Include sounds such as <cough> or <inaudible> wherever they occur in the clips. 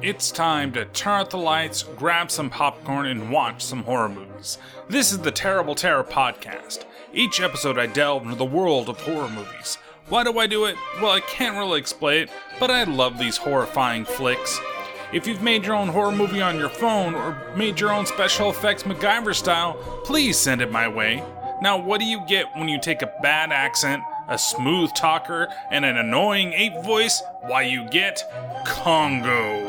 It's time to turn out the lights, grab some popcorn, and watch some horror movies. This is the Terrible Terror Podcast. Each episode, I delve into the world of horror movies. Why do I do it? Well, I can't really explain it, but I love these horrifying flicks. If you've made your own horror movie on your phone or made your own special effects MacGyver style, please send it my way. Now, what do you get when you take a bad accent, a smooth talker, and an annoying ape voice? Why, you get Congo.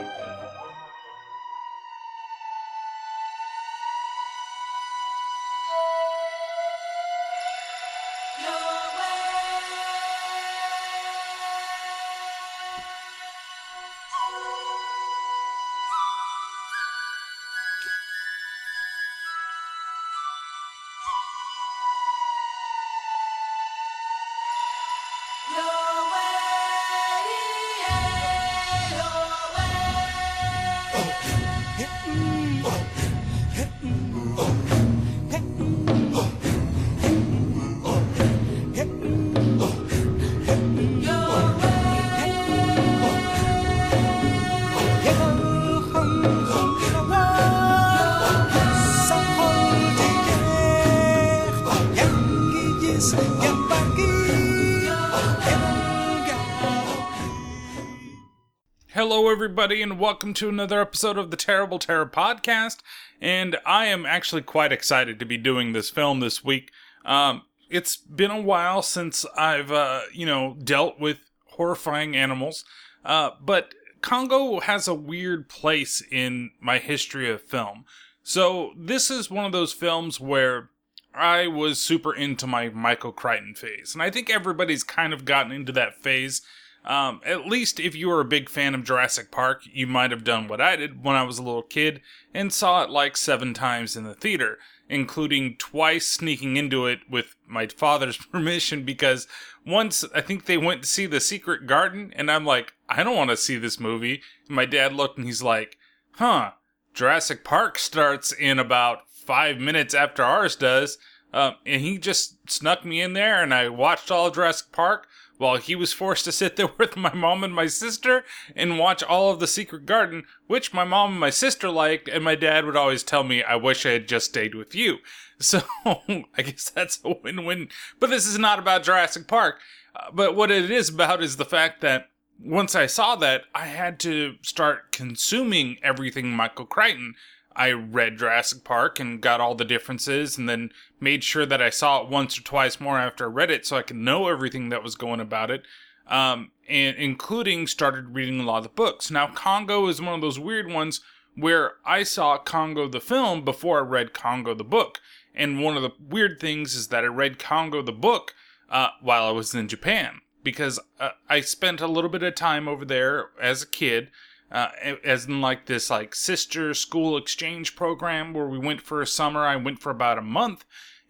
Everybody, and welcome to another episode of the Terrible Terror Podcast. And I am actually quite excited to be doing this film this week. Um, it's been a while since I've, uh, you know, dealt with horrifying animals, uh, but Congo has a weird place in my history of film. So this is one of those films where I was super into my Michael Crichton phase, and I think everybody's kind of gotten into that phase um, at least if you were a big fan of Jurassic Park, you might have done what I did when I was a little kid and saw it like seven times in the theater, including twice sneaking into it with my father's <laughs> permission because once I think they went to see The Secret Garden and I'm like, I don't want to see this movie. And my dad looked and he's like, huh, Jurassic Park starts in about five minutes after ours does. Um, and he just snuck me in there and I watched all Jurassic Park while he was forced to sit there <laughs> with my mom and my sister and watch all of The Secret Garden, which my mom and my sister liked, and my dad would always tell me, I wish I had just stayed with you. <laughs> So I guess that's a win win. But this is not about Jurassic Park. Uh, but what it is about is the fact that once I saw that, I had to start consuming everything Michael Crichton I read Jurassic Park and got all the differences and then made sure that I saw it once or twice more after I read it so I could know everything that was going about it. Um, and including started reading a lot of the books. Now, Congo is one of those weird ones where I saw Congo the film before I read Congo the book. And one of the weird things is that I read Congo the book uh, while I was in Japan because uh, I spent a little bit of time over there as a kid uh, as in like this like sister school exchange program where we went for a summer. I went for about a month,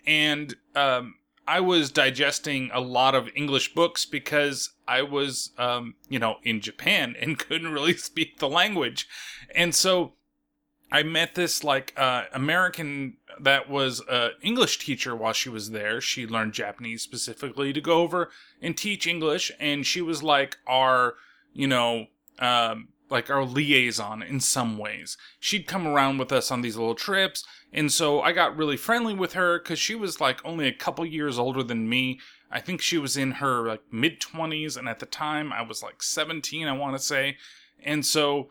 and um, I was digesting a lot of English books because I was, um, you know, in Japan and <laughs> couldn't really speak the language, and so I met this like uh, American that was an English teacher while she was there. She learned Japanese specifically to go over and teach English, and she was like our, you know. Um, like our liaison in some ways. She'd come around with us on these little trips, and so I got really friendly with her because she was like only a couple years older than me. I think she was in her like mid 20s, and at the time I was like 17, I want to say. And so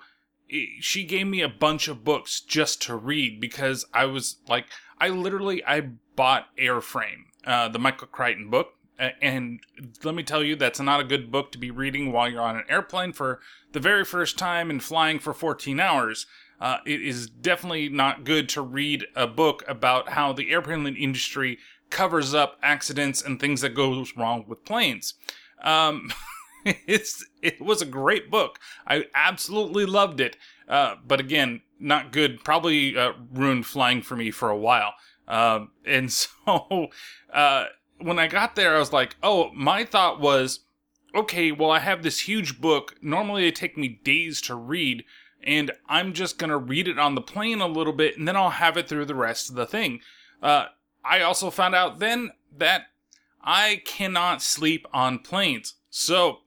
it, she gave me a bunch of books just to read because I was like, I literally I bought Airframe, uh, the Michael Crichton book, and let me tell you, that's not a good book to be reading while you're on an airplane for the very first time and flying for 14 hours. Uh, it is definitely not good to read a book about how the airplane industry covers up accidents and things that goes wrong with planes. Um, <laughs> it's it was a great book. I absolutely loved it. Uh, but again, not good. Probably uh, ruined flying for me for a while. Um, and <laughs> so uh, when I got there, I was like, oh, my thought was, okay, well, I have this huge book. Normally, it take me days to read, and I'm just gonna read it on the plane a little bit, and then I'll have it through the rest of the thing. Uh, I also found out then that I cannot sleep on planes. So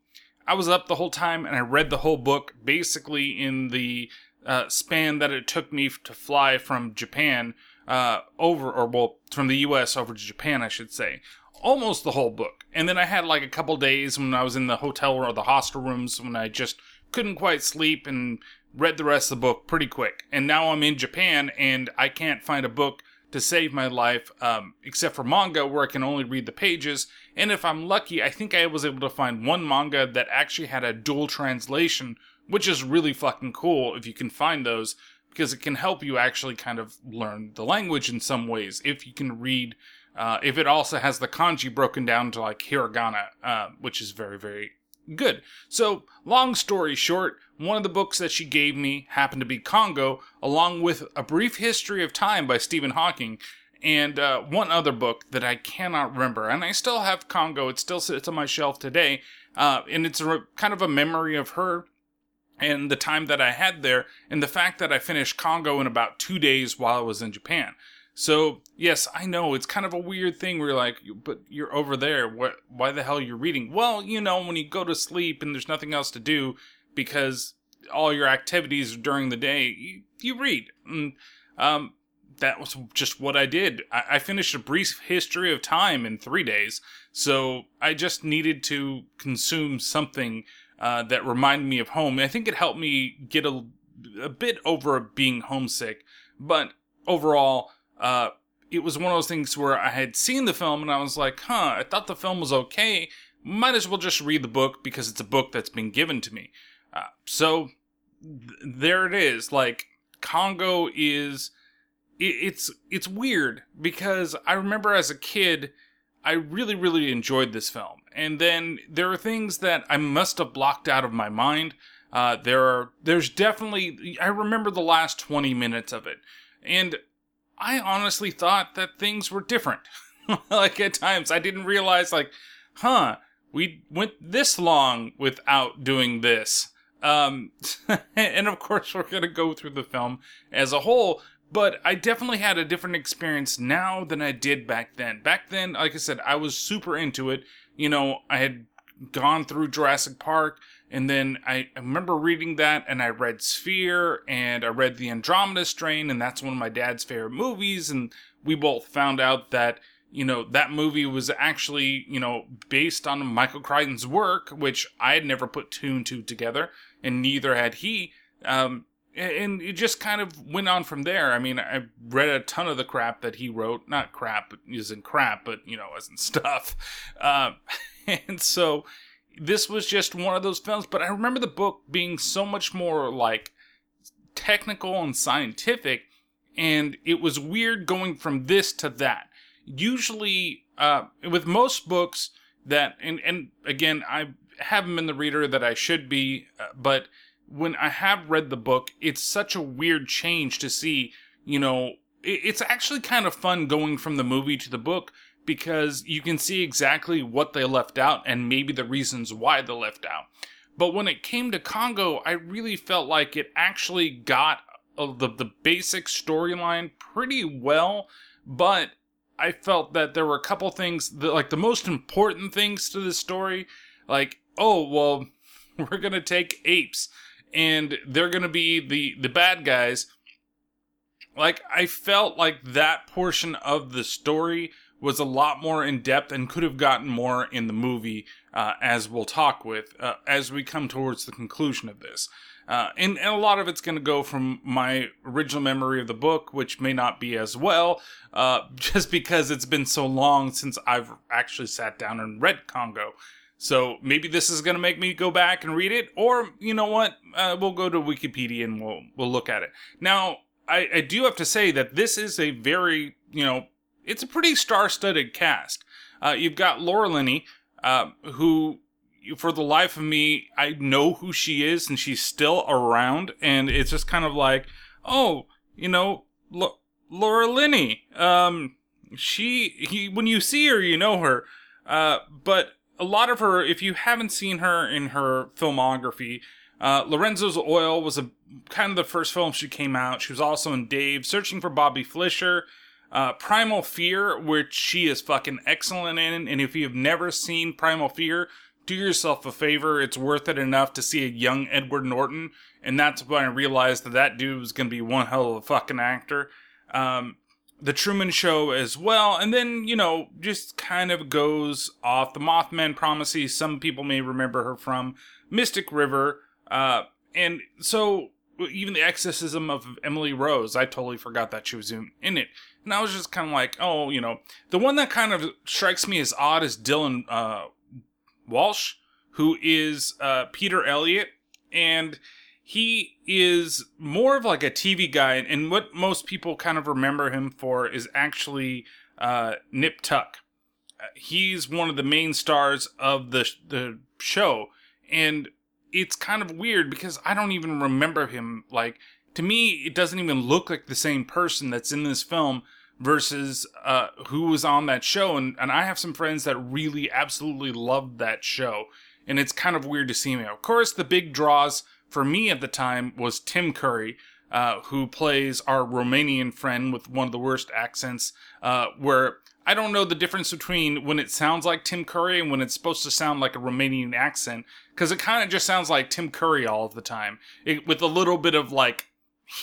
I was up the whole time and I read the whole book basically in the uh, span that it took me to fly from Japan uh, over, or well, from the U.S. over to Japan, I should say. Almost the whole book, and then I had like a couple days when I was in the hotel or the hostel rooms when I just couldn't quite sleep and read the rest of the book pretty quick. And now I'm in Japan and I can't find a book to save my life, um, except for manga where I can only read the pages. And if I'm lucky, I think I was able to find one manga that actually had a dual translation, which is really fucking cool if you can find those, because it can help you actually kind of learn the language in some ways if you can read. Uh, if it also has the kanji broken down to like hiragana, uh, which is very, very good. So, long story short, one of the books that she gave me happened to be Congo, along with A Brief History of Time by Stephen Hawking, and uh, one other book that I cannot remember. And I still have Congo, it still sits on my shelf today, uh, and it's a, kind of a memory of her and the time that I had there, and the fact that I finished Congo in about two days while I was in Japan. So yes, I know it's kind of a weird thing where you're like, but you're over there. What? Why the hell are you reading? Well, you know, when you go to sleep and there's nothing else to do because all your activities during the day, you, you read. And um, that was just what I did. I, I finished a brief history of time in three days, so I just needed to consume something uh, that reminded me of home. I think it helped me get a, a bit over being homesick, but overall uh, it was one of those things where I had seen the film and I was like, huh, I thought the film was okay. Might as well just read the book because it's a book that's been given to me. Uh, so th- there it is. Like Congo is, it, it's it's weird because I remember as a kid, I really really enjoyed this film, and then there are things that I must have blocked out of my mind. Uh, there are there's definitely I remember the last twenty minutes of it, and I honestly thought that things were different. <laughs> like at times, I didn't realize, like, huh, we went this long without doing this. Um, <laughs> and of course, we're going to go through the film as a whole, but I definitely had a different experience now than I did back then. Back then, like I said, I was super into it. You know, I had gone through Jurassic Park. And then I, remember reading that, and I read Sphere, and I read The Andromeda Strain, and that's one of my dad's favorite movies. And we both found out that, you know, that movie was actually, you know, based on Michael Crichton's work, which I had never put two and two together, and neither had he. Um, and it just kind of went on from there. I mean, I read a ton of the crap that he wrote. Not crap, isn't crap, but, you know, as in stuff. Uh, <laughs> and so this was just one of those films, but I remember the book being so much more like technical and scientific, and it was weird going from this to that. Usually, uh, with most books that, and, and again, I haven't been the reader that I should be, uh, but when I have read the book, it's such a weird change to see, you know, it's actually kind of fun going from the movie to the book because you can see exactly what they left out and maybe the reasons why they left out. But when it came to Congo, I really felt like it actually got uh, the, the basic storyline pretty well, but I felt that there were a couple things, that, like the most important things to the story, like, oh, well, <laughs> we're going to take apes and they're going to be the, the bad guys. Like, I felt like that portion of the story was a lot more in depth and could have gotten more in the movie, uh, as we'll talk with uh, as we come towards the conclusion of this. Uh, and, and, a lot of it's going to go from my original memory of the book, which may not be as well, uh, <laughs> just because it's been so long since I've actually sat down and read Congo. So maybe this is going to make me go back and read it, or you know what? Uh, we'll go to Wikipedia and we'll we'll look at it. Now, I, I do have to say that this is a very you know it's a pretty star-studded cast. Uh, you've got Laura Linney, uh, who, for the life of me, I know who she is, and she's still around. And it's just kind of like, oh, you know, L- Laura Linney. Um, she, he, when you see her, you know her. Uh, but a lot of her, if you haven't seen her in her filmography, uh, Lorenzo's Oil was a kind of the first film she came out. She was also in Dave, Searching for Bobby Fischer, uh, Primal Fear, which she is fucking excellent in. And if you have never seen Primal Fear, do yourself a favor. It's worth it enough to see a young Edward Norton, and that's when I realized that that dude was going to be one hell of a fucking actor. Um, the Truman Show as well, and then you know just kind of goes off the Mothman Prophecies. Some people may remember her from Mystic River, uh, and so even the exorcism of Emily Rose, I totally forgot that she was in, in it, and I was just kind of like, oh, you know, the one that kind of strikes me as odd is Dylan uh, Walsh, who is uh, Peter Elliott, and he is more of like a TV guy, and what most people kind of remember him for is actually uh, Nip Tuck. Uh, he's one of the main stars of the the show, and it's kind of weird because I don't even remember him. Like to me, it doesn't even look like the same person that's in this film versus uh, who was on that show. And and I have some friends that really absolutely loved that show, and it's kind of weird to see me. Of course, the big draws for me at the time was Tim Curry. Uh, who plays our Romanian friend with one of the worst accents, uh, where I don't know the difference between when it sounds like Tim Curry and when it's supposed to sound like a Romanian accent, because it kind of just sounds like Tim Curry all of the time, it, with a little bit of like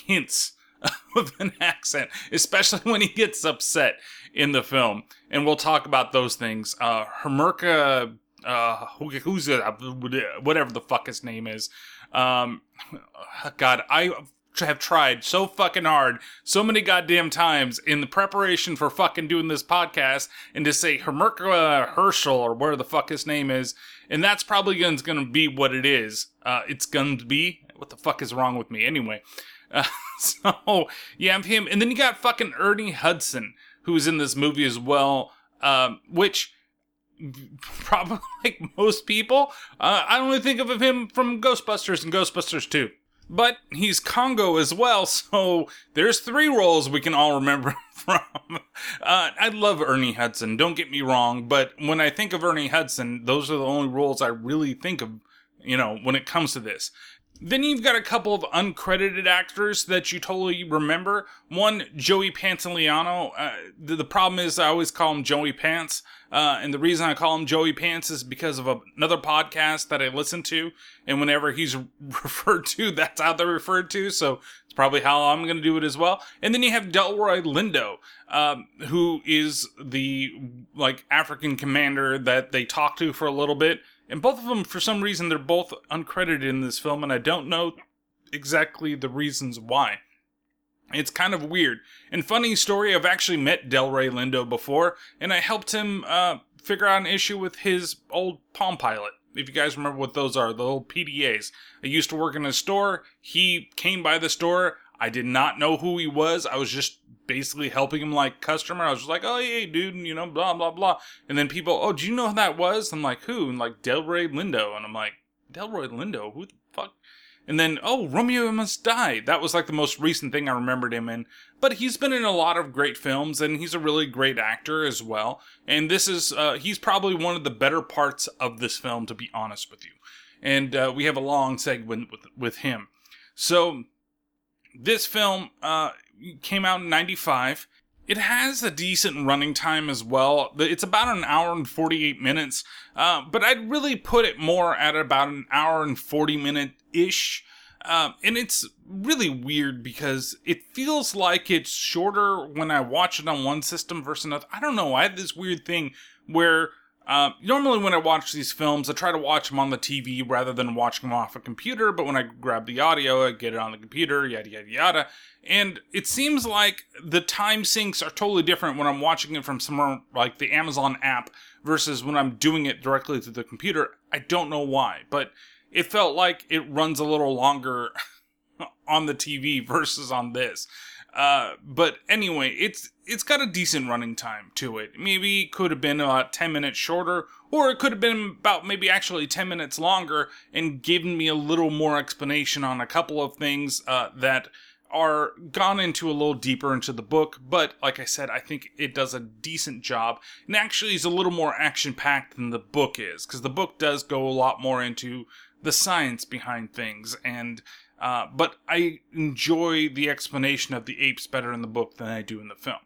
hints <laughs> of an accent, especially when he gets upset in the film. And we'll talk about those things. Uh, Hermerka, uh, who's uh, whatever the fuck his name is, um, <sighs> God, I have tried so fucking hard so many goddamn times in the preparation for fucking doing this podcast and to say Hermerka Herschel or where the fuck his name is. And that's probably going to be what it is. Uh, it's going to be. What the fuck is wrong with me? Anyway. <laughs> So, you have him. And then you got fucking Ernie Hudson, who's in this movie as well, um, which <laughs> probably like most people, uh, I only think of him from Ghostbusters and Ghostbusters 2. But he's Congo as well, <laughs> so there's three roles we can all remember from. Uh, I love Ernie Hudson, don't get me wrong, but when I think of Ernie Hudson, those are the only roles I really think of, you know, when it comes to this. Then you've got a couple of uncredited actors that you totally remember. One, Joey Pantoliano. Uh, the, the, problem is I always call him Joey Pants. Uh, and the reason I call him Joey Pants is because of a, another podcast that I listen to. And whenever he's <laughs> referred to, that's how they're referred to. So it's probably how I'm going to do it as well. And then you have Delroy Lindo, um, who is the like African commander that they talk to for a little bit and both of them, for some reason, they're both uncredited in this film, and I don't know exactly the reasons why. It's kind of weird. And funny story, I've actually met Delroy Lindo before, and I helped him uh, figure out an issue with his old Palm Pilot. If you guys remember what those are, the old PDAs. I used to work in a store. He came by the store. I did not know who he was. I was just basically helping him like customer. I was just like, oh, hey, dude, you know, blah, blah, blah. And then people, oh, do you know who that was? I'm like, who? And like, Delroy Lindo. And I'm like, Delroy Lindo? Who the fuck? And then, oh, Romeo Must Die. That was like the most recent thing I remembered him in. But he's been in a lot of great films, and he's a really great actor as well. And this is, uh, he's probably one of the better parts of this film, to be honest with you. And uh, we have a long segment with, with him. So, this film, uh, came out in 95. It has a decent running time as well. It's about an hour and 48 minutes, uh, but I'd really put it more at about an hour and 40 minute ish. Uh, and it's really weird because it feels like it's shorter when I watch it on one system versus another. I don't know. I have this weird thing where uh, normally, when I watch these films, I try to watch them on the TV rather than watching them off a computer. But when I grab the audio, I get it on the computer, yada yada yada. And it seems like the time sinks are totally different when I'm watching it from somewhere like the Amazon app versus when I'm doing it directly through the computer. I don't know why, but it felt like it runs a little longer <laughs> on the TV versus on this. Uh, but anyway, it's it's got a decent running time to it. Maybe it could have been about 10 minutes shorter, or it could have been about maybe actually 10 minutes longer and given me a little more explanation on a couple of things uh, that are gone into a little deeper into the book. But like I said, I think it does a decent job and actually is a little more action packed than the book is, because the book does go a lot more into the science behind things and uh, but I enjoy the explanation of the apes better in the book than I do in the film.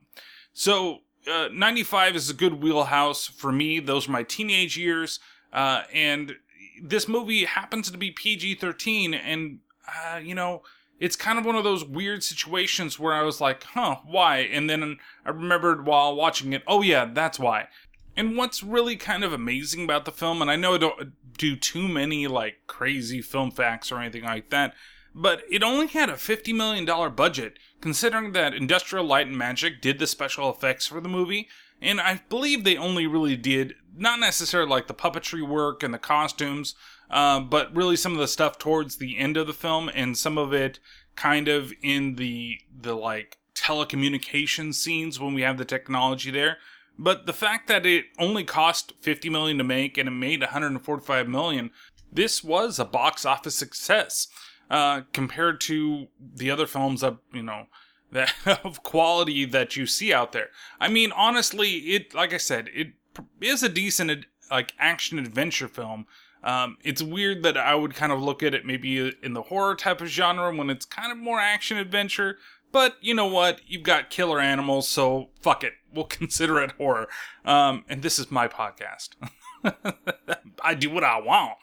So, uh, 95 is a good wheelhouse for me. Those are my teenage years. Uh, and this movie happens to be PG 13, and, uh, you know, it's kind of one of those weird situations where I was like, huh, why? And then I remembered while watching it, oh yeah, that's why. And what's really kind of amazing about the film, and I know I don't do too many like crazy film facts or anything like that, but it only had a $50 million budget, considering that Industrial Light and Magic did the special effects for the movie, and I believe they only really did, not necessarily like the puppetry work and the costumes, uh, but really some of the stuff towards the end of the film, and some of it kind of in the, the like telecommunication scenes when we have the technology there. But the fact that it only cost 50 million to make and it made 145 million, this was a box office success uh, compared to the other films that you know that <laughs> of quality that you see out there. I mean, honestly, it like I said, it is a decent like action adventure film. Um, it's weird that I would kind of look at it maybe in the horror type of genre when it's kind of more action adventure. But you know what? You've got killer animals, so fuck it. We'll <laughs> consider it horror. Um, and this is my podcast. <laughs> I do what I want.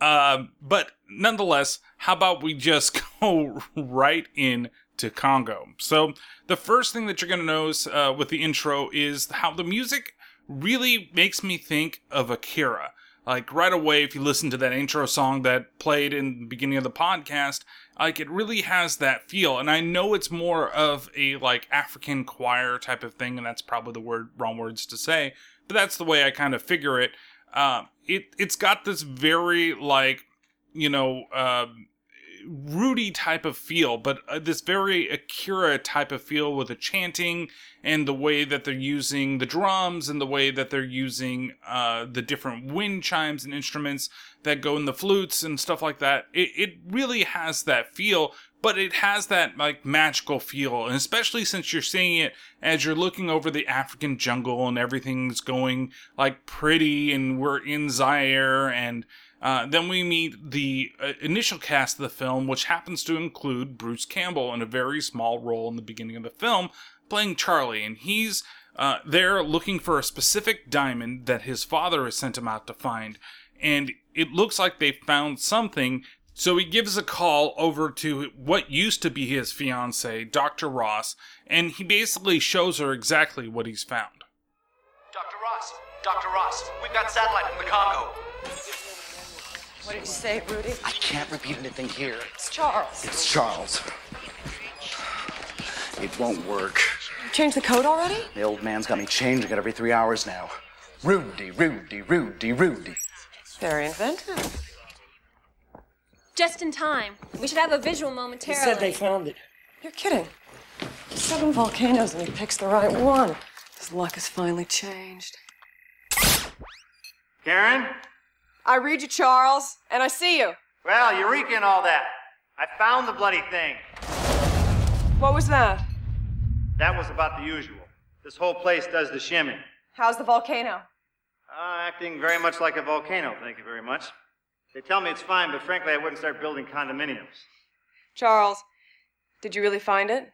Um, but nonetheless, how about we just <laughs> go right in to Congo? So the first thing that you're going to notice uh, with the intro is how the music really makes me think of Akira. Like right away, if you listen to that intro song that played in the beginning of the podcast, like it really has that feel. And I know it's more of a like African choir type of thing, and that's probably the word wrong words to say, but that's the way I kind of figure it. Uh, it it's got this very like you know uh, Rudy type of feel, but uh, this very Akira type of feel with the chanting and the way that they're using the drums and the way that they're using uh, the different wind chimes and instruments that go in the flutes and stuff like that. It, it really has that feel, but it has that like magical feel, and especially since you're seeing it as you're looking over the African jungle and everything's going like pretty, and we're in Zaire and uh, then we meet the uh, initial cast of the film, which happens to include Bruce Campbell in a very small role in the beginning of the film, playing Charlie. And he's uh, there looking for a specific diamond that his father has sent him out to find. And it looks like they found something. So he gives a call over to what used to be his fiancee, Dr. Ross, and he basically shows her exactly what he's found. Dr. Ross, Dr. Ross, we've got satellite from the Congo. What did you say, Rudy? I can't repeat anything here. It's Charles. It's Charles. It won't work. You changed the code already? The old man's got me changing it every three hours now. Rudy, Rudy, Rudy, Rudy. Very inventive. Just in time. We should have a visual He momentarily. said they found it. You're kidding. Seven volcanoes and he picks the right one. His luck has finally changed. Karen? I read you, Charles, and I see you. Well, Eureka and all that. I found the bloody thing. What was that? That was about the usual. This whole place does the shimmy. How's the volcano? Uh, acting very much like a volcano, thank you very much. They tell me it's fine, but frankly, I wouldn't start building condominiums. Charles, did you really find it?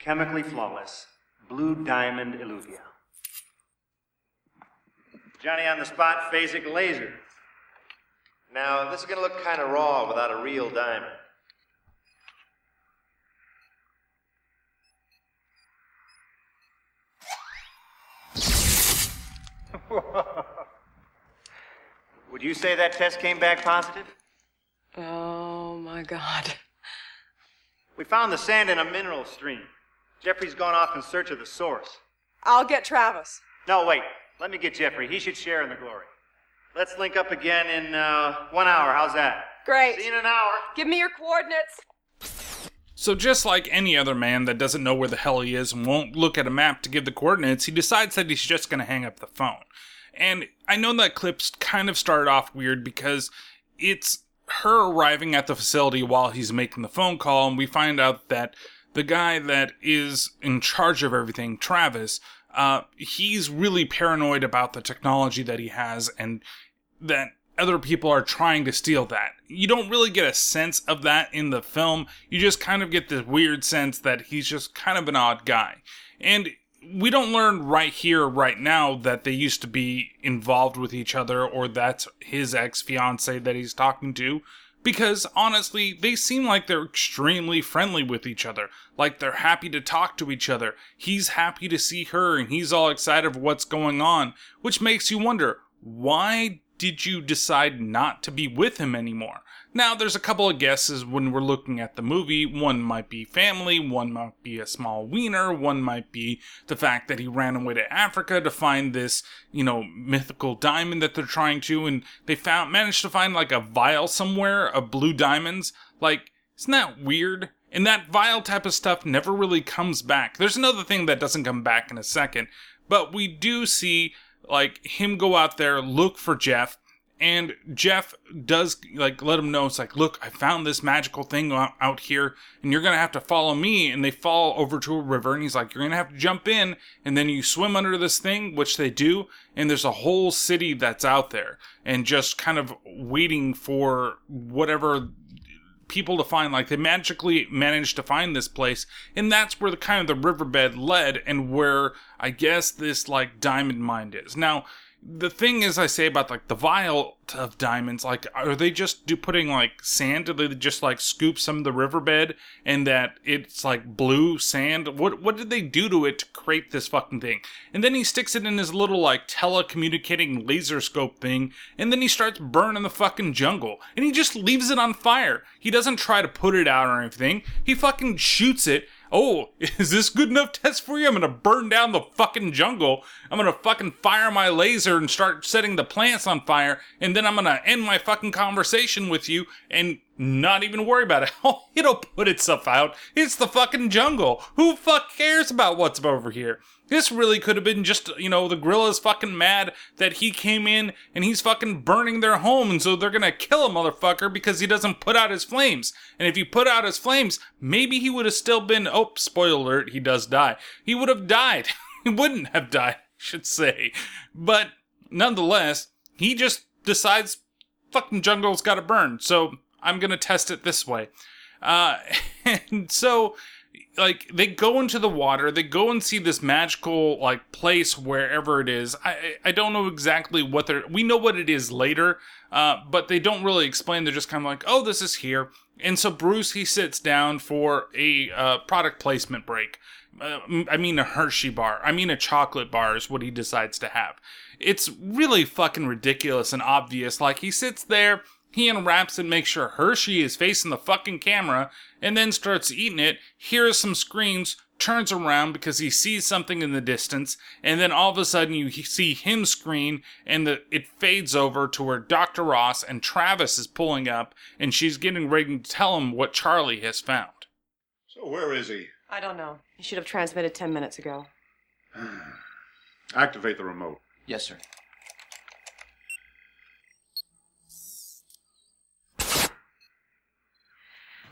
Chemically flawless. Blue diamond alluvial. Johnny on the spot, phasic laser. Now, this is going to look kind of raw without a real diamond. <laughs> Would you say that test came back positive? Oh my god. We found the sand in a mineral stream. Jeffrey's gone off in search of the source. I'll get Travis. No, wait. Let me get Jeffrey. He should share in the glory. Let's link up again in uh, one hour. How's that? Great. See you in an hour. Give me your coordinates. So, just like any other man that doesn't know where the hell he is and won't look at a map to give the coordinates, he decides that he's just going to hang up the phone. And I know that clip's kind of started off weird because it's her arriving at the facility while he's making the phone call, and we find out that the guy that is in charge of everything, Travis, uh, he's really paranoid about the technology that he has and that other people are trying to steal that. You don't really get a sense of that in the film. You just kind of get this weird sense that he's just kind of an odd guy. And we don't learn right here, right now, that they used to be involved with each other or that's his ex fiance that he's talking to. Because honestly, they seem like they're extremely friendly with each other. Like they're happy to talk to each other. He's happy to see her and he's all excited for what's going on. Which makes you wonder, why did you decide not to be with him anymore? Now, there's a couple of guesses when we're looking at the movie. One might be family, one might be a small wiener, one might be the fact that he ran away to Africa to find this, you know, mythical diamond that they're trying to, and they found managed to find like a vial somewhere of blue diamonds. Like, isn't that weird? And that vial type of stuff never really comes back. There's another thing that doesn't come back in a second, but we do see like him go out there, look for Jeff, and Jeff does like let him know it's like, look, I found this magical thing out, out here, and you're gonna have to follow me. And they fall over to a river, and he's like, you're gonna have to jump in, and then you swim under this thing, which they do, and there's a whole city that's out there, and just kind of waiting for whatever people to find like they magically managed to find this place and that's where the kind of the riverbed led and where i guess this like diamond mine is now the thing is i say about like the vial of diamonds like are they just do putting like sand do they just like scoop some of the riverbed and that it's like blue sand? What what did they do to it to create this fucking thing? And then he sticks it in his little like telecommunicating laser scope thing and then he starts burning the fucking jungle and he just leaves it on fire. He doesn't try to put it out or anything. He fucking shoots it oh, <laughs> is this good enough test for you? I'm gonna burn down the fucking jungle. I'm gonna fucking fire my laser and start setting the plants on fire, and then I'm gonna end my fucking conversation with you and not even worry about it. <laughs> It'll put itself out. It's the fucking jungle. Who fuck cares about what's over here? This really could have been just, you know, the gorilla's fucking mad that he came in and he's fucking burning their home, and so they're gonna kill a motherfucker because he doesn't put out his flames. And if he put out his flames, maybe he would have still been. Oh, spoiler alert, he does die. He would have died. <laughs> he wouldn't have died, <laughs> I should say. But nonetheless, he just decides fucking jungle's gotta burn. So I'm gonna test it this way. Uh, <laughs> and so like they go into the water they go and see this magical like place wherever it is. I i don't know exactly what they're we know what it is later uh, but they don't really explain. They're just kind of like oh this is here. And so bruce he sits down for a uh, product placement break. Uh, i mean a hershey bar i mean a chocolate bar is what he decides to have. It's really fucking ridiculous and obvious. Like he sits there he unwraps it, makes sure Hershey is facing the fucking camera, and then starts eating it, hears some screams, turns around because he sees something in the distance, and then all of a sudden you see him scream, and the, it fades over to where Dr. Ross and Travis is pulling up, and she's getting ready to tell him what Charlie has found. So where is he? I don't know. He should have transmitted 10 minutes ago. <sighs> Activate the remote. Yes, sir.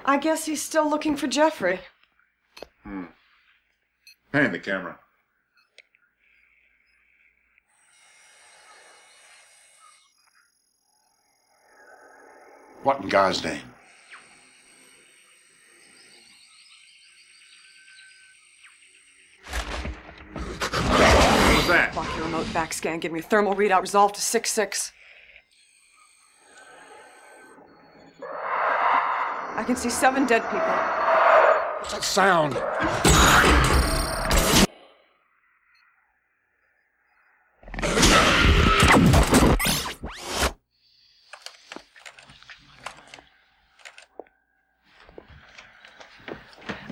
I guess he's still looking for Jeffrey. Hmm. Hand the camera. What in God's name? What was that? Lock your remote back scan. Give me a thermal readout resolved to 6 I can see seven dead people. What's that sound?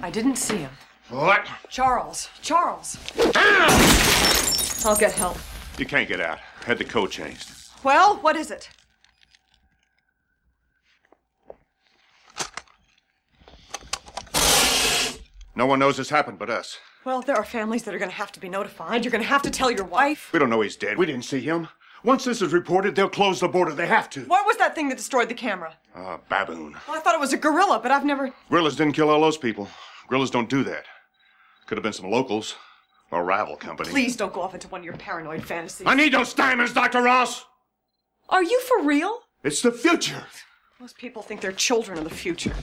I didn't see him. What? Charles. Charles. Ah! I'll get help. You can't get out. Had the code changed. Well, what is it? No one knows this happened but us. Well, there are families that are going to have to be notified. You're going to have to tell your wife. We don't know he's dead. We didn't see him. Once this is reported, they'll close the border. They have to. What was that thing that destroyed the camera? Ah, baboon. Well, I thought it was a gorilla, but I've never. Gorillas didn't kill all those people. Gorillas don't do that. Could have been some locals. Or a rival company. Please don't go off into one of your paranoid fantasies. I need those diamonds, Dr. Ross! Are you for real? It's the future. Most people think they're children of the future.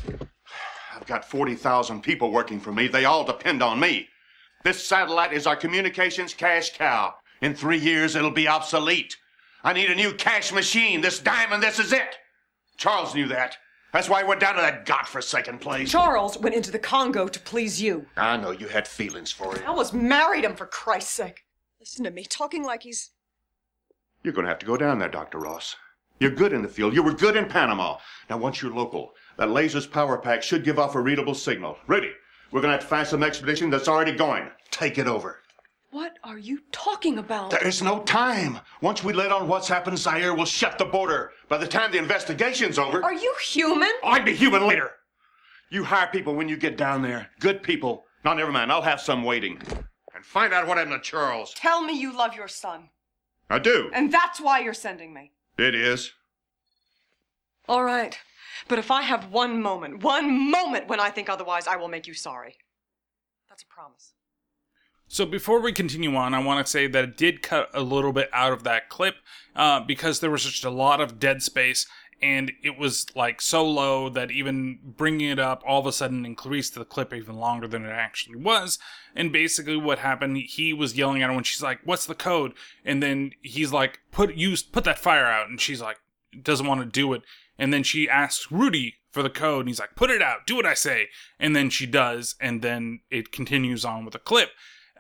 I've got 40,000 people working for me. They all depend on me. This satellite is our communications cash cow. In three years, it'll be obsolete. I need a new cash machine. This diamond, this is it. Charles knew that. That's why I went down to that godforsaken place. Charles went into the Congo to please you. I know you had feelings for him. I almost married him for Christ's sake. Listen to me, talking like he's. You're going to have to go down there, Dr. Ross. You're good in the field. You were good in Panama. Now, once you're local, that laser's power pack should give off a readable signal. Ready? We're to have to find some expedition that's already going. Take it over. What are you talking about? There is no time. Once we let on what's happened, Zaire will shut the border. By the time the investigation's over, Are you human? I'd be human later. You hire people when you get down there. Good people. No, never mind. I'll have some waiting. And find out what happened to Charles. Tell me you love your son. I do. And that's why you're sending me. It is. All right. But if I have one moment, one moment when I think otherwise, I will make you sorry. That's a promise. So before we continue on, I want to say that it did cut a little bit out of that clip uh, because there was just a lot of dead space, and it was like so low that even bringing it up all of a sudden increased the clip even longer than it actually was. And basically, what happened, he was yelling at her when she's like, "What's the code?" And then he's like, "Put use put that fire out," and she's like, doesn't want to do it. And then she asks Rudy for the code, and he's like, "Put it out, do what I say." And then she does, and then it continues on with a clip.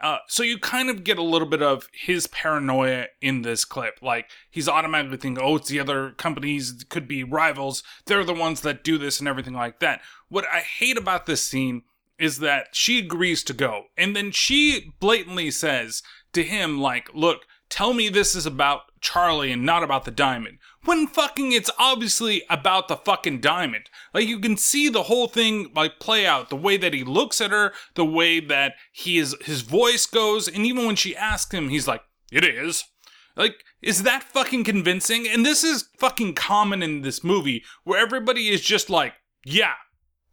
Uh, so you kind of get a little bit of his paranoia in this clip. Like he's automatically thinking, "Oh, it's the other companies, could be rivals. They're the ones that do this and everything like that." What I hate about this scene is that she agrees to go, and then she blatantly says to him, "Like, look, tell me this is about Charlie and not about the diamond." When fucking it's obviously about the fucking diamond. Like you can see the whole thing like play out, the way that he looks at her, the way that he is his voice goes, and even when she asks him, he's like, "It is." Like, is that fucking convincing? And this is fucking common in this movie where everybody is just like, yeah,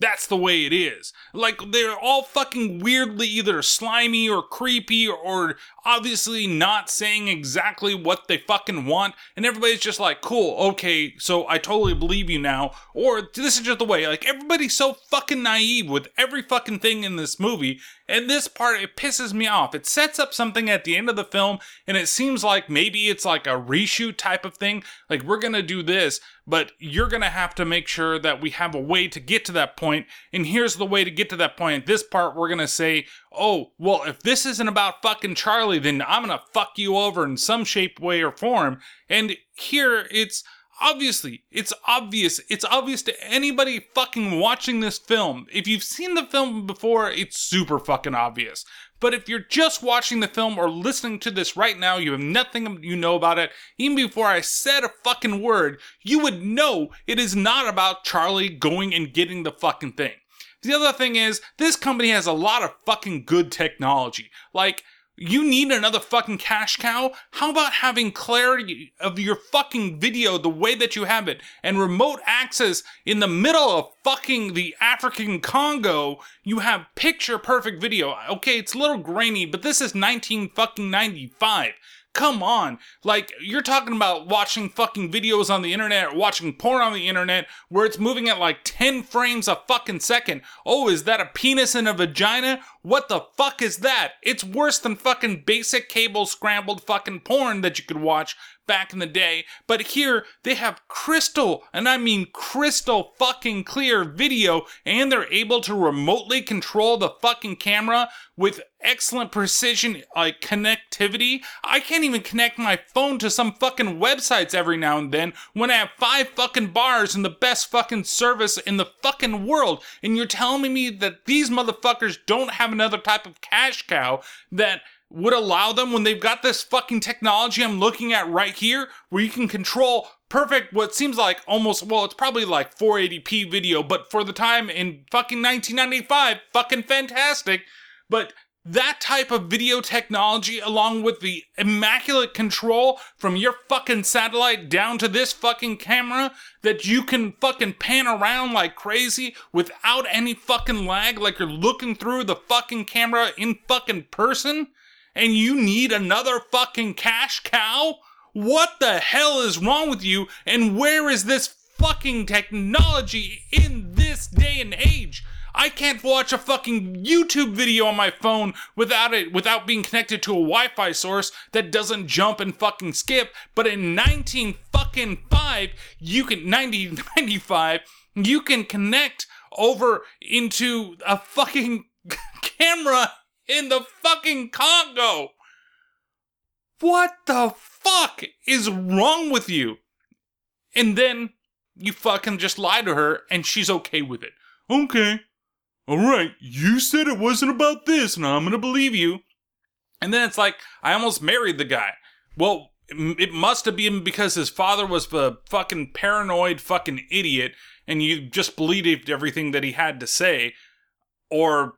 that's the way it is. Like, they're all fucking weirdly either slimy or creepy or obviously not saying exactly what they fucking want. And everybody's just like, cool, okay, so I totally believe you now. Or this is just the way. Like, everybody's so fucking naive with every fucking thing in this movie. And this part, it pisses me off. It sets up something at the end of the film, and it seems like maybe it's like a reshoot type of thing. Like, we're gonna do this, but you're gonna have to make sure that we have a way to get to that point. And here's the way to get to that point. This part, we're gonna say, oh, well, if this isn't about fucking Charlie, then I'm gonna fuck you over in some shape, way, or form. And here, it's obviously it's obvious it's obvious to anybody fucking watching this film. If you've seen the film before it's super fucking obvious. But if you're just watching the film or listening to this right now you have nothing you know about it even before i said a fucking word you would know it is not about charlie going and getting the fucking thing. The other thing is this company has a lot of fucking good technology. Like you need another fucking cash cow? How about having clarity of your fucking video the way that you have it and remote access in the middle of fucking the African Congo? You have picture perfect video. Okay, it's a little grainy, but this is 19 fucking 95. Come on. Like, you're talking about watching fucking videos on the internet or watching porn on the internet where it's moving at like 10 frames a fucking second. Oh, is that a penis in a vagina? What the fuck is that? It's worse than fucking basic cable scrambled fucking porn that you could watch back in the day. But here, they have crystal, and I mean crystal fucking clear video, and they're able to remotely control the fucking camera with excellent precision, like connectivity. I can't even connect my phone to some fucking websites every now and then when I have five fucking bars and the best fucking service in the fucking world. And you're telling me that these motherfuckers don't have another type of cash cow that would allow them when they've got this fucking technology I'm looking at right here where you can control perfect what seems like almost well it's probably like 480p video but for the time in fucking 1995 fucking fantastic but that type of video technology along with the immaculate control from your fucking satellite down to this fucking camera that you can fucking pan around like crazy without any fucking lag like you're looking through the fucking camera in fucking person and you need another fucking cash cow? What the hell is wrong with you? And where is this fucking technology in this day and age? I can't watch a fucking YouTube video on my phone without it without being connected to a Wi-Fi source that doesn't jump and fucking skip. But in 19 fucking 5, you can 90 <laughs> 95, you can connect over into a fucking <laughs> camera in the fucking Congo. What the fuck is wrong with you? And then you fucking just lie to her and she's okay with it. Okay. All right. You said it wasn't about this and I'm going to believe you. And then it's like, I almost married the guy. Well, it must have been because his father was a fucking paranoid fucking idiot and you just believed everything that he had to say. Or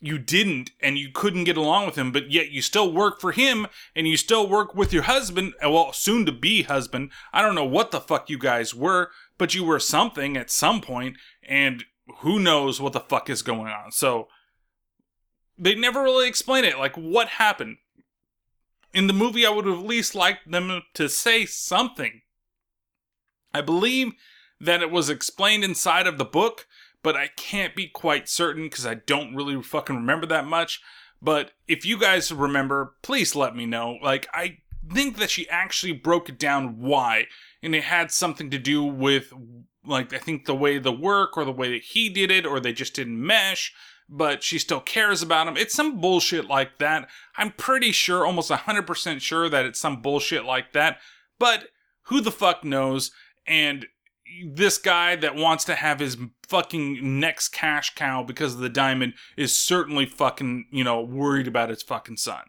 you didn't and you couldn't get along with him, but yet you still work for him and you still work with your husband, uh, well, soon to be husband. I don't know what the fuck you guys were, but you were something at some point, and who knows what the fuck is going on. So they never really explain it. Like, what happened? In the movie, I would at least liked them to say something. I believe that it was explained inside of the book, but I can't be quite certain because I don't really fucking remember that much. But if you guys remember, please let me know. Like, I think that she actually broke it down why, and it had something to do with, like, I think the way the work or the way that he did it, or they just didn't mesh. But she still cares about him. It's some bullshit like that. I'm pretty sure, almost 100% sure that it's some bullshit like that. But who the fuck knows? And this guy that wants to have his fucking next cash cow because of the diamond is certainly fucking, you know, worried about his fucking son.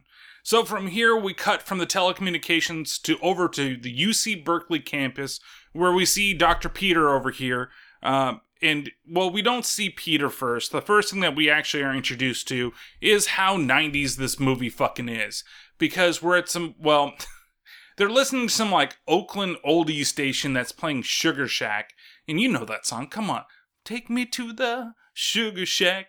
So from here, we cut from the telecommunications to over to the UC Berkeley campus, where we see Dr. Peter over here. Um, and well, we don't see Peter first. The first thing that we actually are introduced to is how 90s this movie fucking is. Because we're at some, well, <laughs> they're listening to some like Oakland oldie station that's playing Sugar Shack. And you know that song. Come on. Take me to the Sugar Shack.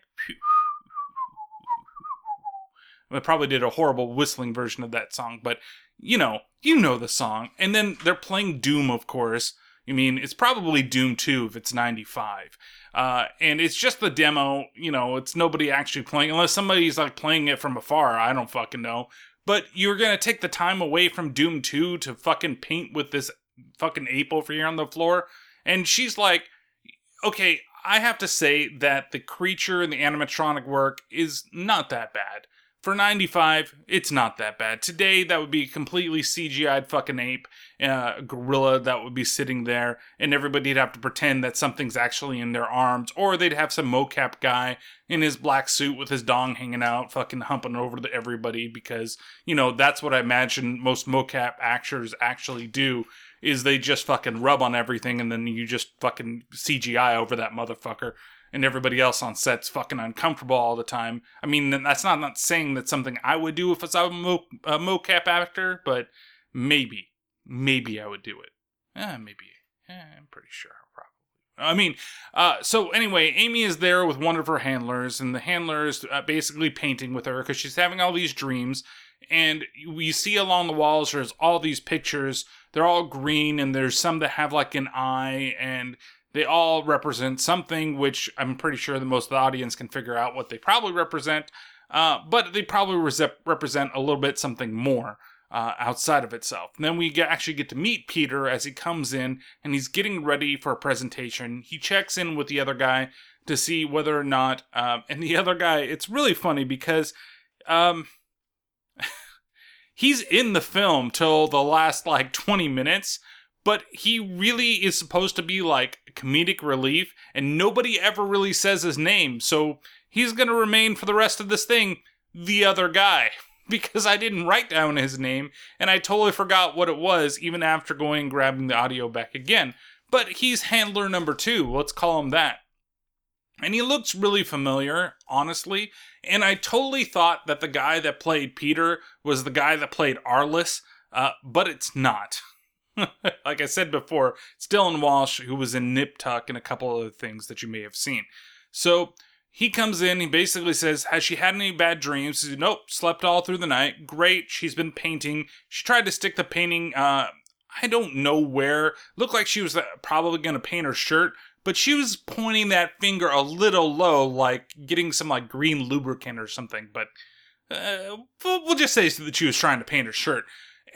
I probably did a horrible whistling version of that song, but you know, you know the song. And then they're playing Doom, of course. I mean, it's probably Doom 2 if it's 95. Uh, and it's just the demo, you know, it's nobody actually playing, unless somebody's like playing it from afar. I don't fucking know. But you're gonna take the time away from Doom 2 to fucking paint with this fucking ape over here on the floor. And she's like, okay, I have to say that the creature and the animatronic work is not that bad. For 95, it's not that bad. Today, that would be a completely CGI'd fucking ape, uh, gorilla that would be sitting there, and everybody'd have to pretend that something's actually in their arms, or they'd have some mocap guy in his black suit with his dong hanging out, fucking humping over to everybody, because, you know, that's what I imagine most mocap actors actually do, is they just fucking rub on everything, and then you just fucking CGI over that motherfucker and everybody else on set's fucking uncomfortable all the time. I mean, that's not not saying that's something I would do if I was a, mo- a mocap actor, but maybe, maybe I would do it. Eh, maybe. Eh, I'm pretty sure, probably. I mean, uh, so anyway, Amy is there with one of her handlers, and the handler is uh, basically painting with her because she's having all these dreams. And we see along the walls there's all these pictures. They're all green, and there's some that have like an eye, and they all represent something which I'm pretty sure the most of the audience can figure out what they probably represent, uh, but they probably re- represent a little bit something more uh, outside of itself. And then we get, actually get to meet Peter as he comes in and he's getting ready for a presentation. He checks in with the other guy to see whether or not, um, and the other guy, it's really funny because. Um, <laughs> he's in the film till the last like 20 minutes, but he really is supposed to be like comedic relief, and nobody ever really says his name, so he's gonna remain for the rest of this thing the other guy. <laughs> Because I didn't write down his name, and I totally forgot what it was even after going and grabbing the audio back again. But he's handler number two, let's call him that. And he looks really familiar, honestly. And I totally thought that the guy that played Peter was the guy that played Arliss, uh, but it's not. <laughs> like I said before, it's Dylan Walsh, who was in Nip Tuck and a couple other things that you may have seen. So he comes in, he basically says, Has she had any bad dreams? Says, Nope, slept all through the night. Great, she's been painting. She tried to stick the painting, uh, I don't know where. Looked like she was uh, probably going to paint her shirt, but she was pointing that finger a little low, like getting some like green lubricant or something. But uh, we'll just say that she was trying to paint her shirt.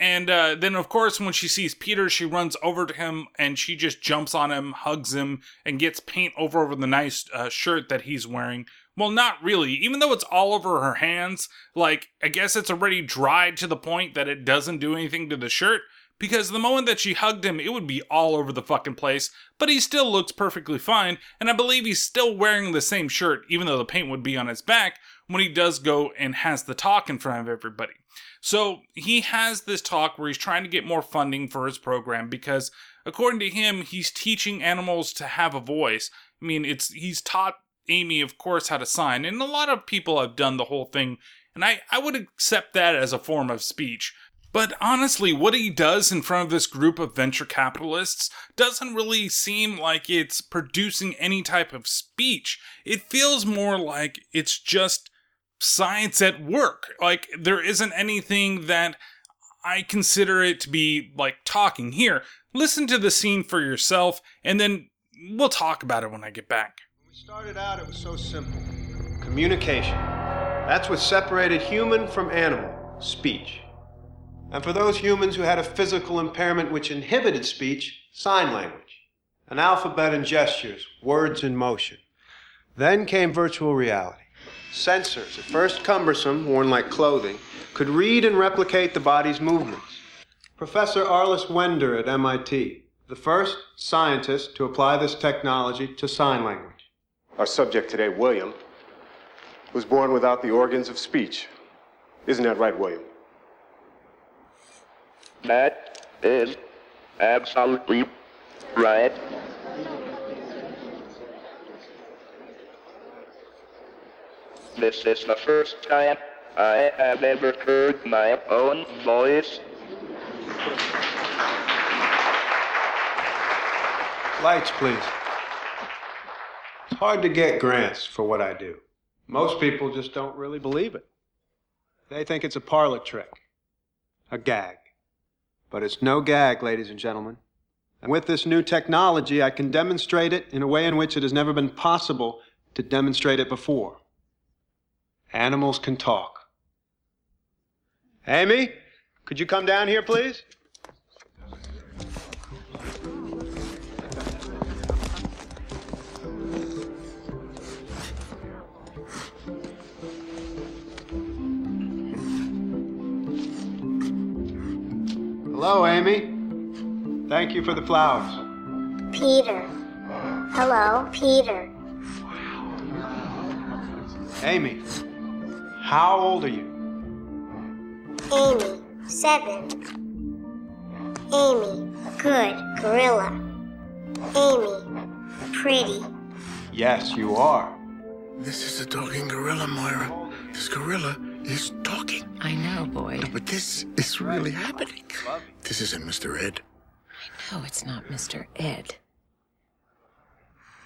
And uh, then, of course, when she sees Peter, she runs over to him and she just jumps on him, hugs him, and gets paint over over the nice uh, shirt that he's wearing. Well, not really. Even though it's all over her hands, like, I guess it's already dried to the point that it doesn't do anything to the shirt. Because the moment that she hugged him, it would be all over the fucking place, but he still looks perfectly fine, and I believe he's still wearing the same shirt, even though the paint would be on his back, when he does go and has the talk in front of everybody. So he has this talk where he's trying to get more funding for his program because according to him, he's teaching animals to have a voice. I mean, it's he's taught Amy, of course, how to sign, and a lot of people have done the whole thing, and I, I would accept that as a form of speech. But honestly, what he does in front of this group of venture capitalists doesn't really seem like it's producing any type of speech. It feels more like it's just science at work. Like, there isn't anything that I consider it to be like talking. Here, listen to the scene for yourself, and then we'll talk about it when I get back. When we started out, it was so simple communication. That's what separated human from animal speech. And for those humans who had a physical impairment which inhibited speech, sign language. An alphabet and gestures, words in motion. Then came virtual reality. Sensors, at first cumbersome, worn like clothing, could read and replicate the body's movements. Professor Arliss Wender at MIT, the first scientist to apply this technology to sign language. Our subject today, William, was born without the organs of speech. Isn't that right, William? That is absolutely right. This is the first time I have ever heard my own voice. Lights, please. It's hard to get grants for what I do. Most people just don't really believe it. They think it's a parlor trick, a gag. But it's no gag, ladies and gentlemen. And with this new technology, I can demonstrate it in a way in which it has never been possible to demonstrate it before. Animals can talk. Amy, could you come down here, please? Hello, Amy. Thank you for the flowers. Peter. Hello, Peter. Amy, how old are you? Amy, seven. Amy, good gorilla. Amy, pretty. Yes, you are. This is a talking gorilla, Moira. This gorilla is talking. I know, Boyd. No, but this is really happening. This isn't Mr. Ed. I know it's not Mr. Ed.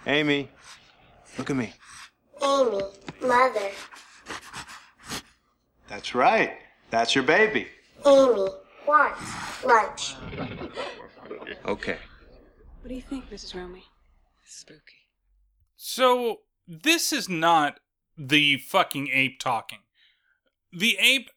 Amy, look at me. Amy, mother. That's right. That's your baby. Amy wants lunch. Okay. What do you think, Mrs. Romy? Spooky. So, this is not the fucking ape talking. The ape,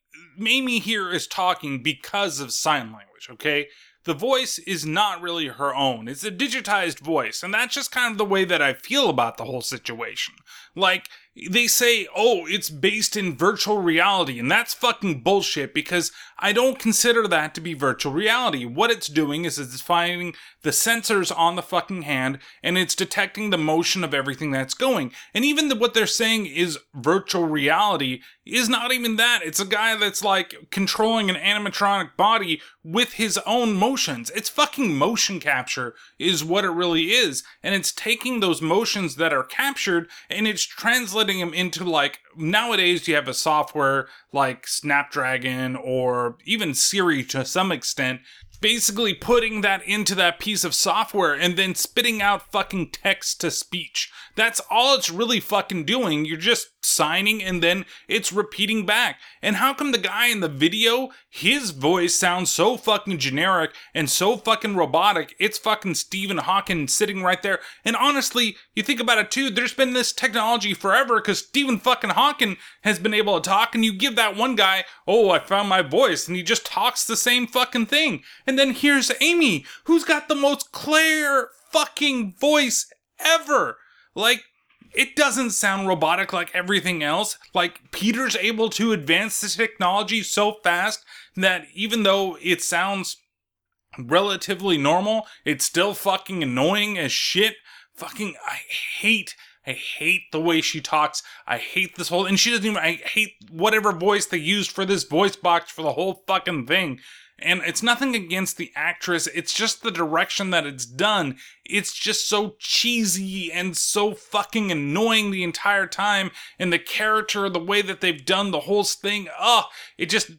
Amy here is talking because of sign language, okay? The voice is not really her own. It's a digitized voice, and that's just kind of the way that I feel about the whole situation. Like, they say, oh, it's based in virtual reality, and that's fucking bullshit because I don't consider that to be virtual reality. What it's doing is it's finding the sensors on the fucking hand and it's detecting the motion of everything that's going. And even the, what they're saying is virtual reality is not even that. It's a guy that's like controlling an animatronic body with his own motions. It's fucking motion capture is what it really is. And it's taking those motions that are captured and it's translating them into like nowadays you have a software like Snapdragon or even Siri to some extent basically putting that into that piece of software and then spitting out fucking text to speech. That's all it's really fucking doing. You're just signing and then it's repeating back. And how come the guy in the video, his voice sounds so fucking generic and so fucking robotic. It's fucking Stephen Hawking sitting right there. And honestly, you think about it too, there's been this technology forever because Stephen fucking Hawking has been able to talk, and you give that one guy, oh, I found my voice, and he just talks the same fucking thing. And then here's Amy, who's got the most clear fucking voice ever. Like, it doesn't sound robotic like everything else. Like, Peter's able to advance this technology so fast that even though it sounds relatively normal, it's still fucking annoying as shit. Fucking, I hate, I hate the way she talks. I hate this whole, and she doesn't even, I hate whatever voice they used for this voice box for the whole fucking thing. And it's nothing against the actress, it's just the direction that it's done. It's just so cheesy and so fucking annoying the entire time. And the character, the way that they've done the whole thing, oh, it just,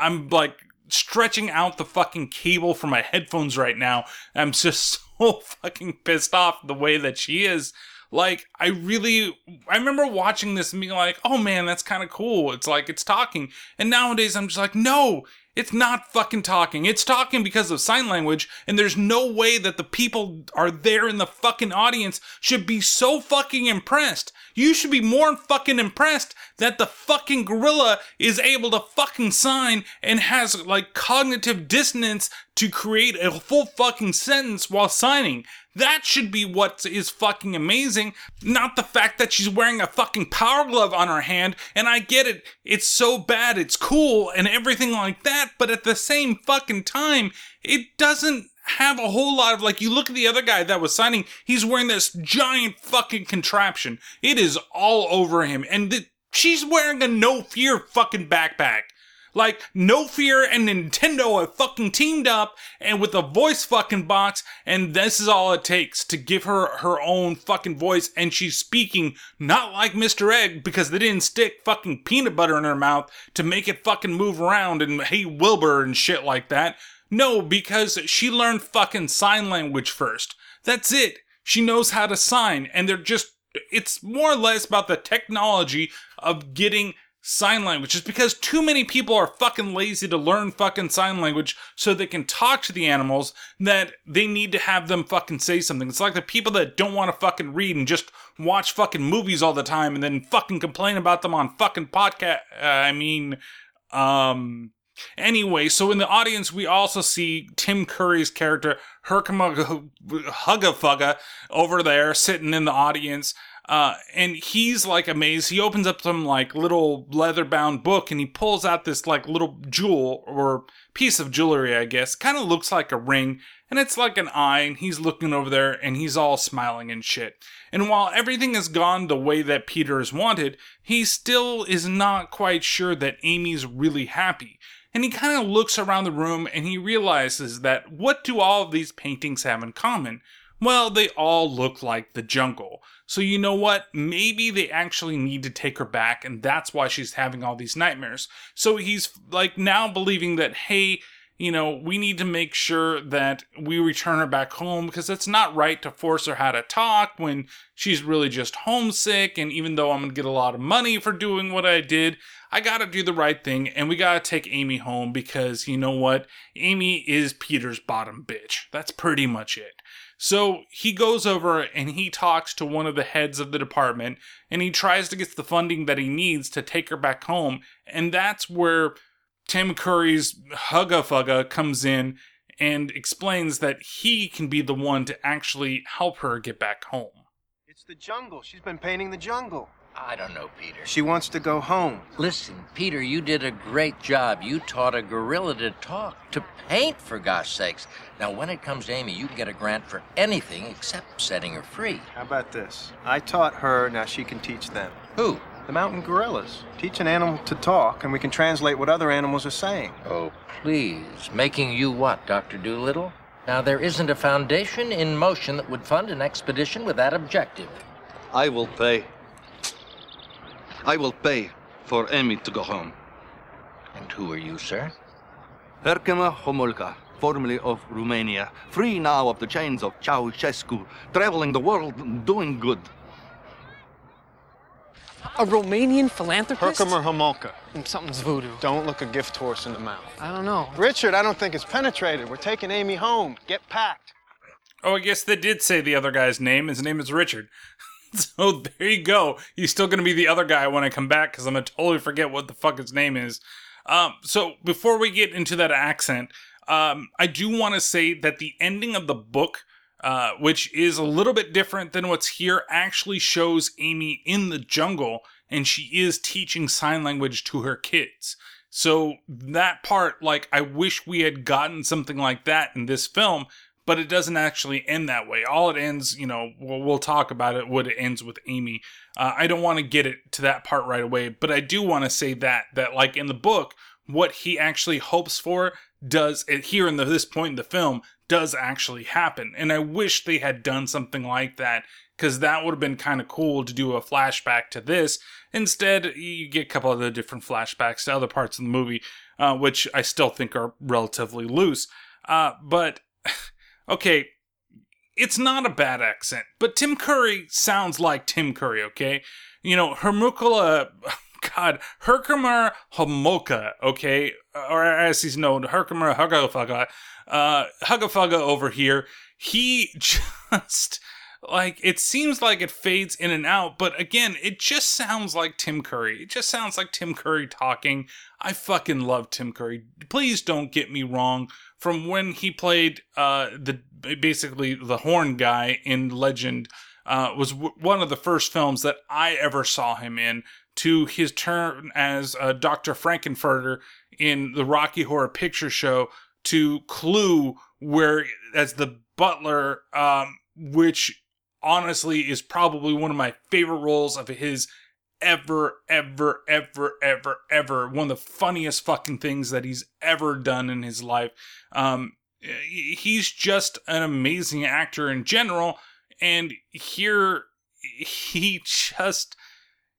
I'm like stretching out the fucking cable for my headphones right now. I'm <laughs> just so fucking pissed off the way that she is. Like, I really, I remember watching this and being like, oh man, that's kind of cool. It's like, it's talking. And nowadays I'm just like, no, it's not fucking talking. It's talking because of sign language, and there's no way that the people are there in the fucking audience should be so fucking impressed. You should be more fucking impressed that the fucking gorilla is able to fucking sign and has like cognitive dissonance to create a full fucking sentence while signing. That should be what is fucking amazing, not the fact that she's wearing a fucking power glove on her hand. And I get it, it's so bad, it's cool, and everything like that, but at the same fucking time, it doesn't have a whole lot of like you look at the other guy that was signing he's wearing this giant fucking contraption it is all over him and she's wearing a no fear fucking backpack like, No Fear and Nintendo have fucking teamed up and with a voice fucking box, and this is all it takes to give her her own fucking voice, and she's speaking not like Mr. Ed because they didn't stick fucking peanut butter in her mouth to make it fucking move around and hey Wilbur and shit like that. No, because she learned fucking sign language first. That's it. She knows how to sign, and they're just it's more or less about the technology of getting sign language just because too many people are fucking lazy to learn fucking sign language so they can talk to the animals that they need to have them fucking say something. It's like the people that don't want to fucking read and just watch fucking movies all the time and then fucking complain about them on fucking podcast. Uh, I mean, um, Anyway, so in the audience, we also see Tim Curry's character, Herkimer Hugga over there sitting in the audience. Uh, and he's like amazed. He opens up some like little leather bound book and he pulls out this like little jewel or piece of jewelry, I guess. Kind of looks like a ring and it's like an eye and he's looking over there and he's all smiling and shit. And while everything has gone the way that Peter has wanted, he still is not quite sure that Amy's really happy. And he kind of looks around the room and he realizes that what do all of these paintings have in common? Well, they all look like the jungle. So, you know what? Maybe they actually need to take her back, and that's why she's having all these nightmares. So, he's like now believing that, hey, you know, we need to make sure that we return her back home because it's not right to force her how to talk when she's really just homesick. And even though I'm going to get a lot of money for doing what I did, I got to do the right thing and we got to take Amy home because you know what? Amy is Peter's bottom bitch. That's pretty much it. So he goes over and he talks to one of the heads of the department and he tries to get the funding that he needs to take her back home. And that's where Tim Curry's Hugga Fugga comes in and explains that he can be the one to actually help her get back home. It's the jungle. She's been painting the jungle. I don't know, Peter. She wants to go home. Listen, Peter, you did a great job. You taught a gorilla to talk, to paint, for gosh sakes. Now, when it comes to Amy, you can get a grant for anything except setting her free. How about this? I taught her, now she can teach them. Who? The mountain gorillas. Teach an animal to talk, and we can translate what other animals are saying. Oh, please. Making you what, Dr. Dolittle? Now, there isn't a foundation in motion that would fund an expedition with that objective. I will pay. I will pay for Amy to go home. And who are you, sir? Herkermer Homolka, formerly of Romania, free now of the chains of Ceausescu, traveling the world, doing good. A Romanian philanthropist? Herkimer Homolka. Something's voodoo. Don't look a gift horse in the mouth. I don't know. Richard, I don't think it's penetrated. We're taking Amy home. Get packed. Oh, I guess they did say the other guy's name. His name is Richard. <laughs> <laughs> so there you go. He's still going to be the other guy when I come back because I'm going to totally forget what the fuck his name is. Um, so before we get into that accent, um, I do want to say that the ending of the book, uh, which is a little bit different than what's here, actually shows Amy in the jungle and she is teaching sign language to her kids. So that part, like, I wish we had gotten something like that in this film, but it doesn't actually end that way. All it ends, you know, we'll, we'll talk about it, what it ends with Amy. Uh, I don't want to get it to that part right away, but I do want to say that, that, like, in the book, what he actually hopes for does, here in the, this point in the film, does actually happen. And I wish they had done something like that because that would have been kind of cool to do a flashback to this. Instead, you get a couple of the different flashbacks to other parts of the movie, uh, which I still think are relatively loose. Uh, but, <laughs> okay, it's not a bad accent, but Tim Curry sounds like Tim Curry, okay? You know, Hermukula, <laughs> God, Herkimer Homolka, okay? Or as he's known, Herkimer Huggafaga, uh, over here, he <laughs> just like it seems like it fades in and out but again it just sounds like tim curry it just sounds like tim curry talking i fucking love tim curry please don't get me wrong from when he played uh the basically the horn guy in legend uh was w- one of the first films that i ever saw him in to his turn as uh, dr Frank-N-Furter in the rocky horror picture show to clue where as the butler um which honestly is probably one of my favorite roles of his ever, ever, ever, ever, ever. One of the funniest fucking things that he's ever done in his life. Um, he's just an amazing actor in general, and here he just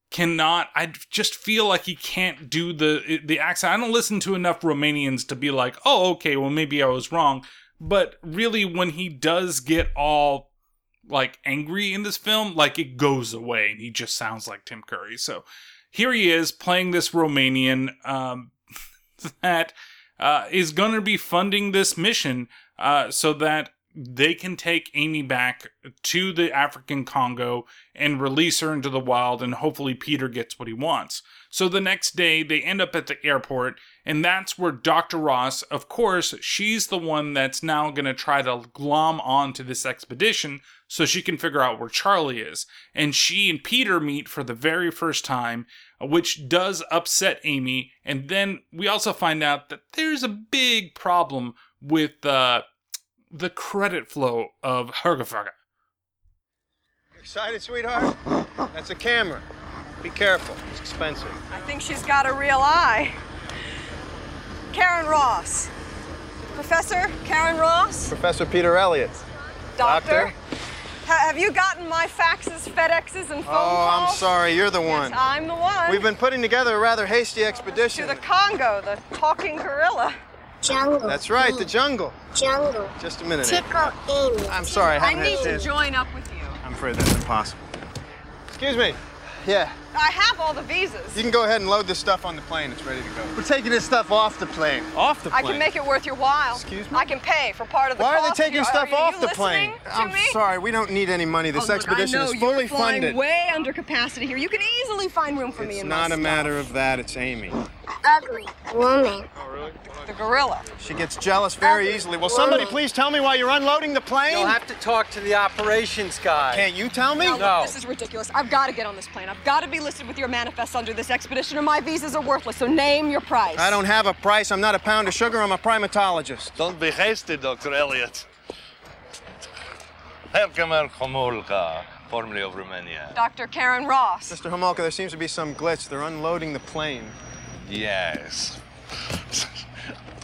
cannot i just feel like he can't do the the accent i don't listen to enough romanians to be like oh okay well maybe i was wrong but really when he does get all like angry in this film, like it goes away and he just sounds like Tim Curry. So here he is playing this Romanian um, <laughs> that uh, is going to be funding this mission uh, so that they can take Amy back to the African Congo and release her into the wild, and hopefully Peter gets what he wants. So the next day, they end up at the airport, and that's where Dr. Ross, of course, she's the one that's now going to try to glom onto this expedition so she can figure out where Charlie is. And she and Peter meet for the very first time, which does upset Amy. And then we also find out that there's a big problem with uh, the credit flow of Hergefaga. Excited, sweetheart? That's a camera. Be careful. It's expensive. I think she's got a real eye. Karen Ross. Professor Karen Ross? Professor Peter Elliott. Doctor? Ha- have you gotten my faxes, FedExes, and phone Oh, calls? I'm sorry. You're the one. Yes, I'm the one. We've been putting together a rather hasty expedition. to the Congo, the talking gorilla. Jungle. That's right, the jungle. Jungle. Just a minute. Tickle Amy. I'm sorry, I I haven't need had to chance. join up with you. I'm afraid that's impossible. Excuse me. Yeah. I have all the visas. You can go ahead and load this stuff on the plane. It's ready to go. We're taking this stuff off the plane. Off the plane? I can make it worth your while. Excuse me? I can pay for part of the Why are they taking Are stuff you- off you the plane? To I'm me? sorry, we don't need any money. This Oh, look, expedition I know, is fully you're flying funded. way under capacity here. You can easily find room for me in It's not my a matter of that, it's Amy. Ugly woman. Oh, the gorilla. She gets jealous very easily. Will somebody please tell me why you're unloading the plane? You'll have to talk to the operations guy. Can't you tell me? No. look, this is ridiculous. I've got to get on this plane. I've got to be listed with your manifest under this expedition, or my visas are worthless. So name your price. I don't have a price. I'm not a pound of sugar. I'm a primatologist. Don't be hasty, Dr. Elliot. Herkimer Homolka, formerly of Romania. Dr. Karen Ross. Mr. Homolka, there seems to be some glitch. They're unloading the plane. Yes.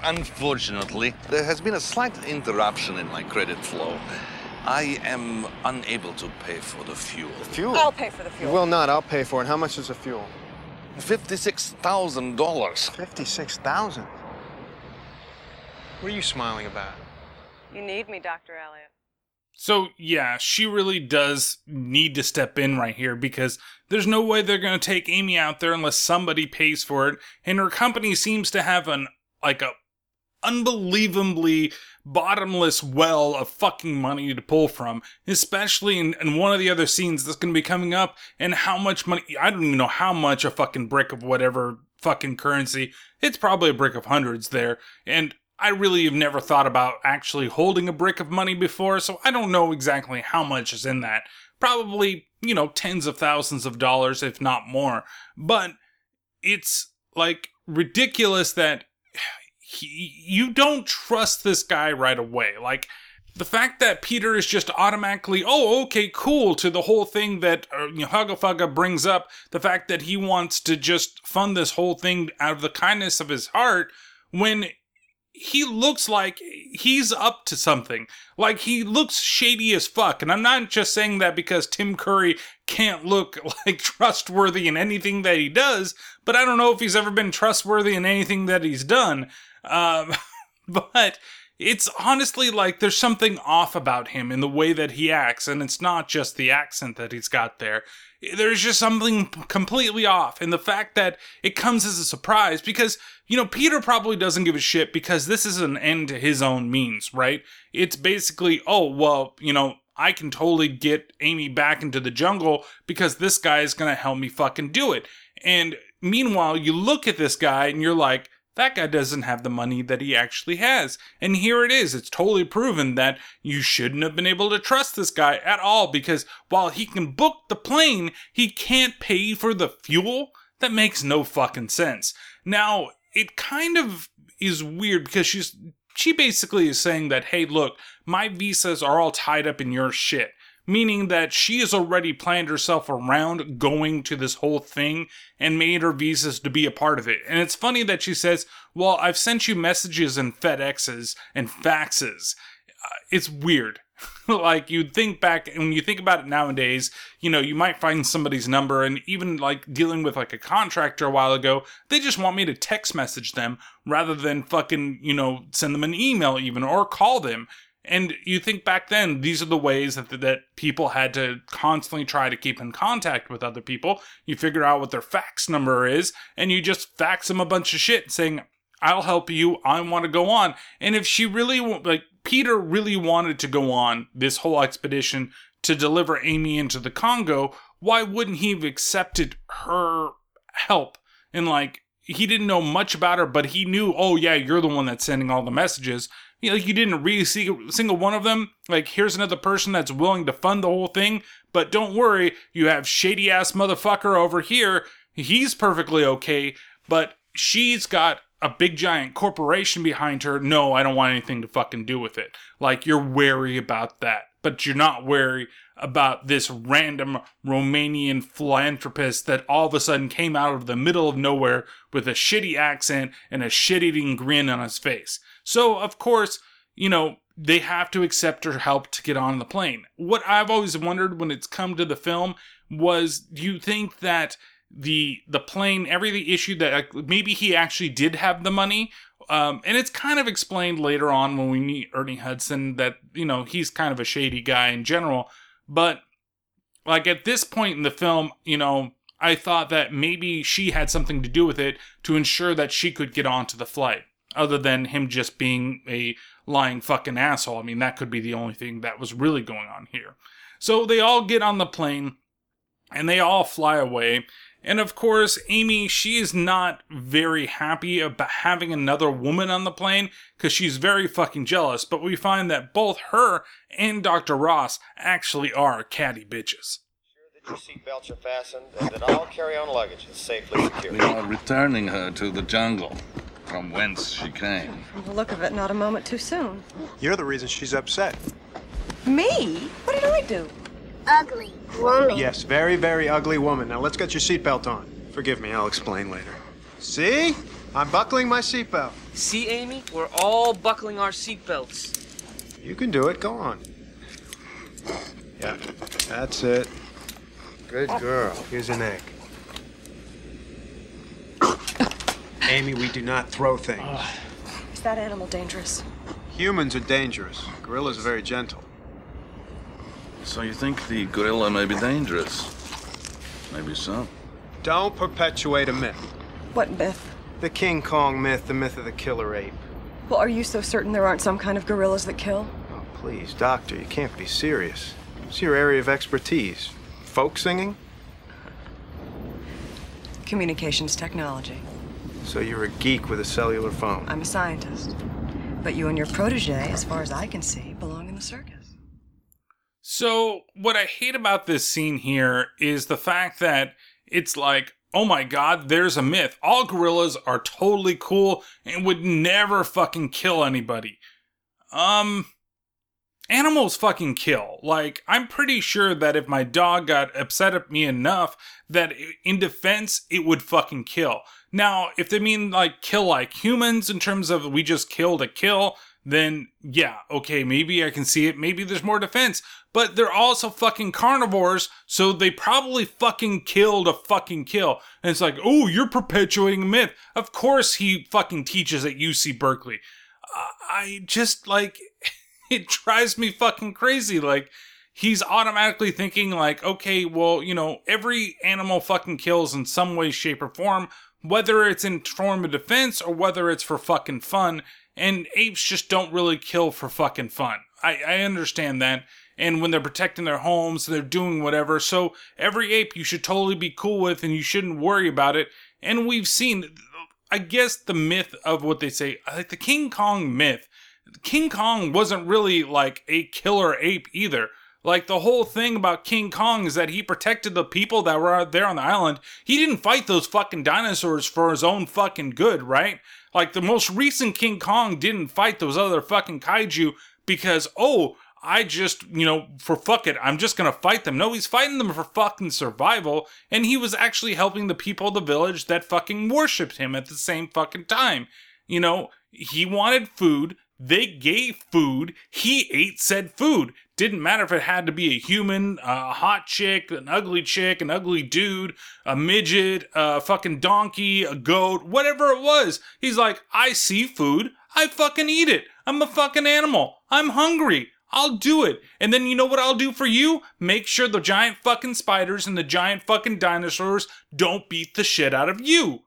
Unfortunately, there has been a slight interruption in my credit flow. I am unable to pay for the fuel. Fuel? I'll pay for the You fuel. will not. I'll pay for it. How much is the fuel? $56,000. 56,000? What are you smiling about? You need me, Dr. Elliot. So, yeah, she really does need to step in right here because there's no way they're going to take Amy out there unless somebody pays for it. And her company seems to have an, like a unbelievably bottomless well of fucking money to pull from, especially in, in one of the other scenes that's going to be coming up and how much money, I don't even know how much a fucking brick of whatever fucking currency, it's probably a brick of hundreds there. And I really have never thought about actually holding a brick of money before, so I don't know exactly how much is in that. Probably, you know, tens of thousands of dollars, if not more. But it's like ridiculous that <sighs> he, you don't trust this guy right away. Like, the fact that Peter is just automatically, oh, okay, cool, to the whole thing that uh, you know, brings up, the fact that he wants to just fund this whole thing out of the kindness of his heart, when he looks like he's up to something. Like he looks shady as fuck. And I'm not just saying that because Tim Curry can't look <laughs> like trustworthy in anything that he does, but I don't know if he's ever been trustworthy in anything that he's done. Um, <laughs> but it's honestly like there's something off about him in the way that he acts, and it's not just the accent that he's got there. There's just something completely off, and the fact that it comes as a surprise because, you know, Peter probably doesn't give a shit because this is an end to his own means, right? It's basically, oh, well, you know, I can totally get Amy back into the jungle because this guy is gonna help me fucking do it. And meanwhile, you look at this guy and you're like, that guy doesn't have the money that he actually has. And here it is. It's totally proven that you shouldn't have been able to trust this guy at all because while he can book the plane, he can't pay for the fuel. That makes no fucking sense. Now, it kind of is weird because she's she basically is saying that, hey, look, my visas are all tied up in your shit meaning that she has already planned herself around going to this whole thing and made her visas to be a part of it. And it's funny that she says, Well, I've sent you messages and FedExes and faxes. Uh, it's weird. <laughs> like you'd think back and when you think about it nowadays, you know, you might find somebody's number and even like dealing with like a contractor a while ago, they just want me to text message them rather than fucking, you know, send them an email even or call them. And you think back then, these are the ways that, that people had to constantly try to keep in contact with other people. You figure out what their fax number is, and you just fax them a bunch of shit saying, I'll help you. I want to go on. And if she really, like, Peter really wanted to go on this whole expedition to deliver Amy into the Congo, why wouldn't he have accepted her help? And, like, he didn't know much about her, but he knew, oh, yeah, you're the one that's sending all the messages you know, like you didn't read a single one of them. Like here's another person that's willing to fund the whole thing, but don't worry, you have shady ass motherfucker over here. He's perfectly okay, but she's got a big giant corporation behind her. No, I don't want anything to fucking do with it. Like you're wary about that, but you're not wary about this random Romanian philanthropist that all of a sudden came out of the middle of nowhere with a shitty accent and a shit eating grin on his face. So, of course, you know, they have to accept her help to get on the plane. What I've always wondered when it's come to the film was do you think that the the plane every issue that maybe he actually did have the money um, and it's kind of explained later on when we meet Ernie Hudson that you know he's kind of a shady guy in general but like at this point in the film you know I thought that maybe she had something to do with it to ensure that she could get onto the flight other than him just being a lying fucking asshole. I mean, that could be the only thing that was really going on here. So they all get on the plane and they all fly away. And of course, Amy, she is not very happy about having another woman on the plane because she's very fucking jealous. But we find that both her and Dr. Ross actually are catty bitches. Your seatbelts are fastened and that all carry-on luggage is safely secured. We are returning her to the jungle from whence she came. From the look of it, not a moment too soon. You're the reason she's upset. Me? What did I do? Ugly woman. Yes, very, very ugly woman. Now let's get your seatbelt on. Forgive me, I'll explain later. See? I'm buckling my seatbelt. See, Amy? We're all buckling our seatbelts. You can do it. Go on. Yeah, that's it. Good girl. Here's an egg. Amy, we do not throw things. Is that animal dangerous? Humans are dangerous. Gorillas are very gentle. So you think the gorilla may be dangerous? Maybe so. Don't perpetuate a myth. What myth? The King Kong myth, the myth of the killer ape. Well, are you so certain there aren't some kind of gorillas that kill? Oh, please, Doctor, you can't be serious. It's your area of expertise. Folk singing? Communications technology. So you're a geek with a cellular phone. I'm a scientist. But you and your protege, as far as I can see, belong in the circus. So, what I hate about this scene here is the fact that it's like, oh my god, there's a myth. All gorillas are totally cool and would never fucking kill anybody. Um, animals fucking kill. Like, I'm pretty sure that if my dog got upset at me enough, that in defense, it would fucking kill. Now, if they mean like kill like humans in terms of we just kill to kill, then yeah, okay, maybe I can see it. Maybe there's more defense. But they're also fucking carnivores, so they probably fucking killed a fucking kill. And it's like, oh, you're perpetuating a myth. Of course he fucking teaches at UC Berkeley. I just like <laughs> it drives me fucking crazy. Like he's automatically thinking like, okay, well, you know, every animal fucking kills in some way, shape, or form, whether it's in form of defense or whether it's for fucking fun. And apes just don't really kill for fucking fun. I, I understand that. And when they're protecting their homes, they're doing whatever. So every ape you should totally be cool with and you shouldn't worry about it. And we've seen, I guess, the myth of what they say, like the King Kong myth. King Kong wasn't really like a killer ape either. Like the whole thing about King Kong is that he protected the people that were out there on the island. He didn't fight those fucking dinosaurs for his own fucking good, right? Like the most recent King Kong didn't fight those other fucking kaiju because, oh, I just, you know, for fuck it, I'm just gonna fight them. No, he's fighting them for fucking survival, and he was actually helping the people of the village that fucking worshipped him at the same fucking time. You know, he wanted food, they gave food, he ate said food. Didn't matter if it had to be a human, a hot chick, an ugly chick, an ugly dude, a midget, a fucking donkey, a goat, whatever it was. He's like, I see food, I fucking eat it. I'm a fucking animal. I'm hungry. I'll do it. And then you know what I'll do for you? Make sure the giant fucking spiders and the giant fucking dinosaurs don't beat the shit out of you.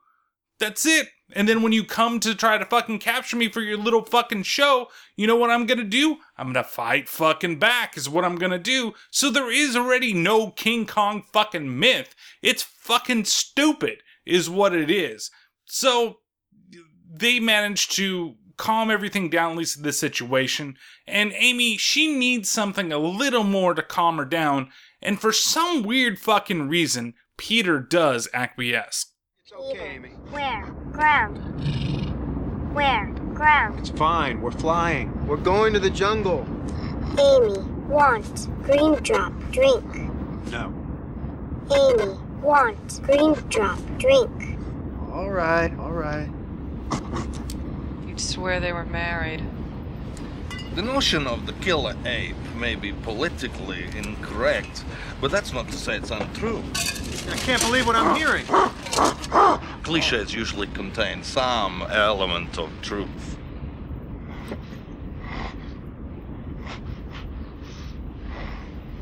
That's it. And then when you come to try to fucking capture me for your little fucking show, you know what I'm gonna do? I'm gonna fight fucking back, is what I'm gonna do. So there is already no King Kong fucking myth. It's fucking stupid, is what it is. So they managed to calm everything down, at least in this situation. And Amy, she needs something a little more to calm her down. And for some weird fucking reason, Peter does acquiesce. It's okay, Amy. Where? Ground. Where? Ground. It's fine. We're flying. We're going to the jungle. Amy, want. Green drop, drink. No. Amy, want. Green drop, drink. All right, all right. You'd swear they were married. The notion of the killer ape may be politically incorrect, but that's not to say it's untrue. I can't believe what I'm hearing. Cliches usually contain some element of truth.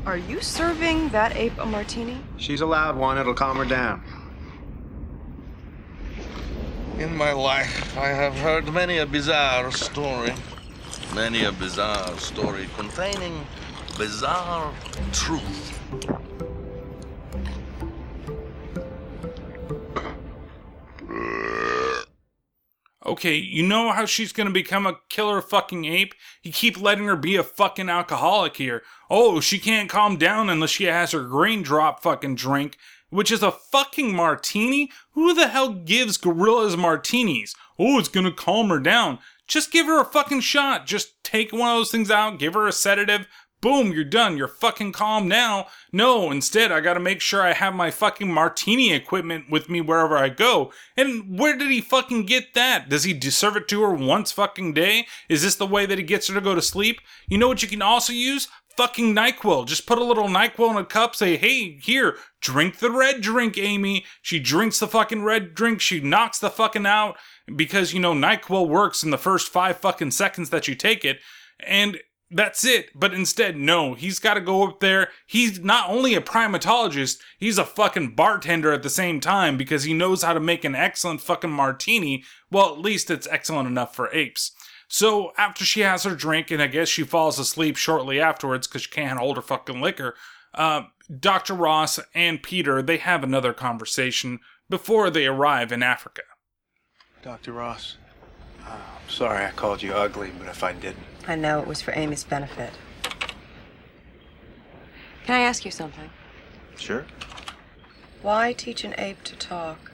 Are you serving that ape a martini? She's allowed one. It'll calm her down. In my life, I have heard many a bizarre story. Many a bizarre story containing bizarre truth. Okay, you know how she's gonna become a killer fucking ape? You keep letting her be a fucking alcoholic here. Oh, she can't calm down unless she has her grain drop fucking drink, which is a fucking martini? Who the hell gives gorillas martinis? Oh, it's gonna calm her down. Just give her a fucking shot. Just take one of those things out, give her a sedative. Boom, you're done. You're fucking calm now. No, instead, I gotta make sure I have my fucking martini equipment with me wherever I go. And where did he fucking get that? Does he serve it to her once fucking day? Is this the way that he gets her to go to sleep? You know what you can also use? Fucking NyQuil. Just put a little NyQuil in a cup, say, hey, here, drink the red drink, Amy. She drinks the fucking red drink, she knocks the fucking out because, you know, NyQuil works in the first five fucking seconds that you take it. And that's it. But instead, no, he's got to go up there. He's not only a primatologist, he's a fucking bartender at the same time because he knows how to make an excellent fucking martini. Well, at least it's excellent enough for apes. So after she has her drink, and I guess she falls asleep shortly afterwards because she can't hold her fucking liquor, uh, Dr. Ross and Peter, they have another conversation before they arrive in Africa. Dr. Ross, sorry I called you ugly, but if I didn't, I know it was for Amy's benefit. Can I ask you something? sure. Why teach an ape to talk?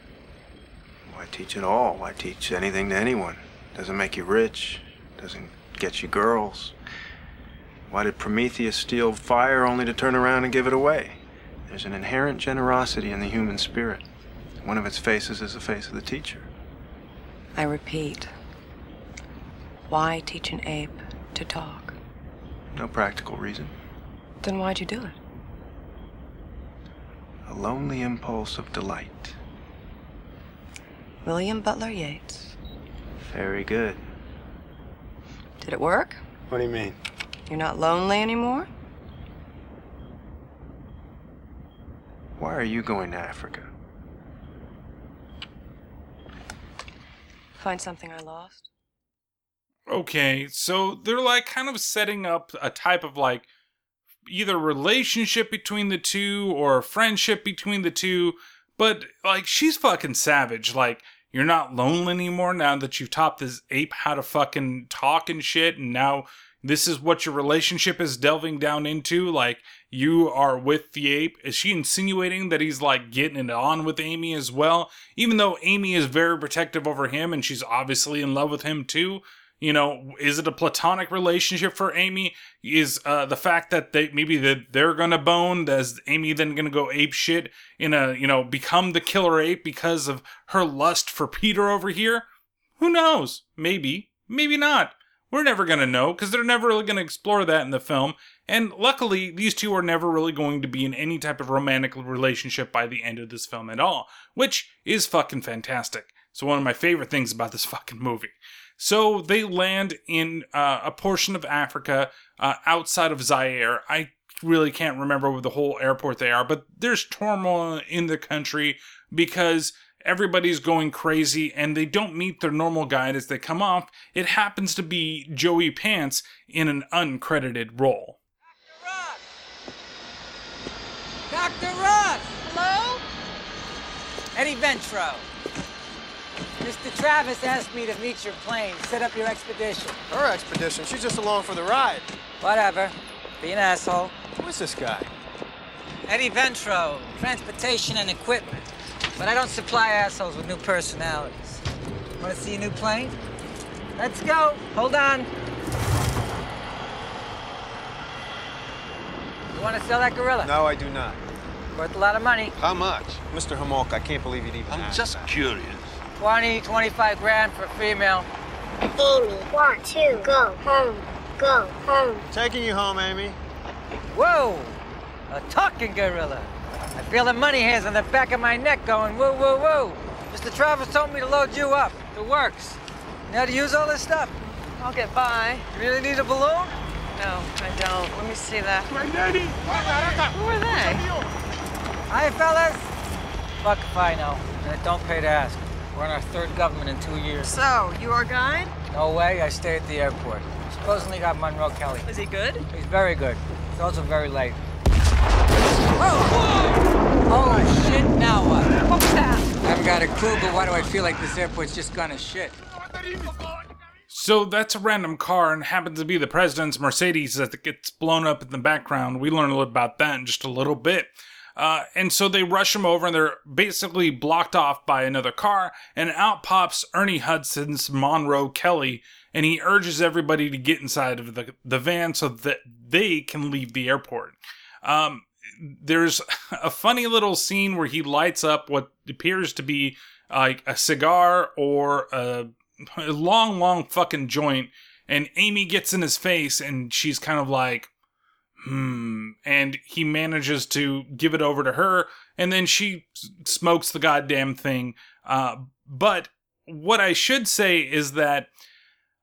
Why teach it all? Why teach anything to anyone? Doesn't make you rich, doesn't get you girls. Why did Prometheus steal fire only to turn around and give it away? There's an inherent generosity in the human spirit. One of its faces is the face of the teacher. I repeat. Why teach an ape to talk? No practical reason. Then why'd you do it? A lonely impulse of delight. William Butler Yeats. Very good. Did it work? What do you mean? You're not lonely anymore? Why are you going to Africa? Find something I lost? Okay, so they're like kind of setting up a type of like either relationship between the two or friendship between the two, but like she's fucking savage. Like, you're not lonely anymore now that you've taught this ape how to fucking talk and shit, and now this is what your relationship is delving down into. Like, you are with the ape. Is she insinuating that he's like getting it on with Amy as well? Even though Amy is very protective over him and she's obviously in love with him too. You know, is it a platonic relationship for Amy? Is uh, the fact that they maybe that they're gonna bone? Is Amy then gonna go ape shit in a you know become the killer ape because of her lust for Peter over here? Who knows? Maybe, maybe not. We're never gonna know because they're never really gonna explore that in the film. And luckily, these two are never really going to be in any type of romantic relationship by the end of this film at all, which is fucking fantastic. So one of my favorite things about this fucking movie. So they land in uh, a portion of Africa uh, outside of Zaire. I really can't remember what the whole airport they are, but there's turmoil in the country because everybody's going crazy and they don't meet their normal guide as they come off. It happens to be Joey Pants in an uncredited role. Dr. Ross! Hello? Eddie Ventro. Mr. Travis asked me to meet your plane, set up your expedition. Her expedition? She's just along for the ride. Whatever. Be an asshole. Who's this guy? Eddie Ventro, transportation and equipment. But I don't supply assholes with new personalities. Want to see a new plane? Let's go. Hold on. You want to sell that gorilla? No, I do not. Worth a lot of money. How much? Mr. Hamok, I can't believe you'd even I'm ask just that. curious. 20, 25 grand for female. Amy, want to go home. Go home. Taking you home, Amy. Whoa! A talking gorilla. I feel the money hands on the back of my neck going woo, woo, woo. Mr. Travis told me to load you up. It works. You know how to use all this stuff? I'll get by. You really need a balloon? No, I don't. Let me see that. Granddaddy! Who are they? Hi, fellas. Fuck if I know. And it don't pay to ask. We're in our third government in two years. So, you our guide? No way, I stay at the airport. Supposedly got Monroe Kelly. Is he good? He's very good. He's also very late. Whoa! Oh, shit, now what? What was that? I haven't got a clue, but why do I feel like this airport's just gone to shit? So that's a random car and happens to be the president's Mercedes that gets blown up in the background. We learn a little about that in just a little bit. Uh, and so they rush him over and they're basically blocked off by another car. And out pops Ernie Hudson's Monroe Kelly and he urges everybody to get inside of the, the van so that they can leave the airport. Um, there's <laughs> a funny little scene where he lights up what appears to be like a cigar or a, a long, long fucking joint. And Amy gets in his face and she's kind of like, hmm. And he manages to give it over to her, and then she smokes the goddamn thing. Uh, but what I should say is that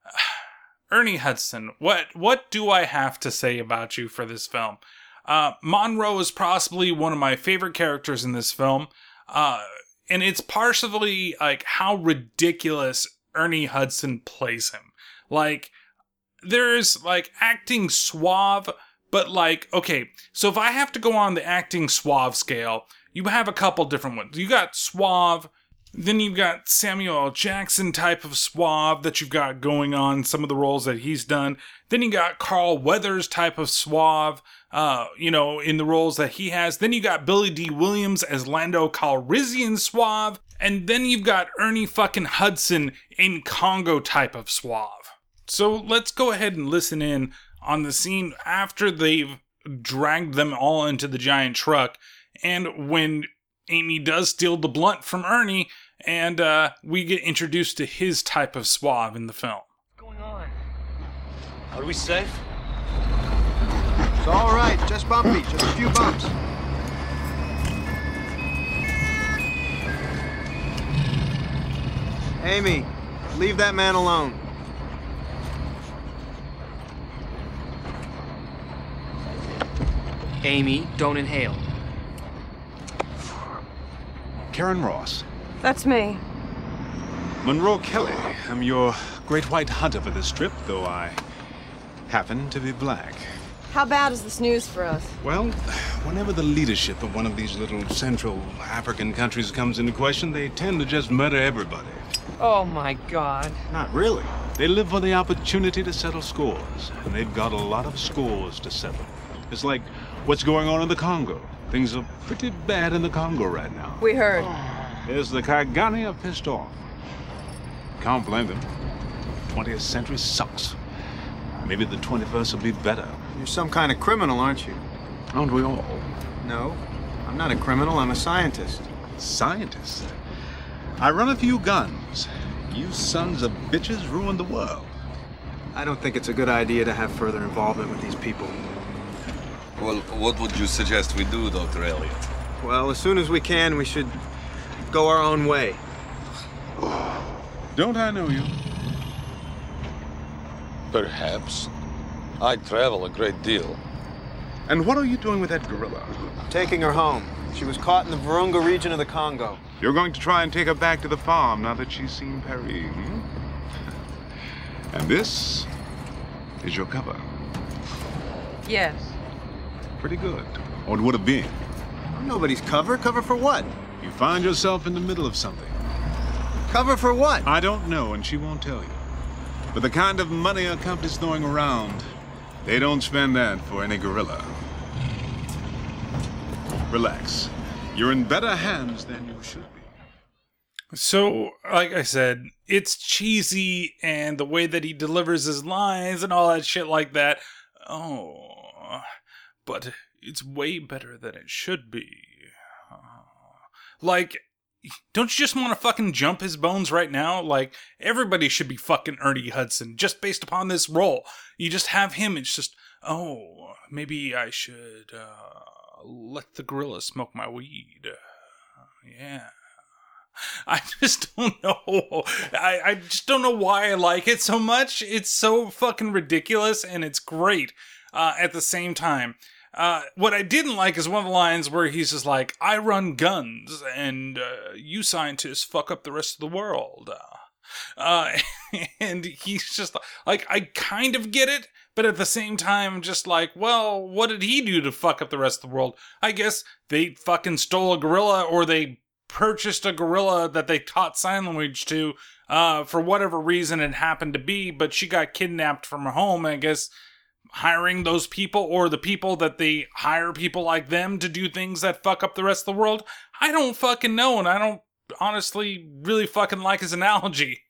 <sighs> Ernie Hudson, what what do I have to say about you for this film? Uh, Monroe is possibly one of my favorite characters in this film, uh, and it's partially like how ridiculous Ernie Hudson plays him. Like, there's like acting suave, but like, okay, so if I have to go on the acting suave scale, you have a couple different ones. You got suave, then you've got Samuel. Jackson type of suave that you've got going on, some of the roles that he's done. Then you got Carl Weathers type of suave, uh, you know, in the roles that he has. Then you got Billy Dee Williams as Lando Calrissian suave. And then you've got Ernie fucking Hudson in Congo type of suave. So let's go ahead and listen in on the scene after they've dragged them all into the giant truck. And when Amy does steal the blunt from Ernie, and uh, we get introduced to his type of suave in the film. Going on, Are we safe? It's all right. Just bumpy. Just a few bumps. Amy, leave that man alone. Amy, don't inhale. Karen Ross. That's me. Monroe Kelly. I'm your great white hunter for this trip, though I happen to be black. How bad is this news for us? Well, whenever the leadership of one of these little Central African countries comes into question, they tend to just murder everybody. Oh my god. Not really. They live for the opportunity to settle scores, and they've got a lot of scores to settle. It's like what's going on in the Congo. Things are pretty bad in the Congo right now. We heard. Yes, the Kigani are pissed off. Can't blame them. 20th century sucks. Maybe the 21st will be better. You're some kind of criminal, aren't you? Aren't we all? No. I'm not a criminal. I'm a scientist. Scientist? I run a few guns. You sons of bitches ruined the world. I don't think it's a good idea to have further involvement with these people. Well, what would you suggest we do, Dr. Elliot? Well, as soon as we can, we should go our own way. Don't I know you? Perhaps. I travel a great deal. And what are you doing with that gorilla? Taking her home. She was caught in the Virunga region of the Congo. You're going to try and take her back to the farm now that she's seen Perry. Hmm? And this is your cover. Yes. Pretty good. Or it would have been. Nobody's cover. Cover for what? You find yourself in the middle of something. Cover for what? I don't know, and she won't tell you. But the kind of money a company's throwing around, they don't spend that for any gorilla. Relax. You're in better hands than you should be. So, like I said, it's cheesy and the way that he delivers his lines and all that shit like that. Oh, but it's way better than it should be. Like, don't you just want to fucking jump his bones right now? Like, everybody should be fucking Ernie Hudson just based upon this role. You just have him, it's just, oh, maybe I should uh, let the gorilla smoke my weed. Yeah. I <laughs> just don't know. I, I just don't know why I like it so much. It's so fucking ridiculous and it's great uh, at the same time. Uh, what I didn't like is one of the lines where he's just like, I run guns and uh, you scientists fuck up the rest of the world. Uh, <laughs> and he's just like, I kind of get it, but at the same time, just like, well, what did he do to fuck up the rest of the world? I guess they fucking stole a gorilla or they purchased a gorilla that they taught sign language to uh, for whatever reason it happened to be, but she got kidnapped from her home. And I guess hiring those people or the people that they hire people like them to do things that fuck up the rest of the world. I don't fucking know, and I don't honestly really fucking like his <laughs> analogy.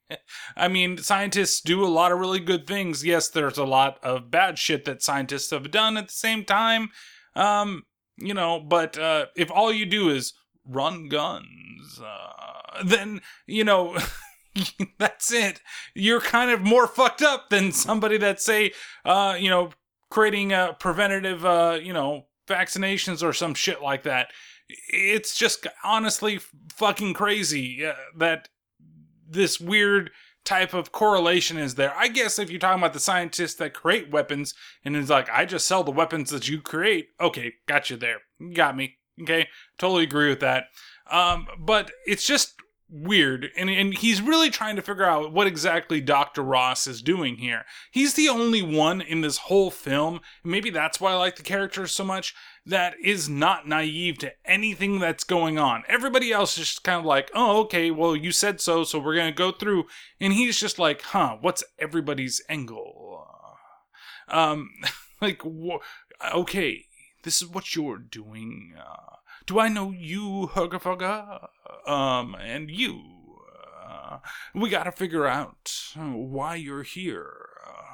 I mean, scientists do a lot of really good things. Yes, there's a lot of bad shit that scientists have done at the same time. Um, you know, but uh, if all you do is run guns, uh, then, you know, <laughs> <laughs> that's it. You're kind of more fucked up than somebody that say, uh, you know, creating uh, preventative, uh, you know, vaccinations or some shit like that. It's just honestly fucking crazy uh, that this weird type of correlation is there. I guess if you're talking about the scientists that create weapons and it's like, I just sell the weapons that you create, okay, got you there. Got me. Okay, totally agree with that. Um, but it's just weird. And, and he's really trying to figure out what exactly dr ross is doing here. He's the only one in this whole film maybe that's why i like the character so much that is not naive to anything that's going on. Everybody else is just kind of like oh okay well you said so so we're gonna go through and he's just like huh what's everybody's angle? Um <laughs> like wh- okay this is what you're doing uh, do I know you, Fugga? Um, and you? Uh, we gotta figure out why you're here.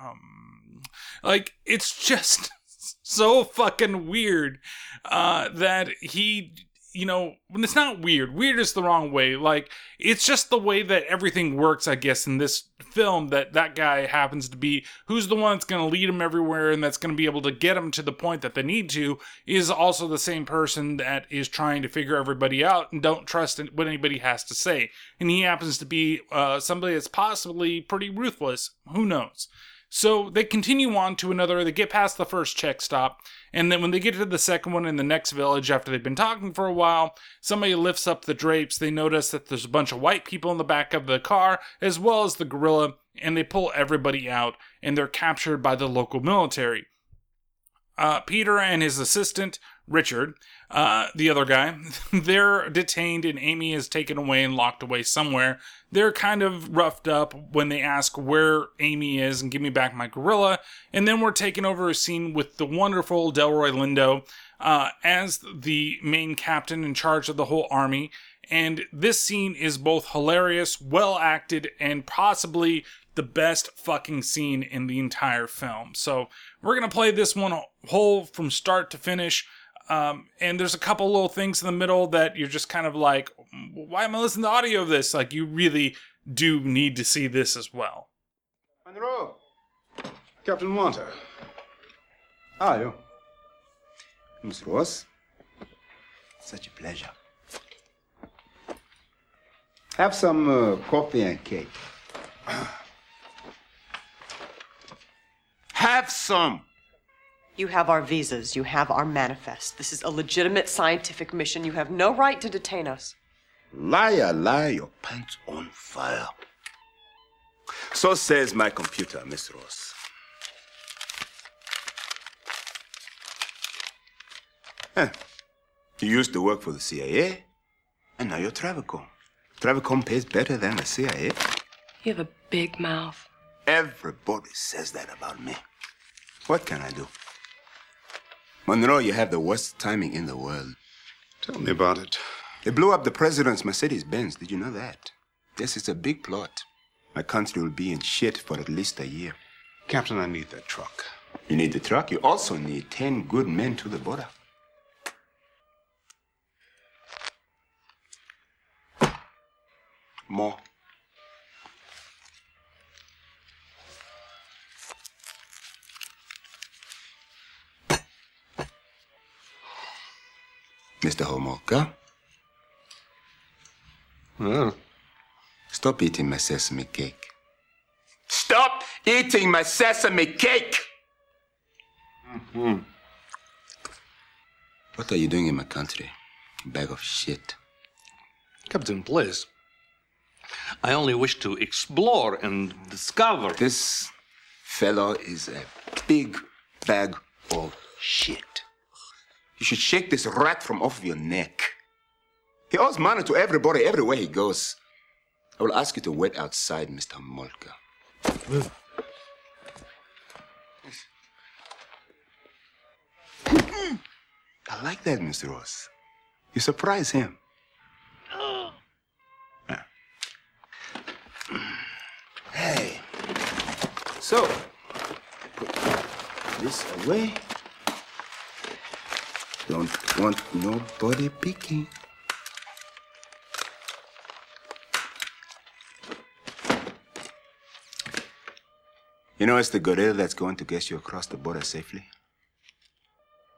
Um, like, it's just <laughs> so fucking weird uh, that he you know, when it's not weird. Weird is the wrong way. Like it's just the way that everything works, I guess, in this film. That that guy happens to be who's the one that's going to lead him everywhere and that's going to be able to get him to the point that they need to is also the same person that is trying to figure everybody out and don't trust what anybody has to say. And he happens to be uh, somebody that's possibly pretty ruthless. Who knows? So they continue on to another, they get past the first check stop, and then when they get to the second one in the next village after they've been talking for a while, somebody lifts up the drapes. They notice that there's a bunch of white people in the back of the car, as well as the gorilla, and they pull everybody out, and they're captured by the local military. Uh, Peter and his assistant, Richard, uh, the other guy, <laughs> they're detained and Amy is taken away and locked away somewhere. They're kind of roughed up when they ask where Amy is and give me back my gorilla. And then we're taken over a scene with the wonderful Delroy Lindo uh, as the main captain in charge of the whole army. And this scene is both hilarious, well acted, and possibly the best fucking scene in the entire film. So we're gonna play this one whole from start to finish. Um, and there's a couple little things in the middle that you're just kind of like, why am I listening to audio of this? Like, you really do need to see this as well. Monroe, Captain Wanta. How are you? Miss Ross? Such a pleasure. Have some uh, coffee and cake. Have some. You have our visas. You have our manifest. This is a legitimate scientific mission. You have no right to detain us. Liar, liar, your pants on fire. So says my computer, Miss Ross. Huh. You used to work for the CIA, and now you're Travicom. Travicom pays better than the CIA. You have a big mouth. Everybody says that about me. What can I do? Monroe, you have the worst timing in the world. Tell me about it. They blew up the president's Mercedes Benz. Did you know that? Yes, it's a big plot. My country will be in shit for at least a year. Captain, I need that truck. You need the truck. You also need 10 good men to the border. More. Mr. Homolka? Well, Stop eating my sesame cake. Stop eating my sesame cake! hmm What are you doing in my country? Bag of shit. Captain, please. I only wish to explore and discover. This fellow is a big bag of shit. You should shake this rat from off your neck. He owes money to everybody everywhere he goes. I will ask you to wait outside, Mr. Molka. I like that, Mr. Ross. You surprise him. Hey. So, put this away. Don't want nobody peeking. You know, it's the gorilla that's going to get you across the border safely.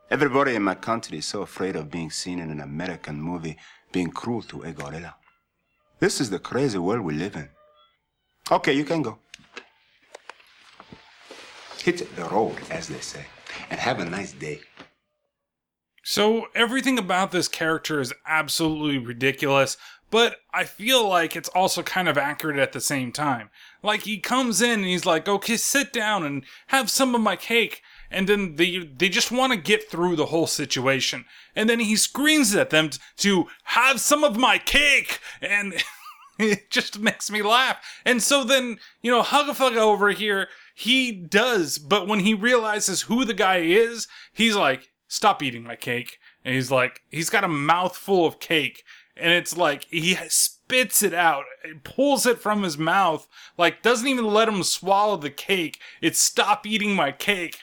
Everybody in my country is so afraid of being seen in an American movie being cruel to a gorilla. This is the crazy world we live in. Okay, you can go. Hit the road, as they say, and have a nice day. So everything about this character is absolutely ridiculous, but I feel like it's also kind of accurate at the same time. Like he comes in and he's like, "Okay, sit down and have some of my cake." And then they they just want to get through the whole situation. And then he screams at them to have some of my cake and <laughs> it just makes me laugh. And so then, you know, Hugafugga over here, he does, but when he realizes who the guy is, he's like, stop eating my cake. And he's like, he's got a mouthful of cake. And it's like, he spits it out, pulls it from his mouth, like, doesn't even let him swallow the cake. It's stop eating my cake.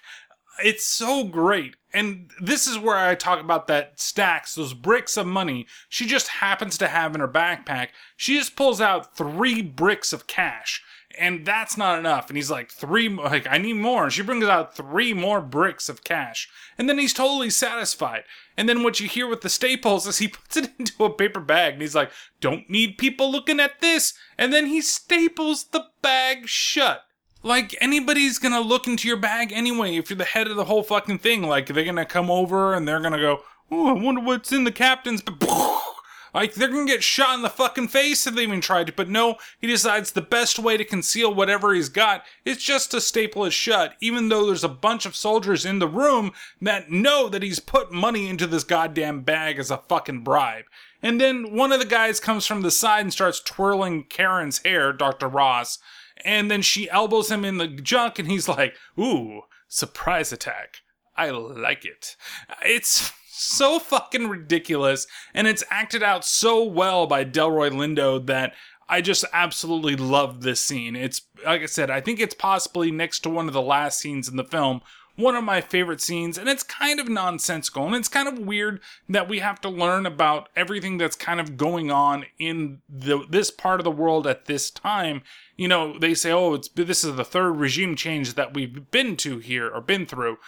It's so great. And this is where I talk about that stacks, those bricks of money she just happens to have in her backpack. She just pulls out three bricks of cash and that's not enough. And he's like, three, like, I need more. And she brings out three more bricks of cash. And then he's totally satisfied. And then what you hear with the staples is he <laughs> puts it into a paper bag and he's like, don't need people looking at this. And then he staples the bag shut. Like, anybody's gonna look into your bag anyway if you're the head of the whole fucking thing. Like, they're gonna come over and they're gonna go, oh, I wonder what's in the captain's. <laughs> Like, they're gonna get shot in the fucking face if they even tried to, but no, he decides the best way to conceal whatever he's got is just to staple it shut, even though there's a bunch of soldiers in the room that know that he's put money into this goddamn bag as a fucking bribe. And then one of the guys comes from the side and starts twirling Karen's hair, Dr. Ross, and then she elbows him in the junk and he's like, ooh, surprise attack. I like it. It's so fucking ridiculous, and it's acted out so well by Delroy Lindo that I just absolutely love this scene. It's like I said, I think it's possibly next to one of the last scenes in the film. One of my favorite scenes, and it's kind of nonsensical, and it's kind of weird that we have to learn about everything that's kind of going on in the this part of the world at this time. You know, they say, "Oh, it's this is the third regime change that we've been to here or been through,"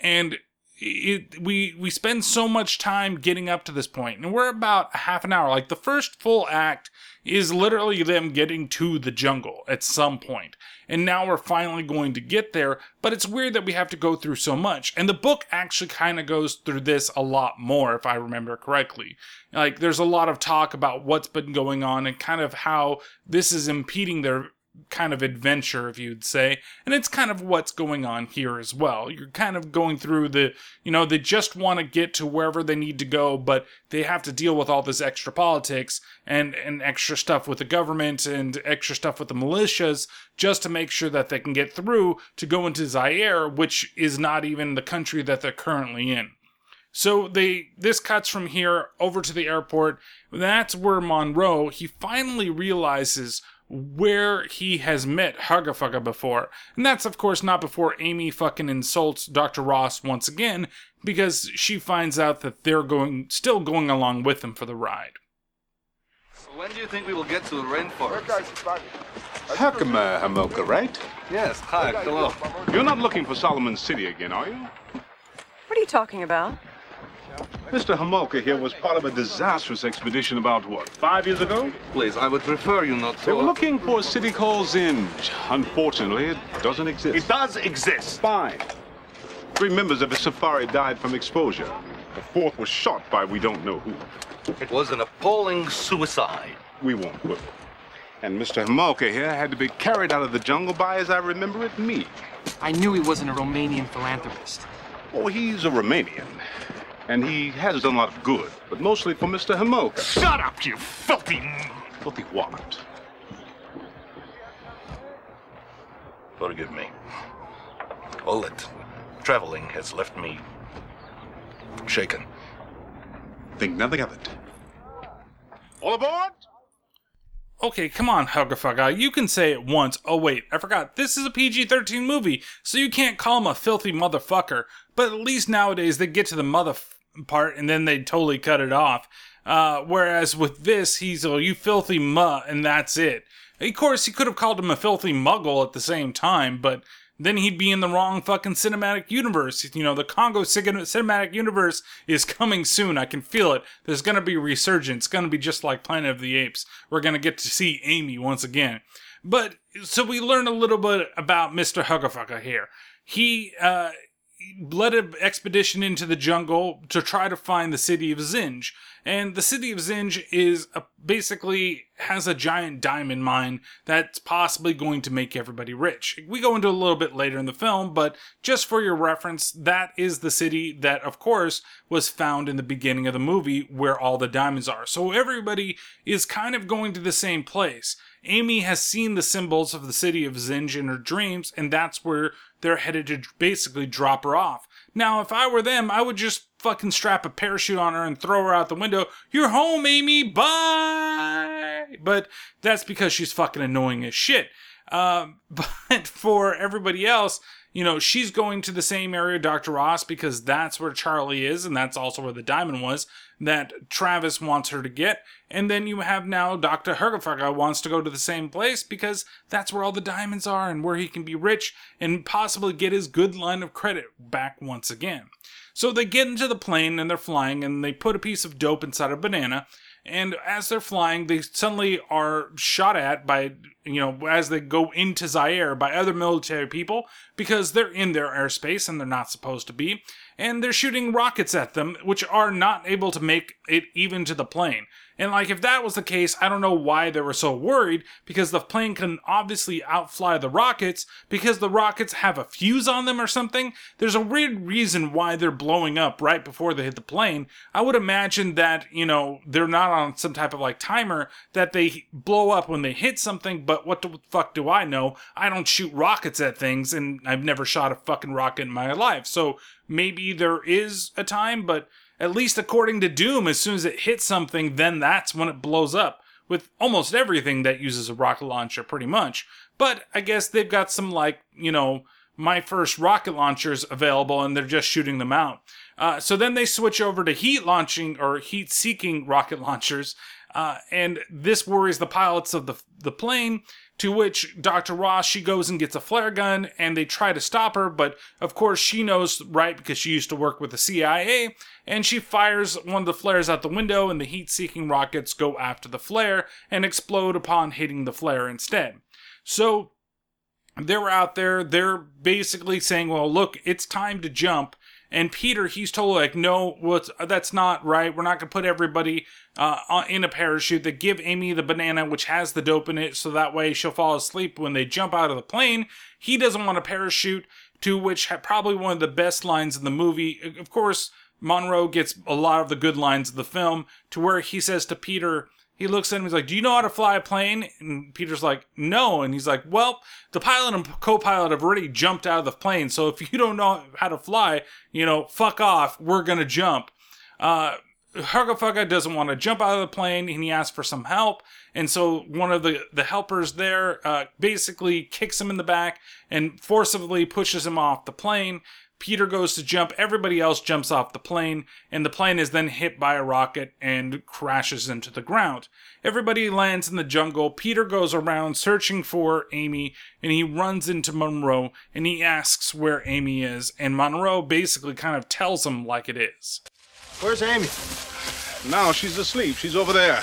and it, we we spend so much time getting up to this point, and we're about a half an hour. Like the first full act is literally them getting to the jungle at some point, and now we're finally going to get there. But it's weird that we have to go through so much, and the book actually kind of goes through this a lot more, if I remember correctly. Like there's a lot of talk about what's been going on and kind of how this is impeding their kind of adventure, if you'd say. And it's kind of what's going on here as well. You're kind of going through the, you know, they just want to get to wherever they need to go, but they have to deal with all this extra politics and, and extra stuff with the government and extra stuff with the militias just to make sure that they can get through to go into Zaire, which is not even the country that they're currently in. So they this cuts from here over to the airport. That's where Monroe he finally realizes where he has met Hugafugga before. And that's, of course, not before Amy fucking insults Dr. Ross once again, because she finds out that they're going, still going along with him for the ride. When do you think we will get to the rainforest? Herkermer Homolka, right? Yes, hi, hello. You're not looking for Solomon City again, are you? What are you talking about? Mr. Homolka here was part of a disastrous expedition about, what, five years ago? Please, I would prefer you not to... They were looking for a city called Zinj. Unfortunately, it doesn't exist. It does exist. Fine. Three members of the safari died from exposure. The fourth was shot by we don't know who. It was an appalling suicide. We won't quibble. And Mr. Homolka here had to be carried out of the jungle by, as I remember it, me. I knew he wasn't a Romanian philanthropist. Oh, he's a Romanian. And he has done a lot of good, but mostly for Mr. Homolka. Shut up, you filthy... Filthy what? Forgive me. All that traveling has left me shaken. Think nothing of it. All aboard! Okay, come on, Hugafugga. You can say it once. Oh, wait, I forgot. This is a PG 13 movie, so you can't call him a filthy motherfucker. But at least nowadays they get to the mother f- part and then they totally cut it off. Uh, whereas with this, he's, oh, you filthy muh, and that's it. Of course, he could have called him a filthy muggle at the same time, but then he'd be in the wrong fucking cinematic universe. You know, the Congo cinematic universe is coming soon. I can feel it. There's going to be resurgence. It's going to be just like Planet of the Apes. We're going to get to see Amy once again. But so we learn a little bit about Mr. Huggerfucker here. He uh, led an expedition into the jungle to try to find the city of Zinj. And the city of Zinj is a, basically has a giant diamond mine that's possibly going to make everybody rich. We go into a little bit later in the film, but just for your reference, that is the city that, of course, was found in the beginning of the movie where all the diamonds are. So everybody is kind of going to the same place. Amy has seen the symbols of the city of Zinj in her dreams, and that's where they're headed to basically drop her off. Now, if I were them, I would just fucking strap a parachute on her and throw her out the window. You're home, Amy. Bye. But that's because she's fucking annoying as shit. Um, <laughs> but for everybody else, you know, she's going to the same area, Dr. Ross, because that's where Charlie is, and that's also where the diamond was that Travis wants her to get. And then you have now Dr. Hergefaga wants to go to the same place because that's where all the diamonds are and where he can be rich and possibly get his good line of credit back once again. So they get into the plane and they're flying and they put a piece of dope inside a banana. And as they're flying, they suddenly are shot at by, you know, as they go into Zaire by other military people because they're in their airspace and they're not supposed to be. And they're shooting rockets at them, which are not able to make it even to the plane. And like, if that was the case, I don't know why they were so worried because the plane can obviously outfly the rockets because the rockets have a fuse on them or something. There's a weird reason why they're blowing up right before they hit the plane. I would imagine that, you know, they're not on some type of like timer that they blow up when they hit something, but what the fuck do I know? I don't shoot rockets at things and I've never shot a fucking rocket in my life. So maybe there is a time, but at least according to Doom, as soon as it hits something, then that's when it blows up. With almost everything that uses a rocket launcher, pretty much. But I guess they've got some, like, you know, my first rocket launchers available and they're just shooting them out. Uh, so then they switch over to heat launching or heat seeking <laughs> rocket launchers. Uh, and this worries the pilots of the, the plane to which Dr. Ross, she goes and gets a flare gun and they try to stop her, but of course she knows right because she used to work with the CIA and she fires one of the flares out the window and the heat seeking rockets go after the flare and explode upon hitting the flare instead. So they're out there, they're basically saying, well, look, it's time to jump. And Peter, he's totally like, no, that's not right. We're not gonna put everybody uh, in a parachute. They give Amy the banana, which has the dope in it, so that way she'll fall asleep when they jump out of the plane. He doesn't want a parachute. To which probably one of the best lines in the movie. Of course, Monroe gets a lot of the good lines of the film. To where he says to Peter, he looks at him. He's like, "Do you know how to fly a plane?" And Peter's like, "No." And he's like, "Well, the pilot and co-pilot have already jumped out of the plane. So if you don't know how to fly, you know, fuck off. We're gonna jump." Uh, Hugga doesn't want to jump out of the plane, and he asks for some help. And so one of the the helpers there uh, basically kicks him in the back and forcibly pushes him off the plane. Peter goes to jump, everybody else jumps off the plane, and the plane is then hit by a rocket and crashes into the ground. Everybody lands in the jungle. Peter goes around searching for Amy, and he runs into Monroe and he asks where Amy is, and Monroe basically kind of tells him like it is. Where's Amy? Now she's asleep. She's over there.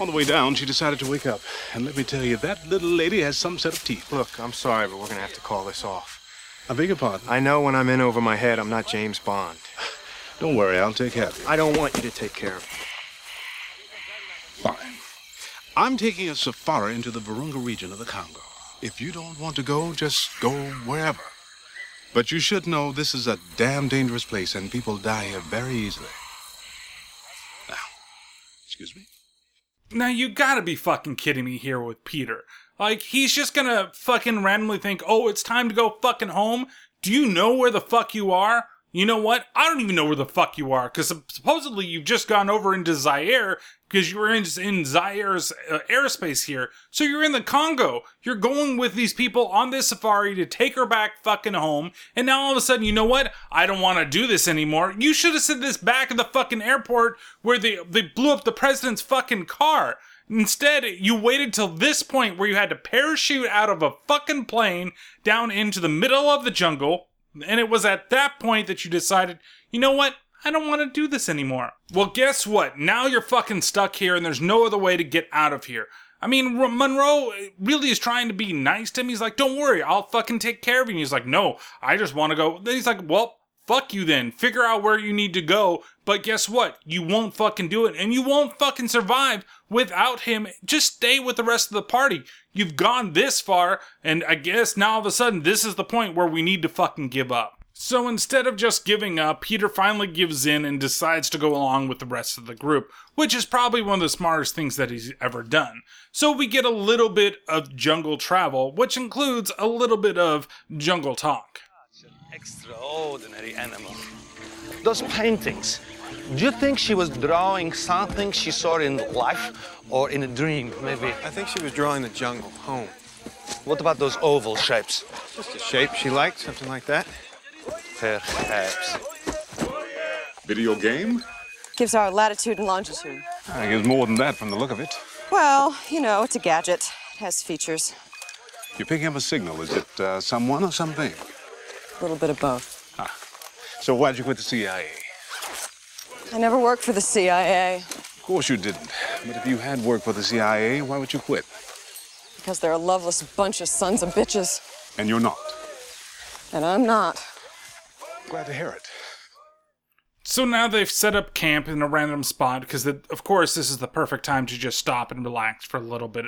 On the way down, she decided to wake up. And let me tell you, that little lady has some set of teeth. Look, I'm sorry, but we're gonna have to call this off. I beg your pardon? I know when I'm in over my head, I'm not James Bond. <sighs> Don't worry, I'll take care of you. I don't want you to take care of me. Fine. I'm taking a safari into the Virunga region of the Congo. If you don't want to go, just go wherever. But you should know this is a damn dangerous place and people die here very easily. Now, excuse me? Now you gotta be fucking kidding me here with Peter. Like, he's just gonna fucking randomly think, oh, it's time to go fucking home. Do you know where the fuck you are? You know what? I don't even know where the fuck you are, because supposedly you've just gone over into Zaire, because you were in, in Zaire's uh, airspace here. So you're in the Congo. You're going with these people on this safari to take her back fucking home, and now all of a sudden, you know what? I don't want to do this anymore. You should have said this back at the fucking airport where they, they blew up the president's fucking car. Instead, you waited till this point where you had to parachute out of a fucking plane down into the middle of the jungle, and it was at that point that you decided, you know what? I don't want to do this anymore. Well, guess what? Now you're fucking stuck here and there's no other way to get out of here. I mean, Monroe eh, really is trying to be nice to him. He's like, don't worry, I'll fucking take care of you. And he's like, no, I just want to go. Then he's like, well, fuck you then. Figure out where you need to go. But guess what? You won't fucking do it. And you won't fucking survive without him. Just stay with the rest of the party. You've gone this far. And I guess now all of a sudden, this is the point where we need to fucking give up. So instead of just giving up, Peter finally gives in and decides to go along with the rest of the group, which is probably one of the smartest things that he's ever done. So we get a little bit of jungle travel, which includes a little bit of jungle talk. An Extraordinary animal. Those paintings. Do you think she was drawing something she saw in life or in a dream, maybe? I think she was drawing the jungle, home. What about those oval shapes? Just a shape she liked, something like that. Perhaps. Video game? Gives our latitude and longitude. I guess more than that from the look of it. Well, you know, it's a gadget. It has features. You're picking up a signal. Is it uh, someone or something? A little bit of both. Ah. So why'd you quit the CIA? I never worked for the CIA Of course you didn't. But if you had worked for the CIA, why would you quit? because they're a loveless bunch of sons of bitches. And you're not. And I'm not. Glad to hear it. So now they've set up camp in a random spot because, of course, this is the perfect time to just stop and relax for a little bit.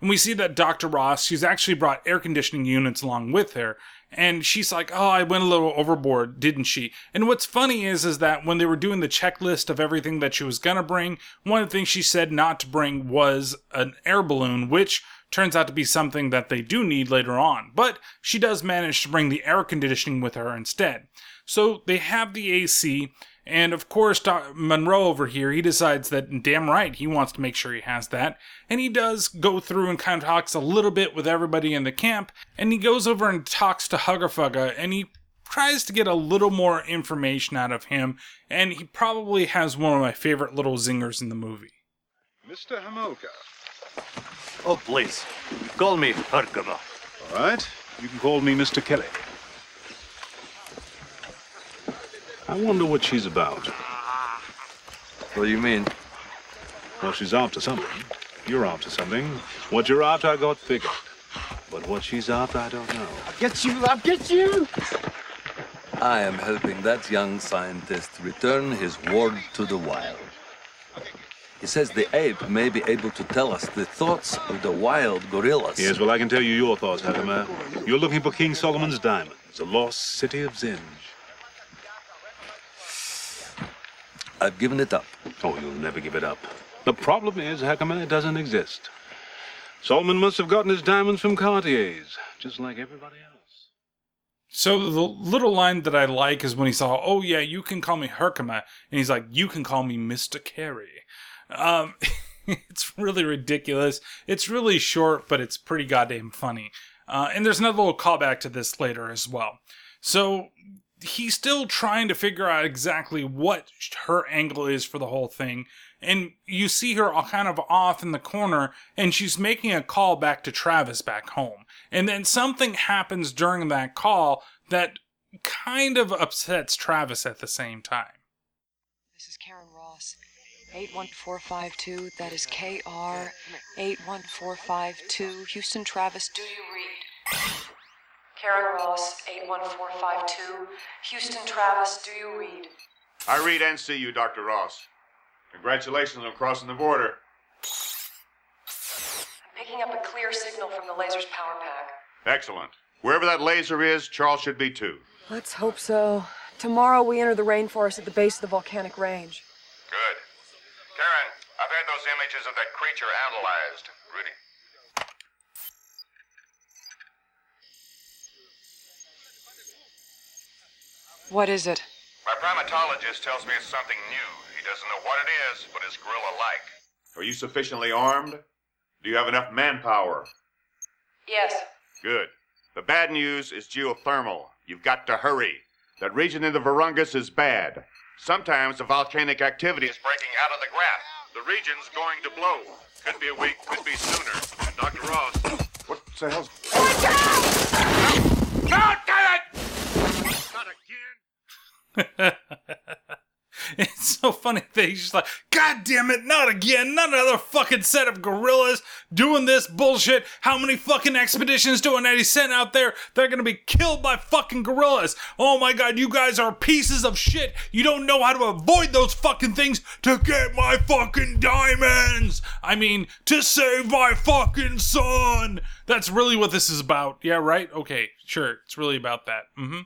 And we see that Dr. Ross, she's actually brought air conditioning units along with her. And she's like, "Oh, I went a little overboard, didn't she?" And what's funny is, is that when they were doing the checklist of everything that she was gonna bring, one of the things she said not to bring was an air balloon, which turns out to be something that they do need later on. But she does manage to bring the air conditioning with her instead. So they have the AC, and of course, Doc- Monroe over here, he decides that damn right, he wants to make sure he has that. And he does go through and kind of talks a little bit with everybody in the camp, and he goes over and talks to Huggerfugga, and he tries to get a little more information out of him, and he probably has one of my favorite little zingers in the movie. Mr. Homolka. Oh, please. Call me Herkermer. All right. You can call me Mr. Kelly. I wonder what she's about. What do you mean? Well, she's after something. You're after something. What you're after, I got figured. But what she's after, I don't know. I'll get you, I'll get you! I am helping that young scientist return his ward to the wild. He says the ape may be able to tell us the thoughts of the wild gorillas. Yes, well, I can tell you your thoughts, Herkermer. You're looking for King Solomon's diamond, the lost city of Zinj. I've given it up. Oh, you'll never give it up. The problem is, Herkermer, it doesn't exist. Solomon must have gotten his diamonds from Cartier's, just like everybody else. So the little line that I like is when he saw, "Oh yeah, you can call me Herkermer," and he's like, "You can call me Mister Carey." Um, <laughs> it's really ridiculous. It's really short, but it's pretty goddamn funny. Uh, and there's another little callback to this later as well. So he's still trying to figure out exactly what her angle is for the whole thing. And you see her all kind of off in the corner, and she's making a call back to Travis back home. And then something happens during that call that kind of upsets Travis at the same time. This is Karen Ross. 81452. That is KR 81452. Houston Travis, do you read? Karen Ross 81452. Houston Travis, do you read? I read and see you, Dr. Ross. Congratulations on crossing the border. I'm picking up a clear signal from the laser's power pack. Excellent. Wherever that laser is, Charles should be too. Let's hope so. Tomorrow we enter the rainforest at the base of the volcanic range. Good. Karen, I've had those images of that creature analyzed. Rudy. What is it? My primatologist tells me it's something new. He doesn't know what it is, but it's gorilla-like. Are you sufficiently armed? Do you have enough manpower? Yes. Good. The bad news is geothermal. You've got to hurry. That region in the Virungas is bad. Sometimes the volcanic activity is Breaking out of the graph. The region's going to blow. Could be a week, could be sooner. And Dr. Ross. What the hell's. God damn it! <laughs> it's so funny that he's just like, God damn it, not again, not another fucking set of gorillas doing this bullshit. How many fucking expeditions do Eddie sent out there? They're gonna be killed by fucking gorillas. Oh my god, you guys are pieces of shit. You don't know how to avoid those fucking things to get my fucking diamonds. I mean, to save my fucking son. That's really what this is about. Yeah, right? Okay, sure. It's really about that. Mm-hmm.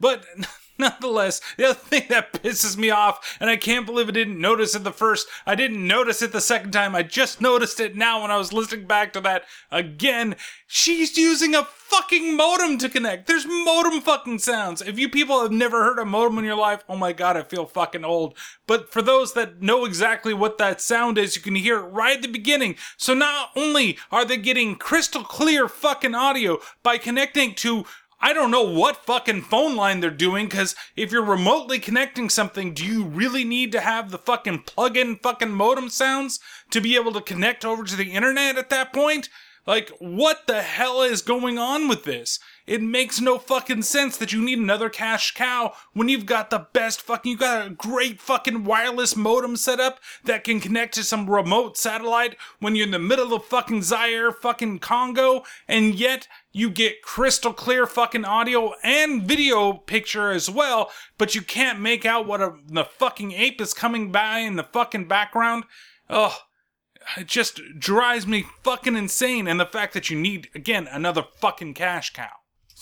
But <laughs> nonetheless, the other thing that pisses me off, and I can't believe I didn't notice it the first, I didn't notice it the second time, I just noticed it now when I was listening back to that again. She's using a fucking modem to connect. There's modem fucking sounds. If you people have never heard a modem in your life, oh my god, I feel fucking old. But for those that know exactly what that sound is, you can hear it right at the beginning. So not only are they getting crystal clear fucking audio by connecting to I don't know what fucking phone line they're doing because if you're remotely connecting something, do you really need to have the fucking plug in fucking modem sounds to be able to connect over to the internet at that point? Like, what the hell is going on with this? It makes no fucking sense that you need another cash cow when you've got the best fucking, you got a great fucking wireless modem set up that can connect to some remote satellite when you're in the middle of fucking Zaire, fucking Congo, and yet you get crystal clear fucking audio and video picture as well, but you can't make out what a, the fucking ape is coming by in the fucking background. Ugh it just drives me fucking insane. And the fact that you need, again, another fucking cash cow.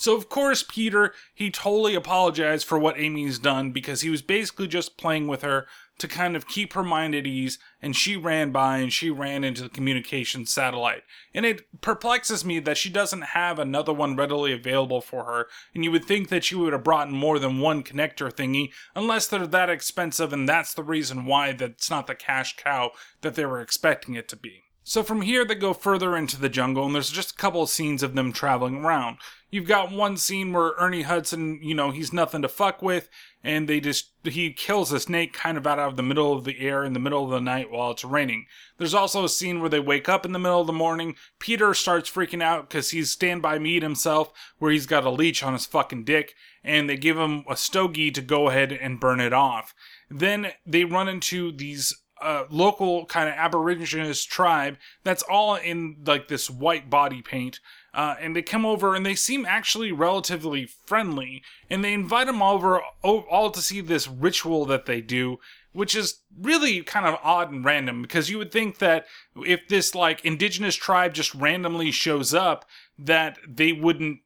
So, of course, Peter, he totally apologized for what Amy's done because he was basically just playing with her to kind of keep her mind at ease, and she ran by and she ran into the communications satellite. And it perplexes me that she doesn't have another one readily available for her, and you would think that she would have brought in more than one connector thingy, unless they're that expensive, and that's the reason why that's not the cash cow that they were expecting it to be. So from here, they go further into the jungle, and there's just a couple of scenes of them traveling around. You've got one scene where Ernie Hudson, you know, he's nothing to fuck with, and they just, he kills a snake kind of out of the middle of the air in the middle of the night while it's raining. There's also a scene where they wake up in the middle of the morning. Peter starts freaking out because he's standby meat himself, where he's got a leech on his fucking dick, and they give him a stogie to go ahead and burn it off. Then they run into these uh, local kind of aboriginist tribe that's all in like this white body paint uh, and they come over and they seem actually relatively friendly and they invite them over all to see this ritual that they do which is really kind of odd and random because you would think that if this like indigenous tribe just randomly shows up that they wouldn't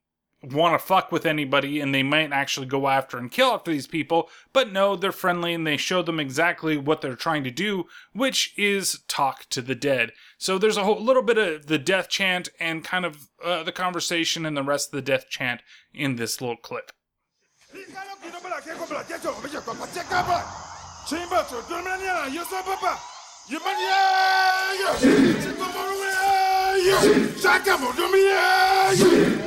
want to fuck with anybody and they might actually go after and kill after these people. But no, they're friendly and they show them exactly what they're trying to do, which is talk to the dead. So there's a whole little bit of the death chant and kind of uh, the conversation and the rest of the death chant in this little clip.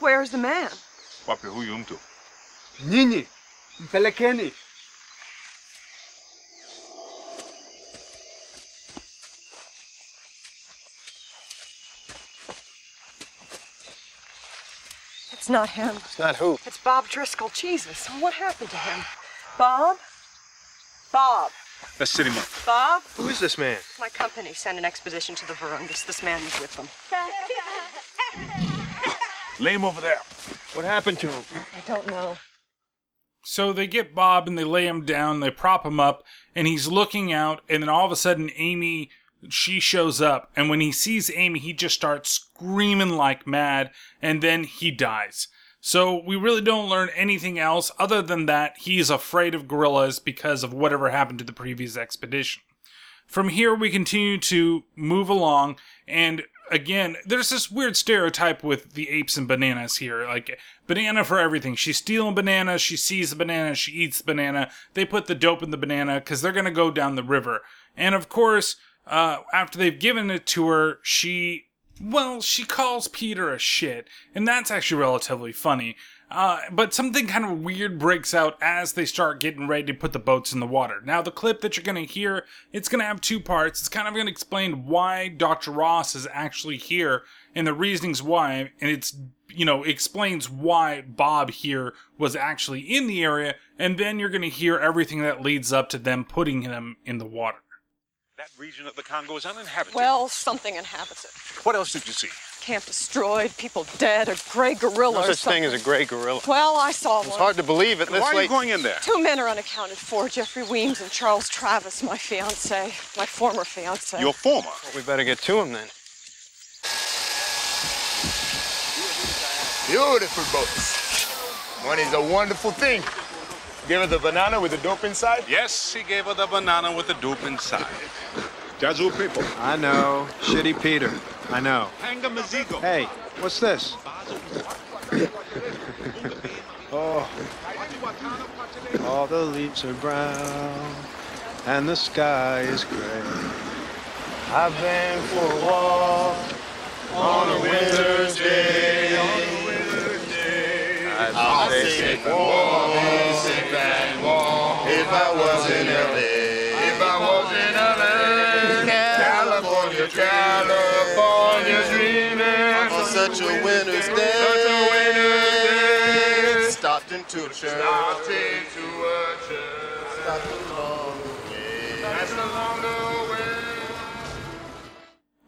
Where's the man? Papi huyumtu. Nini, mpelekeni. It's not him. It's not who? It's Bob Driscoll. Jesus, what happened to him? Bob? Bob. Let's sit him up. Bob? Who is this man? My company sent an expedition to the Virungas. This man was with them. Lay him over there. What happened to him? I don't know. So they get Bob and they lay him down, they prop him up, and he's looking out, and then all of a sudden Amy she shows up, and when he sees Amy, he just starts screaming like mad, and then he dies. So we really don't learn anything else other than that he's afraid of gorillas because of whatever happened to the previous expedition. From here, we continue to move along, and again, there's this weird stereotype with the apes and bananas here. Like, banana for everything. She's stealing bananas, she sees the banana, she eats the banana. They put the dope in the banana because they're going to go down the river. And of course, uh, after they've given it to her, she, well, she calls Peter a shit. And that's actually relatively funny. Uh, but something kind of weird breaks out as they start getting ready to put the boats in the water. Now, the clip that you're going to hear, it's going to have two parts. It's kind of going to explain why Dr. Ross is actually here and the reasonings why, and it's, you know, explains why Bob here was actually in the area, and then you're going to hear everything that leads up to them putting them in the water. That region of the Congo is uninhabited. Well, something inhabits it. What else did you see? Camp destroyed, people dead, a gray gorilla. No or such thing as a gray gorilla. Well, I saw one. It's hard to believe it. Why are you late. going in there? Two men are unaccounted for Jeffrey Weems and Charles Travis, my fiance, my former fiance. Your former. We better get to him then. Beautiful boats. Money's a wonderful thing. Give her the banana with the dope inside? Yes, he gave her the banana with the dope inside. Yazoo people. I know. Shitty Peter. I know. Hey, what's this? <laughs> oh. All the leaves are brown and the sky is gray. I've been for a walk on a winter's day. I'll sit and walk, sit and walk. If I was in LA, such a winter's day. Stopped into a church. Stopped into a church. Stopped along the way. That's along the way.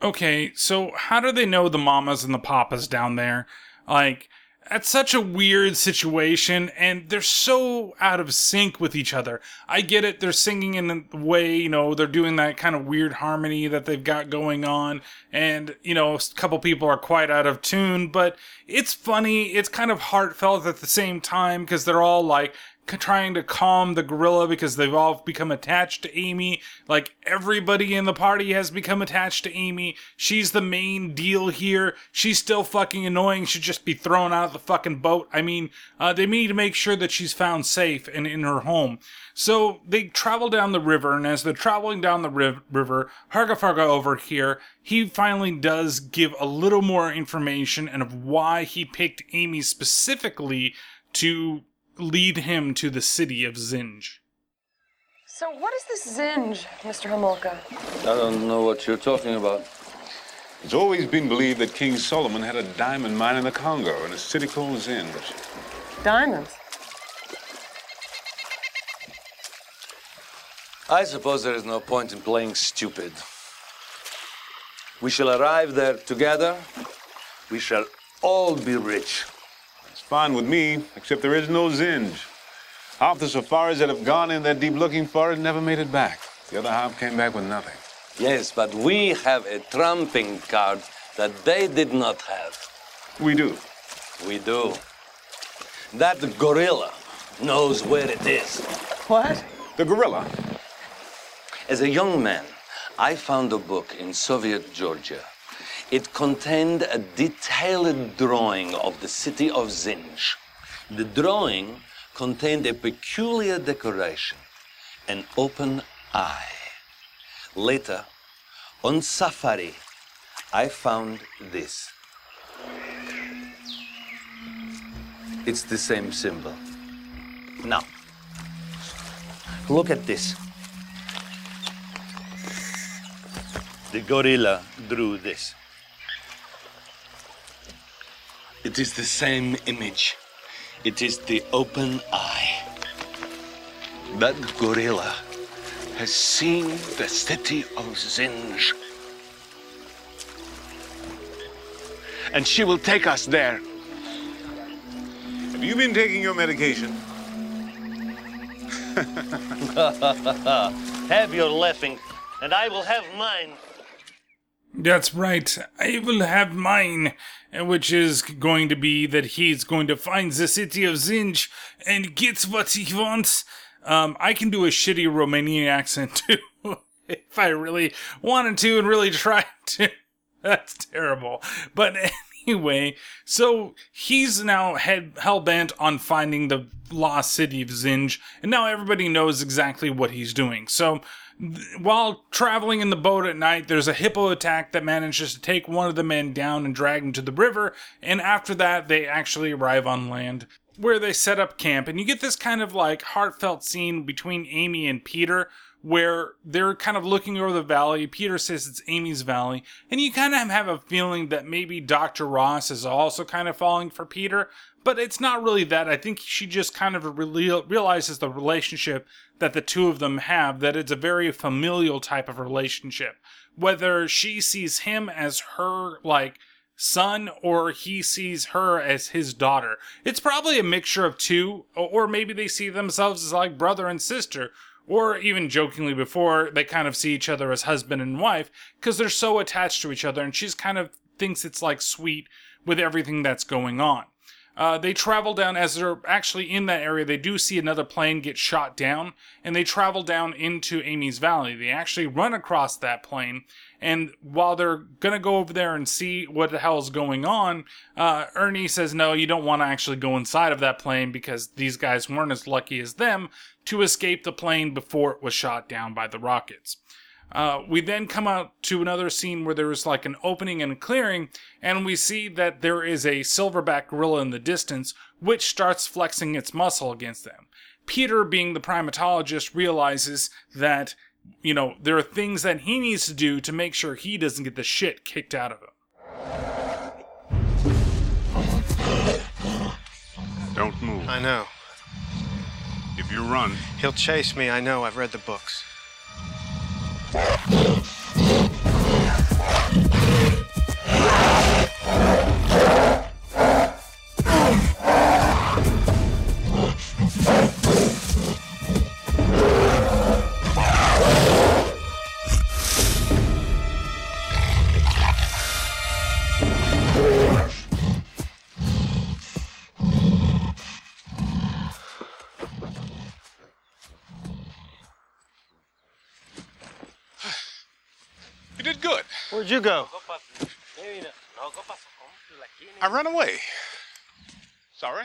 Okay, so how do they know the mamas and the papas down there? Like, that's such a weird situation, and they're so out of sync with each other. I get it, they're singing in a way, you know, they're doing that kind of weird harmony that they've got going on, and, you know, a couple people are quite out of tune, but it's funny, it's kind of heartfelt at the same time, because they're all like, trying to calm the gorilla because they've all become attached to Amy. Like everybody in the party has become attached to Amy. She's the main deal here. She's still fucking annoying. Should just be thrown out of the fucking boat. I mean, uh, they need to make sure that she's found safe and in her home. So they travel down the river, and as they're traveling down the riv- river, Harga Farga over here, he finally does give a little more information and of why he picked Amy specifically to lead him to the city of Zinj. So what is this Zinj, Mr. Homolka? I don't know what you're talking about. It's always been believed that King Solomon had a diamond mine in the Congo in a city called Zinj. Diamonds. I suppose there is no point in playing stupid. We shall arrive there together. We shall all be rich. It's fine with me, except there is no Zinj. Half the safaris that have gone in that deep looking for it never made it back. The other half came back with nothing. Yes, but we have a trumping card that they did not have. We do. We do. That gorilla knows where it is. What? The gorilla? As a young man, I found a book in Soviet Georgia. It contained a detailed drawing of the city of Zinj. The drawing contained a peculiar decoration, an open eye. Later, on safari, I found this. It's the same symbol. Now, look at this. The gorilla drew this. It is the same image. It is the open eye. That gorilla has seen the city of Zinj. And she will take us there. Have you been taking your medication? <laughs> have your laughing, and I will have mine. That's right. I will have mine, which is going to be that he's going to find the city of Zinj and gets what he wants. Um, I can do a shitty Romanian accent <laughs> too, if I really wanted to and really tried to. That's terrible. But anyway, so he's now hell bent on finding the lost city of Zinj, and now everybody knows exactly what he's doing. So while traveling in the boat at night, there's a hippo attack that manages to take one of the men down and drag him to the river, and after that, they actually arrive on land where they set up camp, and you get this kind of like heartfelt scene between Amy and Peter where they're kind of looking over the valley. Peter says it's Amy's valley, and you kind of have a feeling that maybe Dr. Ross is also kind of falling for Peter, but it's not really that. I think she just kind of real- realizes the relationship that the two of them have, that it's a very familial type of relationship. Whether she sees him as her, like, son or he sees her as his daughter. It's probably a mixture of two, or maybe they see themselves as like brother and sister, or even jokingly before, they kind of see each other as husband and wife because they're so attached to each other, and she's kind of thinks it's like sweet with everything that's going on. Uh, they travel down as they're actually in that area. They do see another plane get shot down, and they travel down into Amy's Valley. They actually run across that plane, and while they're gonna go over there and see what the hell is going on, uh, Ernie says, "No, you don't want to actually go inside of that plane because these guys weren't as lucky as them to escape the plane before it was shot down by the rockets." Uh, we then come out to another scene where there is like an opening and a clearing, and we see that there is a silverback gorilla in the distance, which starts flexing its muscle against them. Peter, being the primatologist, realizes that, you know, there are things that he needs to do to make sure he doesn't get the shit kicked out of him. Don't move. I know. If you run, He'll chase me, I know. I've read the books. You did good. Where'd you go? I ran away. Sorry.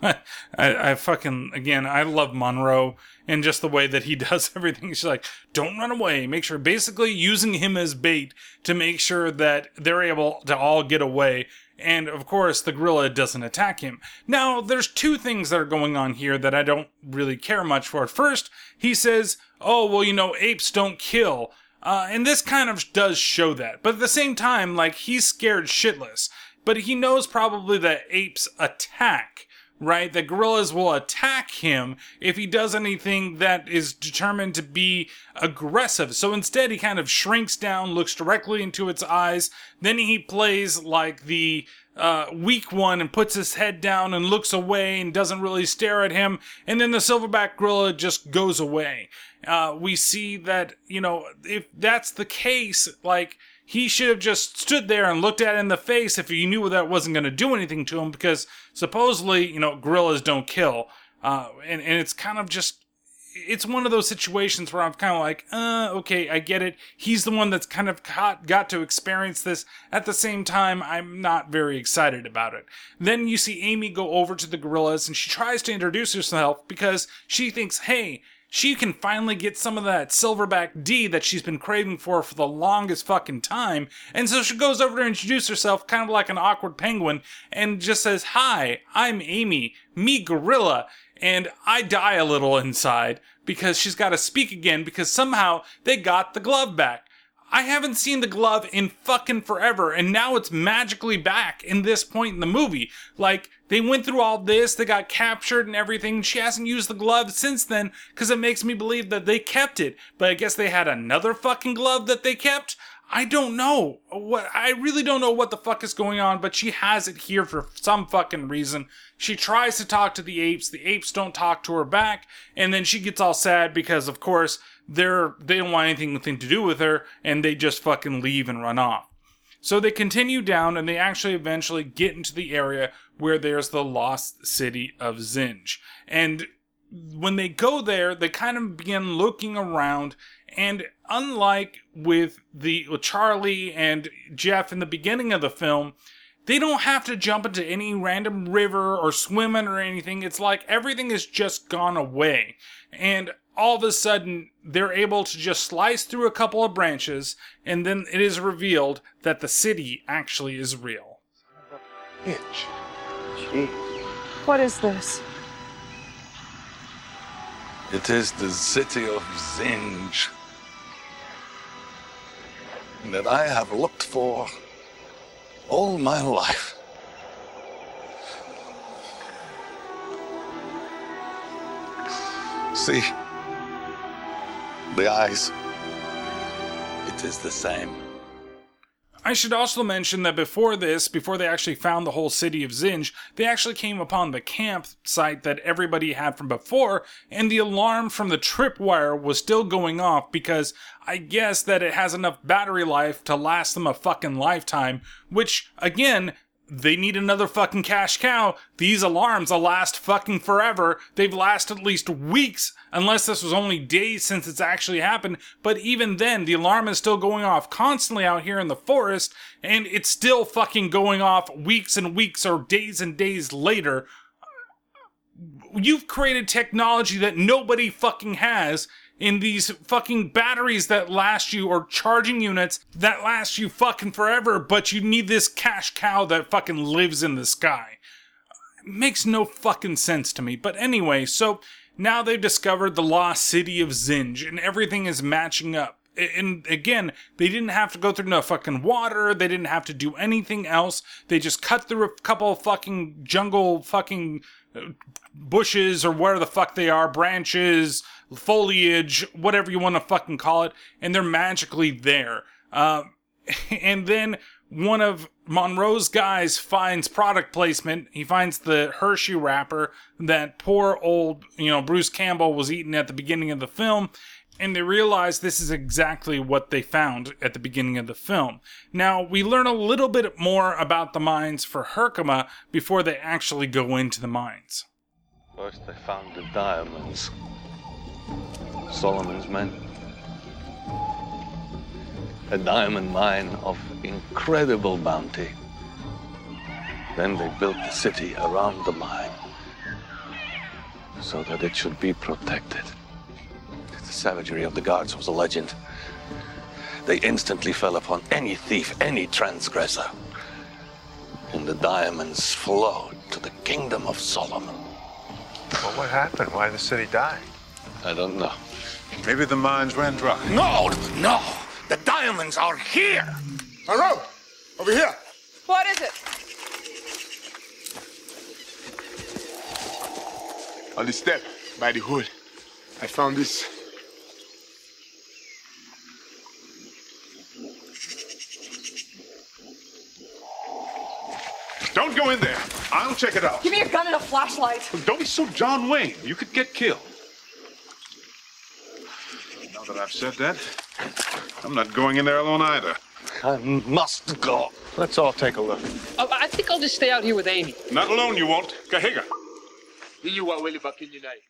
<laughs> I, I fucking again I love Monroe and just the way that he <laughs> does everything. She's like, don't run away. Make sure basically using him as bait to make sure that they're able to all get away. And of course the gorilla doesn't attack him. Now there's two things that are going on here that I don't really care much for. First, he says, Oh, well, you know, apes don't kill. Uh, and this kind of does show that. But at the same time, like, he's scared shitless. But he knows probably that apes attack, right? That gorillas will attack him if he does anything that is determined to be aggressive. So instead, he kind of shrinks down, looks directly into its eyes. Then he plays like the uh, weak one and puts his head down and looks away and doesn't really stare at him. And then the silverback gorilla just goes away. Uh, we see that, you know, if that's the case, like, he should have just stood there and looked at it in the face if he knew that wasn't going to do anything to him because supposedly, you know, gorillas don't kill. Uh, and, and it's kind of just, it's one of those situations where I'm kind of like, uh, okay, I get it. He's the one that's kind of got, got to experience this. At the same time, I'm not very excited about it. Then you see Amy go over to the gorillas and she tries to introduce herself because she thinks, hey, she can finally get some of that silverback D that she's been craving for for the longest fucking time. And so she goes over to introduce herself, kind of like an awkward penguin, and just says, Hi, I'm Amy, me gorilla. And I die a little inside because she's got to speak again because somehow they got the glove back. I haven't seen the glove in fucking forever, and now it's magically back in this point in the movie. Like, they went through all this, they got captured and everything. She hasn't used the glove since then, because it makes me believe that they kept it. But I guess they had another fucking glove that they kept? I don't know. What I really don't know what the fuck is going on, but she has it here for some fucking reason. She tries to talk to the apes, the apes don't talk to her back, and then she gets all sad because of course they're they don't want anything to do with her, and they just fucking leave and run off. So they continue down, and they actually eventually get into the area where there's the lost city of Zinj. And when they go there, they kind of begin looking around, and unlike with the with Charlie and Jeff in the beginning of the film, they don't have to jump into any random river or swim in or anything. It's like everything has just gone away. And all of a sudden, they're able to just slice through a couple of branches, and then it is revealed that the city actually is real. Bitch. What is this? It is the city of Zinj that I have looked for all my life. See, the eyes. It is the same. I should also mention that before this, before they actually found the whole city of Zinj, they actually came upon the campsite that everybody had from before, and the alarm from the tripwire was still going off because I guess that it has enough battery life to last them a fucking lifetime, which, again, they need another fucking cash cow. These alarms will last fucking forever. They've lasted at least weeks, unless this was only days since it's actually happened. But even then, the alarm is still going off constantly out here in the forest, and it's still fucking going off weeks and weeks or days and days later. You've created technology that nobody fucking has in these fucking batteries that last you or charging units that last you fucking forever, but you need this cash cow that fucking lives in the sky. It makes no fucking sense to me. But anyway, so now they've discovered the lost city of Zinj and everything is matching up. And again, they didn't have to go through no fucking water. They didn't have to do anything else. They just cut through a couple fucking jungle fucking uh, bushes or where the fuck they are, branches, foliage, whatever you want to fucking call it, and they're magically there. Uh, <laughs> and then one of Monroe's guys finds product placement. He finds the Hershey wrapper that poor old, you know, Bruce Campbell was eating at the beginning of the film. And they realize this is exactly what they found at the beginning of the film. Now, we learn a little bit more about the mines for Herkermer before they actually go into the mines. First, they found the diamonds. Solomon's men. A diamond mine of incredible bounty. Then they built the city around the mine so that it should be protected. The savagery of the guards was a legend. They instantly fell upon any thief, any transgressor. And the diamonds flowed to the kingdom of Solomon. Well, what happened? Why did the city die? I don't know. Maybe the mines ran dry. No, no! The diamonds are here! Monroe! Over here! What is it? On the step, by the hood. I found this. Don't go in there. I'll check it out. Give me your gun and a flashlight. Don't be so John Wayne. You could get killed. Now that I've said that, I'm not going in there alone either. I must go. Let's all take a look. Uh, I think I'll just stay out here with Amy. Not alone, you won't. Kahiga. You want Willie back in United.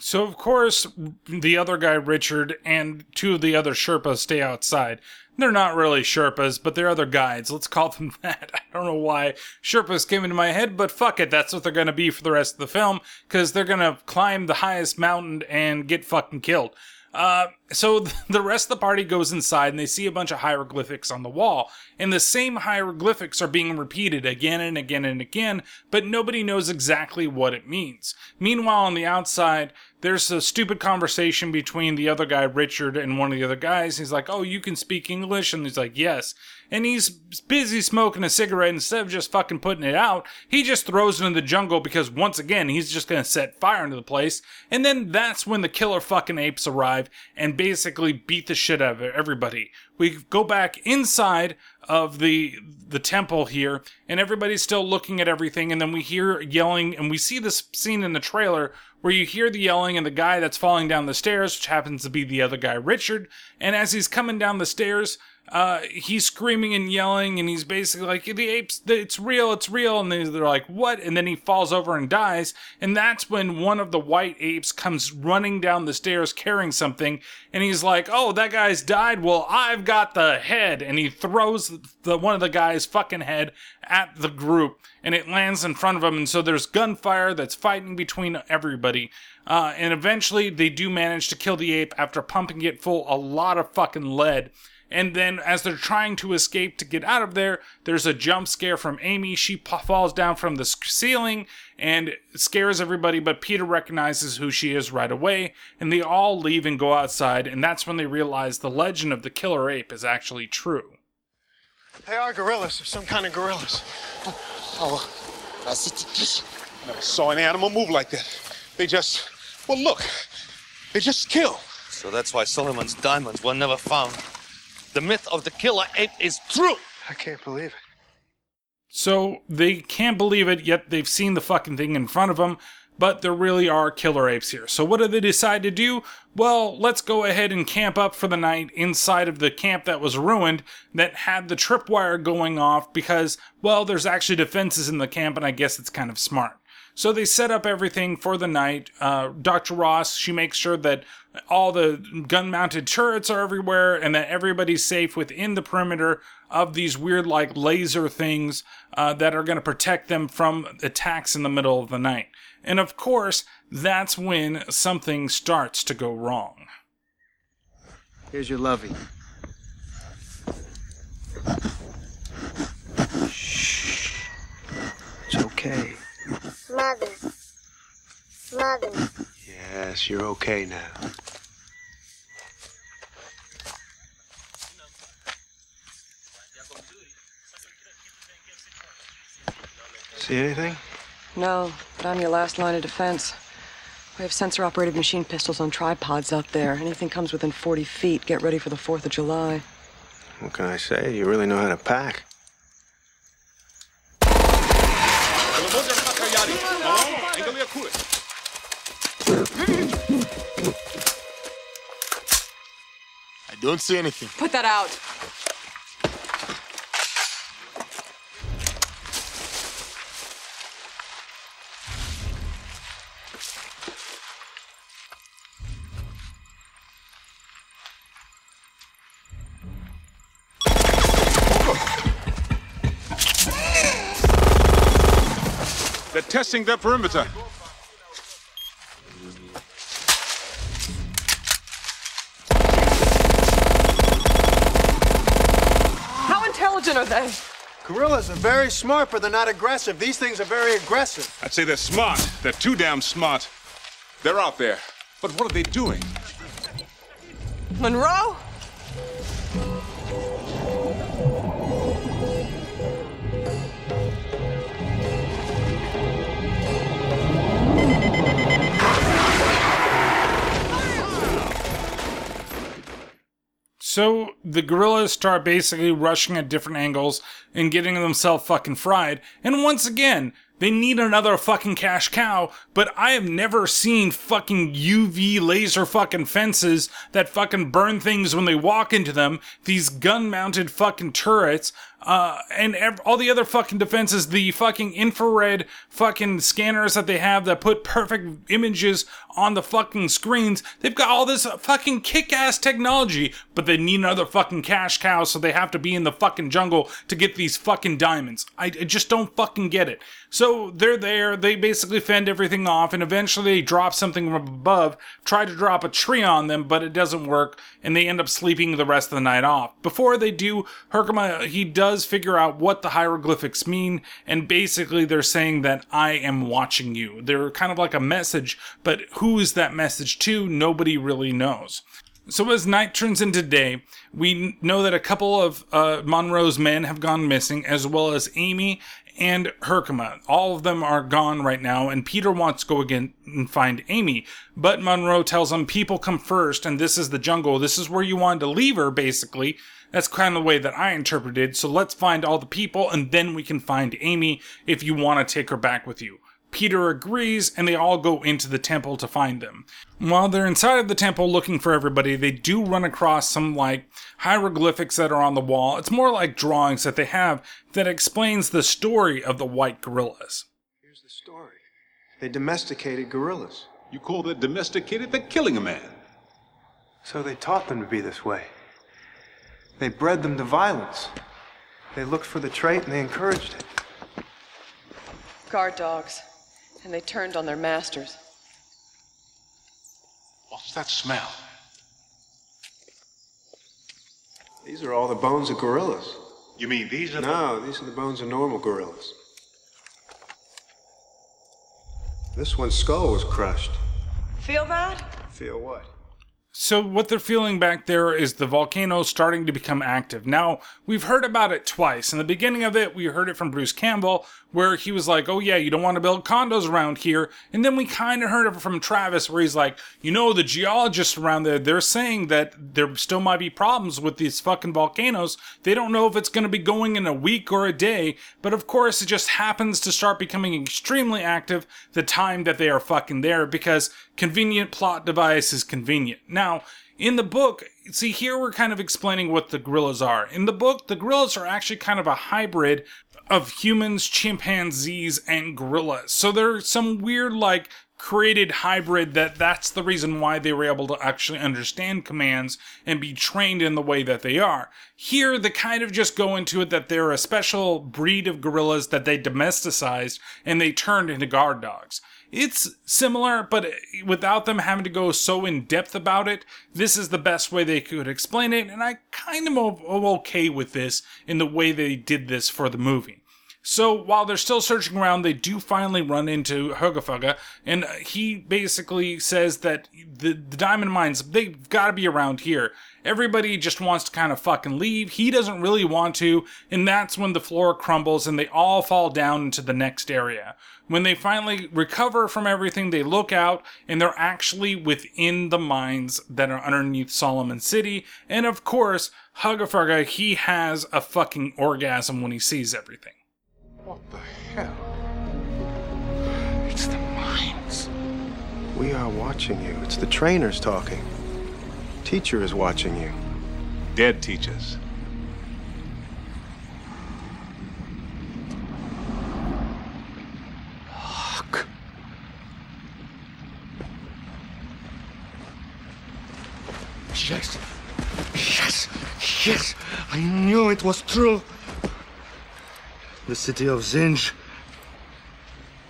So, of course, the other guy, Richard, and two of the other Sherpas stay outside. They're not really Sherpas, but they're other guides. Let's call them <laughs> that. I don't know why Sherpas came into my head, but fuck it. That's what they're going to be for the rest of the film, because they're going to climb the highest mountain and get fucking killed. Uh, so <laughs> the rest of the party goes inside and they see a bunch of hieroglyphics on the wall. And the same hieroglyphics are being repeated again and again and again, but nobody knows exactly what it means. Meanwhile, on the outside, there's a stupid conversation between the other guy, Richard, and one of the other guys. He's like, Oh, you can speak English? And he's like, Yes. And he's busy smoking a cigarette instead of just fucking putting it out. He just throws it in the jungle because once again, he's just gonna set fire into the place. And then that's when the killer fucking apes arrive and basically beat the shit out of everybody. We go back inside of the the temple here, and everybody's still looking at everything, and then we hear yelling, and we see this scene in the trailer where you hear the yelling and the guy that's falling down the stairs, which happens to be the other guy, Richard, and as he's coming down the stairs, uh, he's screaming and yelling, and he's basically like, "The apes, it's real, it's real," and they're like, "What?" And then he falls over and dies, and that's when one of the white apes comes running down the stairs carrying something, and he's like, "Oh, that guy's died. Well, I've got the head," and he throws the one of the guy's fucking head at the group, and it lands in front of him, and so there's gunfire that's fighting between everybody. Uh, and eventually, they do manage to kill the ape after pumping it full a lot of fucking lead. And then, as they're trying to escape to get out of there, there's a jump scare from Amy. She p- falls down from the ceiling and scares everybody, but Peter recognizes who she is right away. And they all leave and go outside, and that's when they realize the legend of the killer ape is actually true. They are gorillas, or some kind of gorillas. Oh, I see Never saw an animal move like that. They just, well, look, they just kill. So that's why Solomon's diamonds were never found. The myth of the killer ape is true. I can't believe it. So they can't believe it, yet they've seen the fucking thing in front of them, but there really are killer apes here. So what do they decide to do? Well, let's go ahead and camp up for the night inside of the camp that was ruined that had the tripwire going off because, well, there's actually defenses in the camp, and I guess it's kind of smart. So they set up everything for the night. Uh, Dr. Ross, she makes sure that all the gun mounted turrets are everywhere and that everybody's safe within the perimeter of these weird, like, laser things uh, that are going to protect them from attacks in the middle of the night. And of course, that's when something starts to go wrong. Here's your lovey. Shh. It's okay. Mother. Mother. Yes, you're okay now. See anything? No, but I'm your last line of defense. We have sensor operated machine pistols on tripods out there. Anything comes within 40 feet, get ready for the 4th of July. What can I say? You really know how to pack. I don't see anything. Put that out. Testing their perimeter. How intelligent are they? Gorillas are very smart, but they're not aggressive. These things are very aggressive. I'd say they're smart. They're too damn smart. They're out there. But what are they doing? Monroe? So the gorillas start basically rushing at different angles and getting themselves fucking fried. And once again, they need another fucking cash cow, but I have never seen fucking UV laser fucking fences that fucking burn things when they walk into them. These gun mounted fucking turrets, uh, and ev- all the other fucking defenses, the fucking infrared fucking scanners that they have that put perfect images on the fucking screens. They've got all this fucking kick ass technology, but they need another fucking cash cow, so they have to be in the fucking jungle to get these fucking diamonds. I, I just don't fucking get it. So they're there, they basically fend everything off, and eventually they drop something from above, try to drop a tree on them, but it doesn't work, and they end up sleeping the rest of the night off. Before they do, Herkermer, he does figure out what the hieroglyphics mean, and basically they're saying that I am watching you. They're kind of like a message, but who is that message to? Nobody really knows. So as night turns into day, we know that a couple of uh, Monroe's men have gone missing, as well as Amy and Herkermer. All of them are gone right now, and Peter wants to go again and find Amy. But Monroe tells him, people come first, and this is the jungle. This is where you wanted to leave her, basically. That's kind of the way that I interpreted. So let's find all the people, and then we can find Amy if you want to take her back with you. Peter agrees, and they all go into the temple to find them. While they're inside of the temple looking for everybody, they do run across some like hieroglyphics that are on the wall. It's more like drawings that they have that explains the story of the white gorillas. Here's the story. They domesticated gorillas. You call that domesticated? They're killing a man. So they taught them to be this way. They bred them to violence. They looked for the trait and they encouraged it. Guard dogs. And they turned on their masters. What's that smell? These are all the bones of gorillas. You mean these are No, these are the bones of normal gorillas. This one's skull was crushed. Feel that? Feel what? So what they're feeling back there is the volcano starting to become active. Now, we've heard about it twice. In the beginning of it, we heard it from Bruce Campbell, where he was like, oh yeah, you don't want to build condos around here. And then we kind of heard it from Travis, where he's like, you know, the geologists around there, they're saying that there still might be problems with these fucking volcanoes. They don't know if it's going to be going in a week or a day. But of course, it just happens to start becoming extremely active the time that they are fucking there because convenient plot device is convenient. Now, in the book, see, here we're kind of explaining what the gorillas are. In the book, the gorillas are actually kind of a hybrid of humans, chimpanzees, and gorillas. So they're some weird, like, created hybrid that that's the reason why they were able to actually understand commands and be trained in the way that they are. Here, they kind of just go into it that they're a special breed of gorillas that they domesticized and they turned into guard dogs. It's similar, but without them having to go so in depth about it, this is the best way they could explain it, and I kind of am okay with this in the way they did this for the movie. So while they're still searching around, they do finally run into Hugafuga, and he basically says that the, the diamond mines, they've got to be around here. Everybody just wants to kind of fucking leave. He doesn't really want to, and that's when the floor crumbles and they all fall down into the next area. When they finally recover from everything, they look out and they're actually within the mines that are underneath Solomon City. And of course, Hugafuga, he has a fucking orgasm when he sees everything. What the hell? It's the mines. We are watching you. It's the trainers talking. Teacher is watching you. Dead teachers. Yes. Yes. Yes. I knew it was true. The city of Zinj.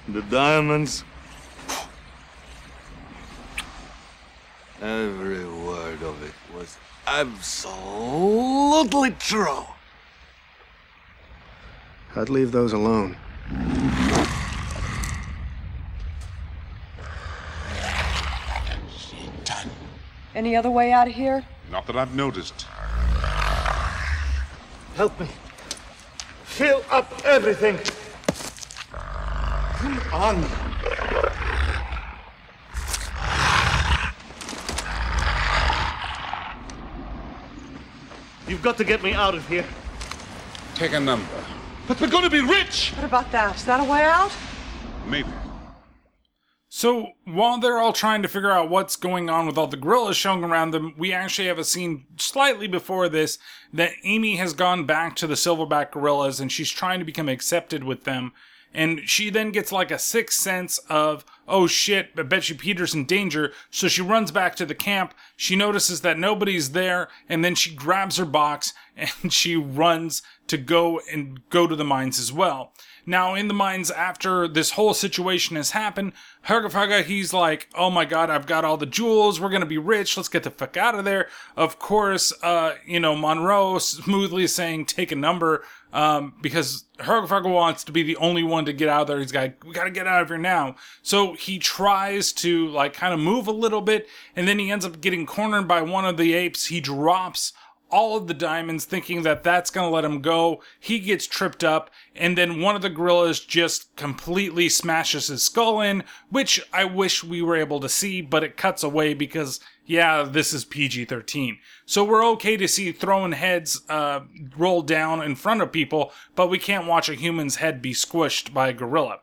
The diamonds. Every word of it was absolutely true. I'd leave those alone. Any other way out of here? Not that I've noticed. Help me. Fill up everything. Come on. You've got to get me out of here. Take a number. But we're going to be rich! What about that? Is that a way out? Maybe. So while they're all trying to figure out what's going on with all the gorillas showing around them, we actually have a scene slightly before this that Amy has gone back to the silverback gorillas and she's trying to become accepted with them. And she then gets like a sixth sense of, oh shit, I bet you Peter's in danger. So she runs back to the camp. She notices that nobody's there. And then she grabs her box <laughs> and she runs to go and go to the mines as well. Now, in the mines, after this whole situation has happened, Hugga he's like, oh my god, I've got all the jewels, we're gonna be rich, let's get the fuck out of there. Of course, uh, you know, Monroe smoothly saying, take a number, um, because Hugga wants to be the only one to get out of there. He's got, we gotta get out of here now. So he tries to, like, kind of move a little bit, and then he ends up getting cornered by one of the apes. He drops all of the diamonds thinking that that's going to let him go. He gets tripped up and then one of the gorillas just completely smashes his skull in, which I wish we were able to see, but it cuts away because yeah, this is PG-13. So we're okay to see throwing heads uh, roll down in front of people, but we can't watch a human's head be squished by a gorilla.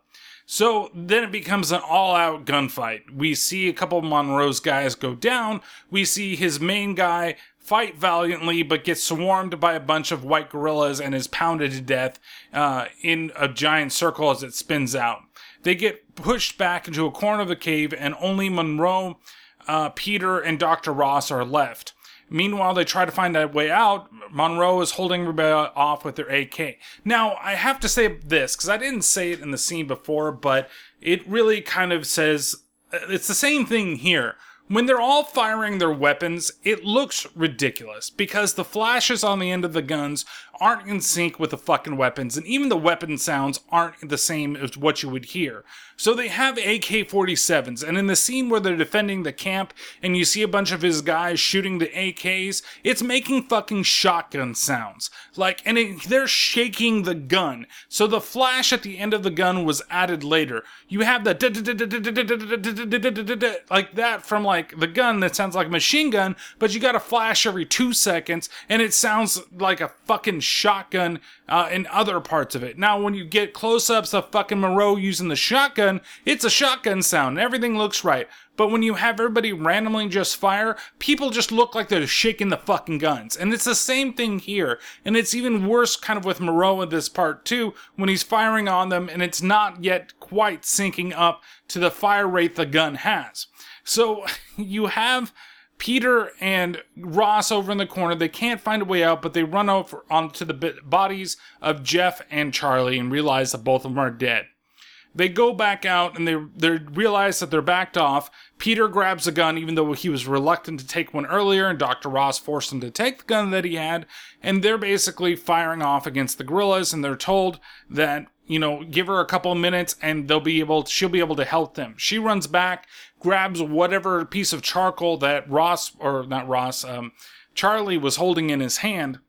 So then it becomes an all out gunfight. We see a couple of Monroe's guys go down. We see his main guy fight valiantly, but gets swarmed by a bunch of white gorillas and is pounded to death uh, in a giant circle as it spins out. They get pushed back into a corner of the cave, and only Monroe, uh, Peter, and Dr. Ross are left. Meanwhile, they try to find a way out. Monroe is holding everybody off with their AK. Now, I have to say this, because I didn't say it in the scene before, but it really kind of says uh, it's the same thing here. When they're all firing their weapons, it looks ridiculous because the flashes on the end of the guns aren't in sync with the fucking weapons, and even the weapon sounds aren't the same as what you would hear. So they have AK 47s, and in the scene where they're defending the camp and you see a bunch of his guys shooting the AKs, it's making fucking shotgun sounds. Like, and it, they're shaking the gun. So the flash at the end of the gun was added later. You have the like that from like the gun that sounds like a machine gun, but you got a flash every two seconds, and it sounds like a fucking shotgun uh, in other parts of it. Now, when you get close ups of fucking Monroe using the shotgun, it's a shotgun sound. Everything looks right. But when you have everybody randomly just fire, people just look like they're shaking the fucking guns. And it's the same thing here. And it's even worse kind of with Monroe in this part too, when he's firing on them and it's not yet quite syncing up to the fire rate the gun has. So <laughs> you have Peter and Ross over in the corner. They can't find a way out, but they run over onto the bodies of Jeff and Charlie and realize that both of them are dead. They go back out and they they realize that they're backed off. Peter grabs a gun, even though he was reluctant to take one earlier, and Dr. Ross forced him to take the gun that he had. And they're basically firing off against the gorillas, and they're told that you know, give her a couple of minutes and they'll be able, she'll be able to help them. She runs back, grabs whatever piece of charcoal that Ross, or not Ross, um, Charlie was holding in his hand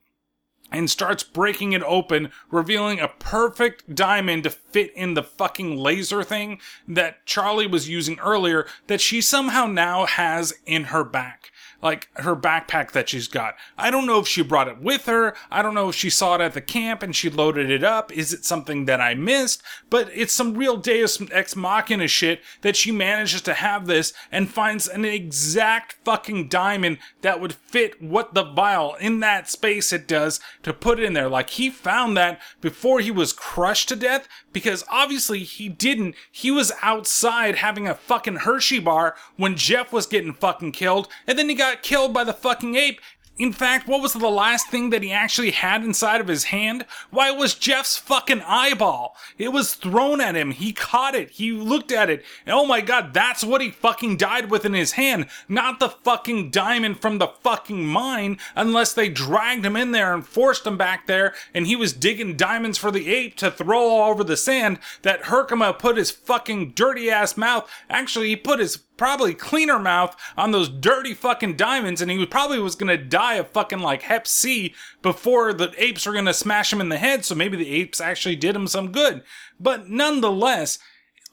and starts breaking it open, revealing a perfect diamond to fit in the fucking laser thing that Charlie was using earlier that she somehow now has in her back like her backpack that she's got. I don't know if she brought it with her. I don't know if she saw it at the camp and she loaded it up. Is it something that I missed? But it's some real Deus Ex Machina shit that she manages to have this and finds an exact fucking diamond that would fit what the vial in that space it does to put in there. Like he found that before he was crushed to death because obviously he didn't. He was outside having a fucking Hershey bar when Jeff was getting fucking killed and then he got killed by the fucking ape in fact, what was the last thing that he actually had inside of his hand? Why, it was Jeff's fucking eyeball. It was thrown at him. He caught it. He looked at it. And oh my god, that's what he fucking died with in his hand. Not the fucking diamond from the fucking mine, unless they dragged him in there and forced him back there, and he was digging diamonds for the ape to throw all over the sand that Herkermer put his fucking dirty ass mouth. Actually, he put his probably cleaner mouth on those dirty fucking diamonds, and he probably was gonna die of fucking like Hep C before the apes were gonna smash him in the head. So maybe the apes actually did him some good. But nonetheless,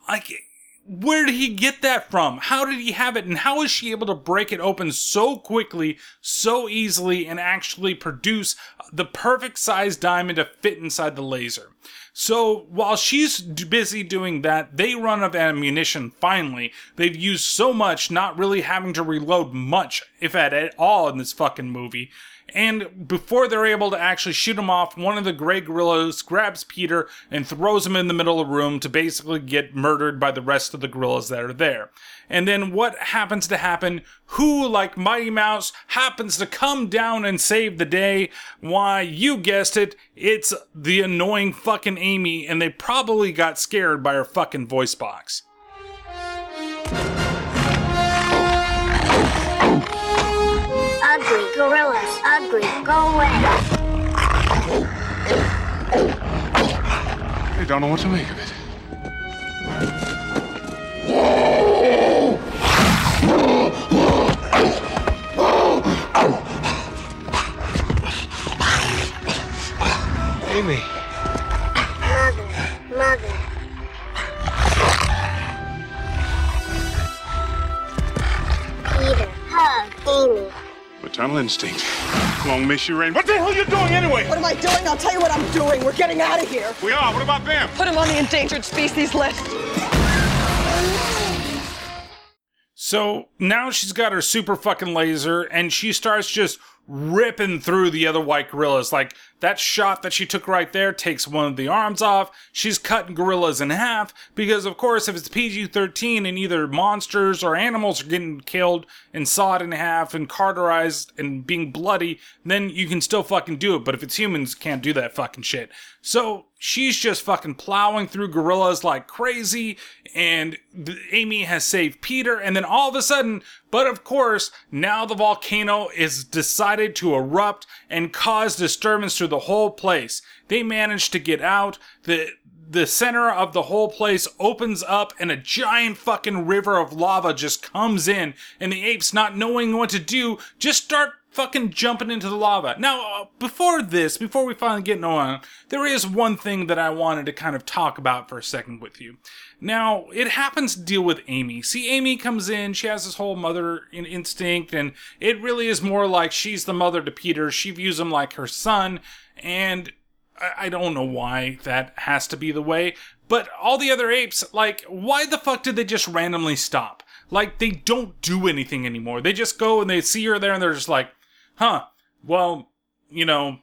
like where did he get that from? How did he have it? And how is she able to break it open so quickly, so easily, and actually produce the perfect size diamond to fit inside the laser? So while she's busy doing that, they run out of ammunition finally. They've used so much, not really having to reload much, if at all, in this fucking movie. And before they're able to actually shoot him off, one of the gray gorillas grabs Peter and throws him in the middle of the room to basically get murdered by the rest of the gorillas that are there. And then what happens to happen? Who, like Mighty Mouse, happens to come down and save the day? Why, you guessed it, it's the annoying fucking Amy, and they probably got scared by her fucking voice box. Ugly gorillas, ugly, go away. I don't know what to make of it. Amy. Mother, mother. Peter, hug Amy. Maternal instinct. Long miss you, Rain. What the hell are you doing anyway? What am I doing? I'll tell you what I'm doing. We're getting out of here. We are. What about them? Put him on the endangered species list. So now she's got her super fucking laser and she starts just ripping through the other white gorillas. Like that shot that she took right there takes one of the arms off. She's cutting gorillas in half because, of course, if it's PG 13 and either monsters or animals are getting killed and sawed in half and cauterized and being bloody, then you can still fucking do it. But if it's humans, can't do that fucking shit. So she's just fucking plowing through gorillas like crazy, and Amy has saved Peter, and then all of a sudden, but of course, now the volcano is decided to erupt and cause disturbance to the whole place. They manage to get out. The the center of the whole place opens up and a giant fucking river of lava just comes in and the apes not knowing what to do just start fucking jumping into the lava. Now, uh, before this, before we finally get on, there is one thing that I wanted to kind of talk about for a second with you. Now, it happens to deal with Amy. See, Amy comes in, she has this whole mother in- instinct, and it really is more like she's the mother to Peter. She views him like her son, and I, don't know why that has to be the way. But all the other apes, like, why the fuck did they just randomly stop? Like, they don't do anything anymore. They just go and they see her there and they're just like, huh, well, you know,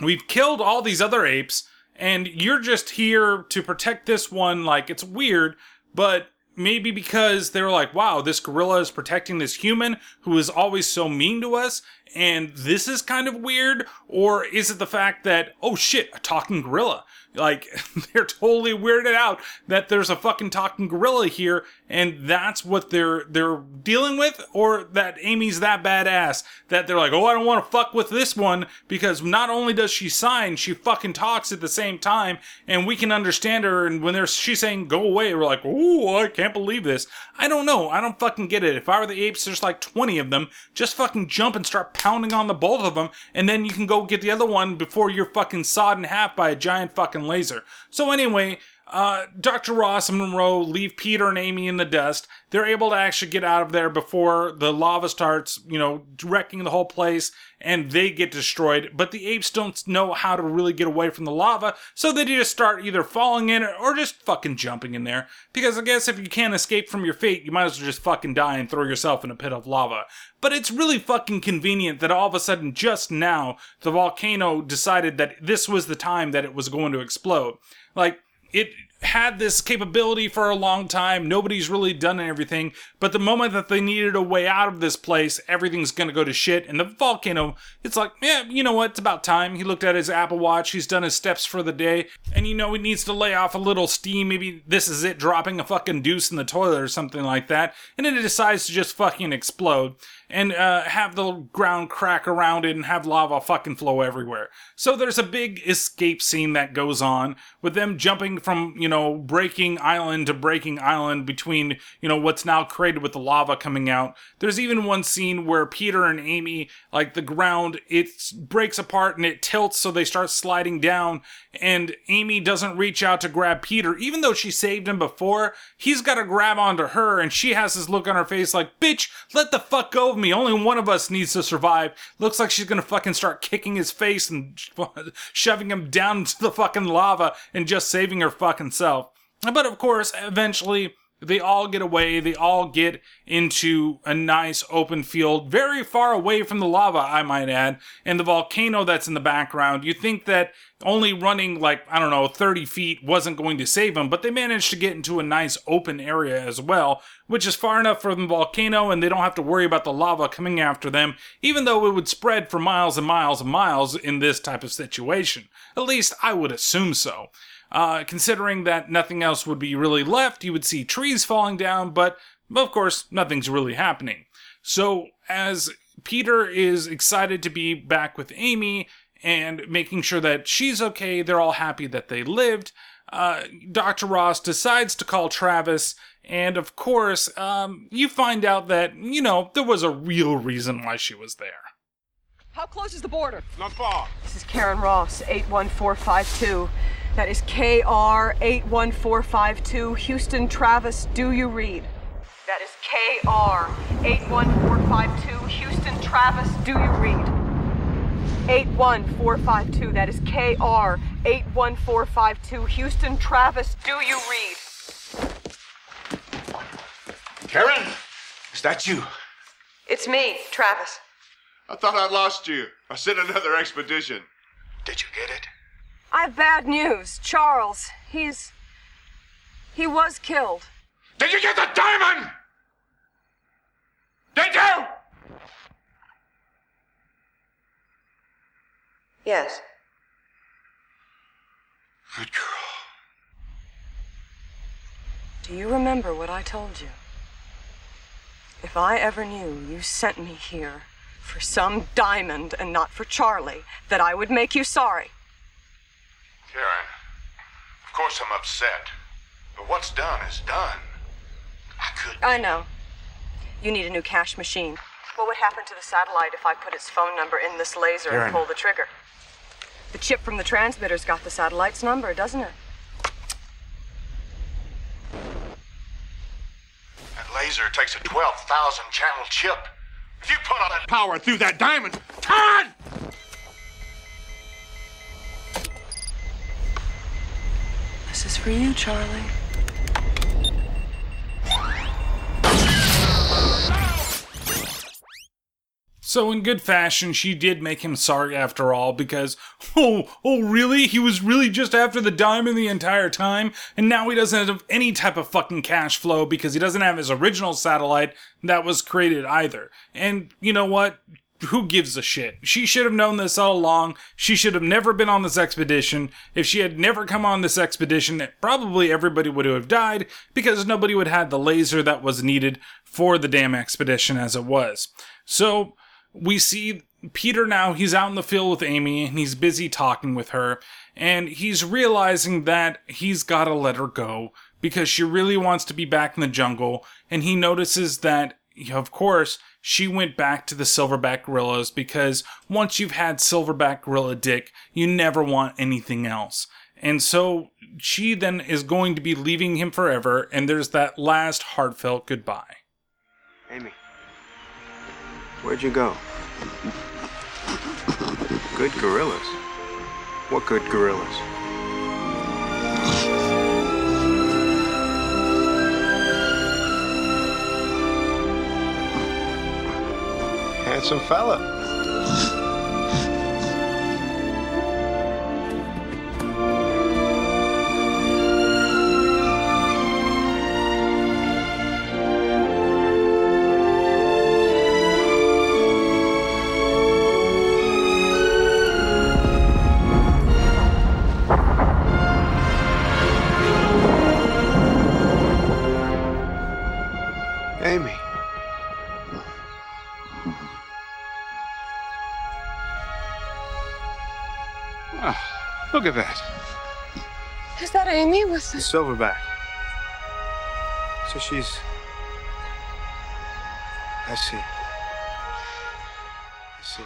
we've killed all these other apes and you're just here to protect this one. Like, it's weird, but maybe because they were like, wow, this gorilla is protecting this human who is always so mean to us, and this is kind of weird? Or is it the fact that, oh shit, a talking gorilla? Like, <laughs> they're totally weirded out that there's a fucking talking gorilla here, and that's what they're they're dealing with, or that Amy's that badass that they're like, oh, I don't want to fuck with this one because not only does she sign, she fucking talks at the same time, and we can understand her. And when there's she's saying go away, we're like, oh, I can't believe this. I don't know. I don't fucking get it. If I were the apes, there's like 20 of them. Just fucking jump and start pounding on the both of them, and then you can go get the other one before you're fucking sawed in half by a giant fucking laser. So anyway, uh, Dr. Ross and Monroe leave Peter and Amy in the dust. They're able to actually get out of there before the lava starts, you know, wrecking the whole place and they get destroyed. But the apes don't know how to really get away from the lava, so they just start either falling in or just fucking jumping in there. Because I guess if you can't escape from your fate, you might as well just fucking die and throw yourself in a pit of lava. But it's really fucking convenient that all of a sudden, just now, the volcano decided that this was the time that it was going to explode. Like, it had this capability for a long time. Nobody's really done everything. But the moment that they needed a way out of this place, everything's going to go to shit. And the volcano, it's like, yeah, you know what? It's about time. He looked at his Apple Watch. He's done his steps for the day. And you know, he needs to lay off a little steam. Maybe this is it dropping a fucking deuce in the toilet or something like that. And then it decides to just fucking explode and uh, have the ground crack around it and have lava fucking flow everywhere. So there's a big escape scene that goes on with them jumping from, you know, breaking island to breaking island between, you know, what's now created with the lava coming out. There's even one scene where Peter and Amy, like the ground, it breaks apart and it tilts so they start sliding down and Amy doesn't reach out to grab Peter. Even though she saved him before, he's got to grab onto her and she has this look on her face like, bitch, let the fuck go of me. Only one of us needs to survive. Looks like she's gonna fucking start kicking his face and <laughs> shoving him down into the fucking lava and just saving her fucking self. But of course, eventually, they all get away. They all get into a nice open field, very far away from the lava, I might add, and the volcano that's in the background. You think that only running like, I don't know, 30 feet wasn't going to save them, but they managed to get into a nice open area as well, which is far enough from the volcano and they don't have to worry about the lava coming after them, even though it would spread for miles and miles and miles in this type of situation. At least I would assume so. Uh, considering that nothing else would be really left, you would see trees falling down, but of course, nothing's really happening. So, as Peter is excited to be back with Amy and making sure that she's okay, they're all happy that they lived. Uh, Dr. Ross decides to call Travis, and of course, um, you find out that, you know, there was a real reason why she was there. How close is the border? Not far. This is Karen Ross, 81452. That is KR 81452. Houston Travis, do you read? That is KR 81452. Houston Travis, do you read? 81452. That is KR 81452. Houston Travis, do you read? Karen, is that you? It's me, Travis. I thought I'd lost you. I sent another expedition. Did you get it? I have bad news. Charles, he's. He was killed. Did you get the diamond? Did you? Yes. Good girl. Do you remember what I told you? If I ever knew you sent me here for some diamond and not for Charlie, that I would make you sorry. Karen, of course I'm upset. But what's done is done. I could. I know. You need a new cash machine. What would happen to the satellite if I put its phone number in this laser Karen. and pull the trigger? The chip from the transmitter's got the satellite's number, doesn't it? That laser takes a 12,000 channel chip. If you put all that Power through that diamond. Turn! This is for you, Charlie. So, in good fashion, she did make him sorry after all because, oh, oh, really? He was really just after the diamond the entire time, and now he doesn't have any type of fucking cash flow because he doesn't have his original satellite that was created either. And you know what? Who gives a shit? She should have known this all along. She should have never been on this expedition. If she had never come on this expedition, probably everybody would have died because nobody would have had the laser that was needed for the damn expedition as it was. So, we see Peter now, he's out in the field with Amy and he's busy talking with her and he's realizing that he's got to let her go because she really wants to be back in the jungle and he notices that of course she went back to the silverback gorillas because once you've had silverback gorilla dick, you never want anything else. And so she then is going to be leaving him forever and there's that last heartfelt goodbye. Amy, where'd you go? Good gorillas. What good gorillas? Handsome fella. Look at that. Is that Amy with the... Silverback. So she's. I see. I see.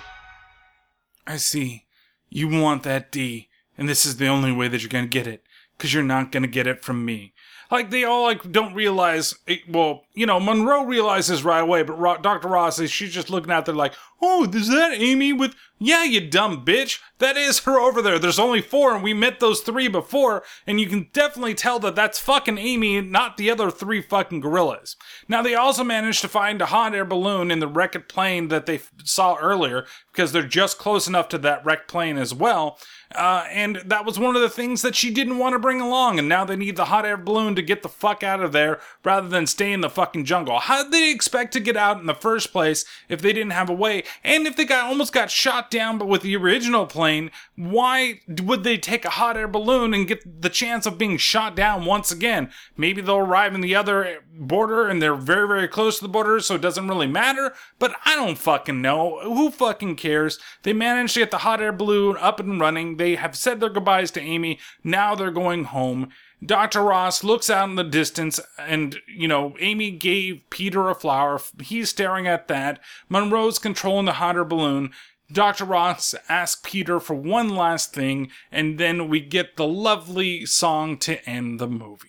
I see. You want that D, and this is the only way that you're gonna get it, because you're not gonna get it from me. Like, they all, like, don't realize, it, well, you know, Monroe realizes right away, but Ro- Dr. Ross is she's just looking out there like, oh, is that Amy with? Yeah, you dumb bitch. That is her over there. There's only four, and we met those three before, and you can definitely tell that that's fucking Amy, not the other three fucking gorillas. Now, they also managed to find a hot air balloon in the wrecked plane that they f- saw earlier, because they're just close enough to that wrecked plane as well. Uh, and that was one of the things that she didn't want to bring along, and now they need the hot air balloon to get the fuck out of there rather than stay in the fucking jungle. How did they expect to get out in the first place if they didn't have a way? And if they got almost got shot down, but with the original plane, why would they take a hot air balloon and get the chance of being shot down once again? Maybe they'll arrive in the other border and they're very, very close to the border, so it doesn't really matter. But I don't fucking know. Who fucking cares? They managed to get the hot air balloon up and running. They have said their goodbyes to Amy. Now they're going home. Dr. Ross looks out in the distance and, you know, Amy gave Peter a flower. He's staring at that. Monroe's controlling the hot air balloon. Dr. Ross asks Peter for one last thing, and then we get the lovely song to end the movie.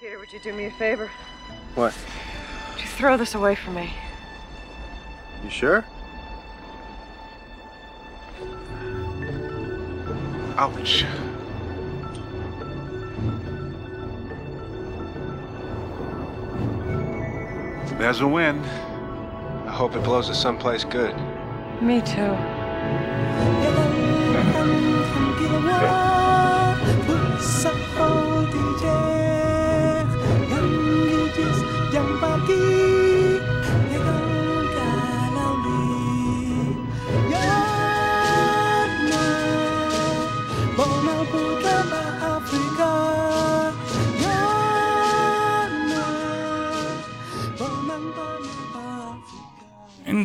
Peter, would you do me a favor? What? Would you throw this away for me? You sure? Ouch. There's a wind. I hope it blows us someplace good. Me too.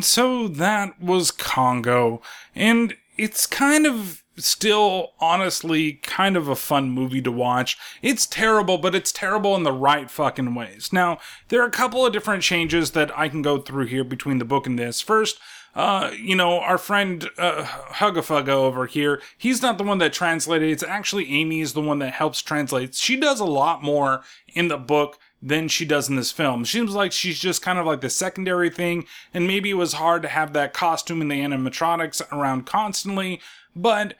And so that was Congo. And it's kind of still, honestly, kind of a fun movie to watch. It's terrible, but it's terrible in the right fucking ways. Now, there are a couple of different changes that I can go through here between the book and this. First, uh, you know, our friend uh, Hugafugga over here, he's not the one that translated. It's actually Amy is the one that helps translate. She does a lot more in the book than she does in this film. Seems like she's just kind of like the secondary thing, and maybe it was hard to have that costume and the animatronics around constantly, but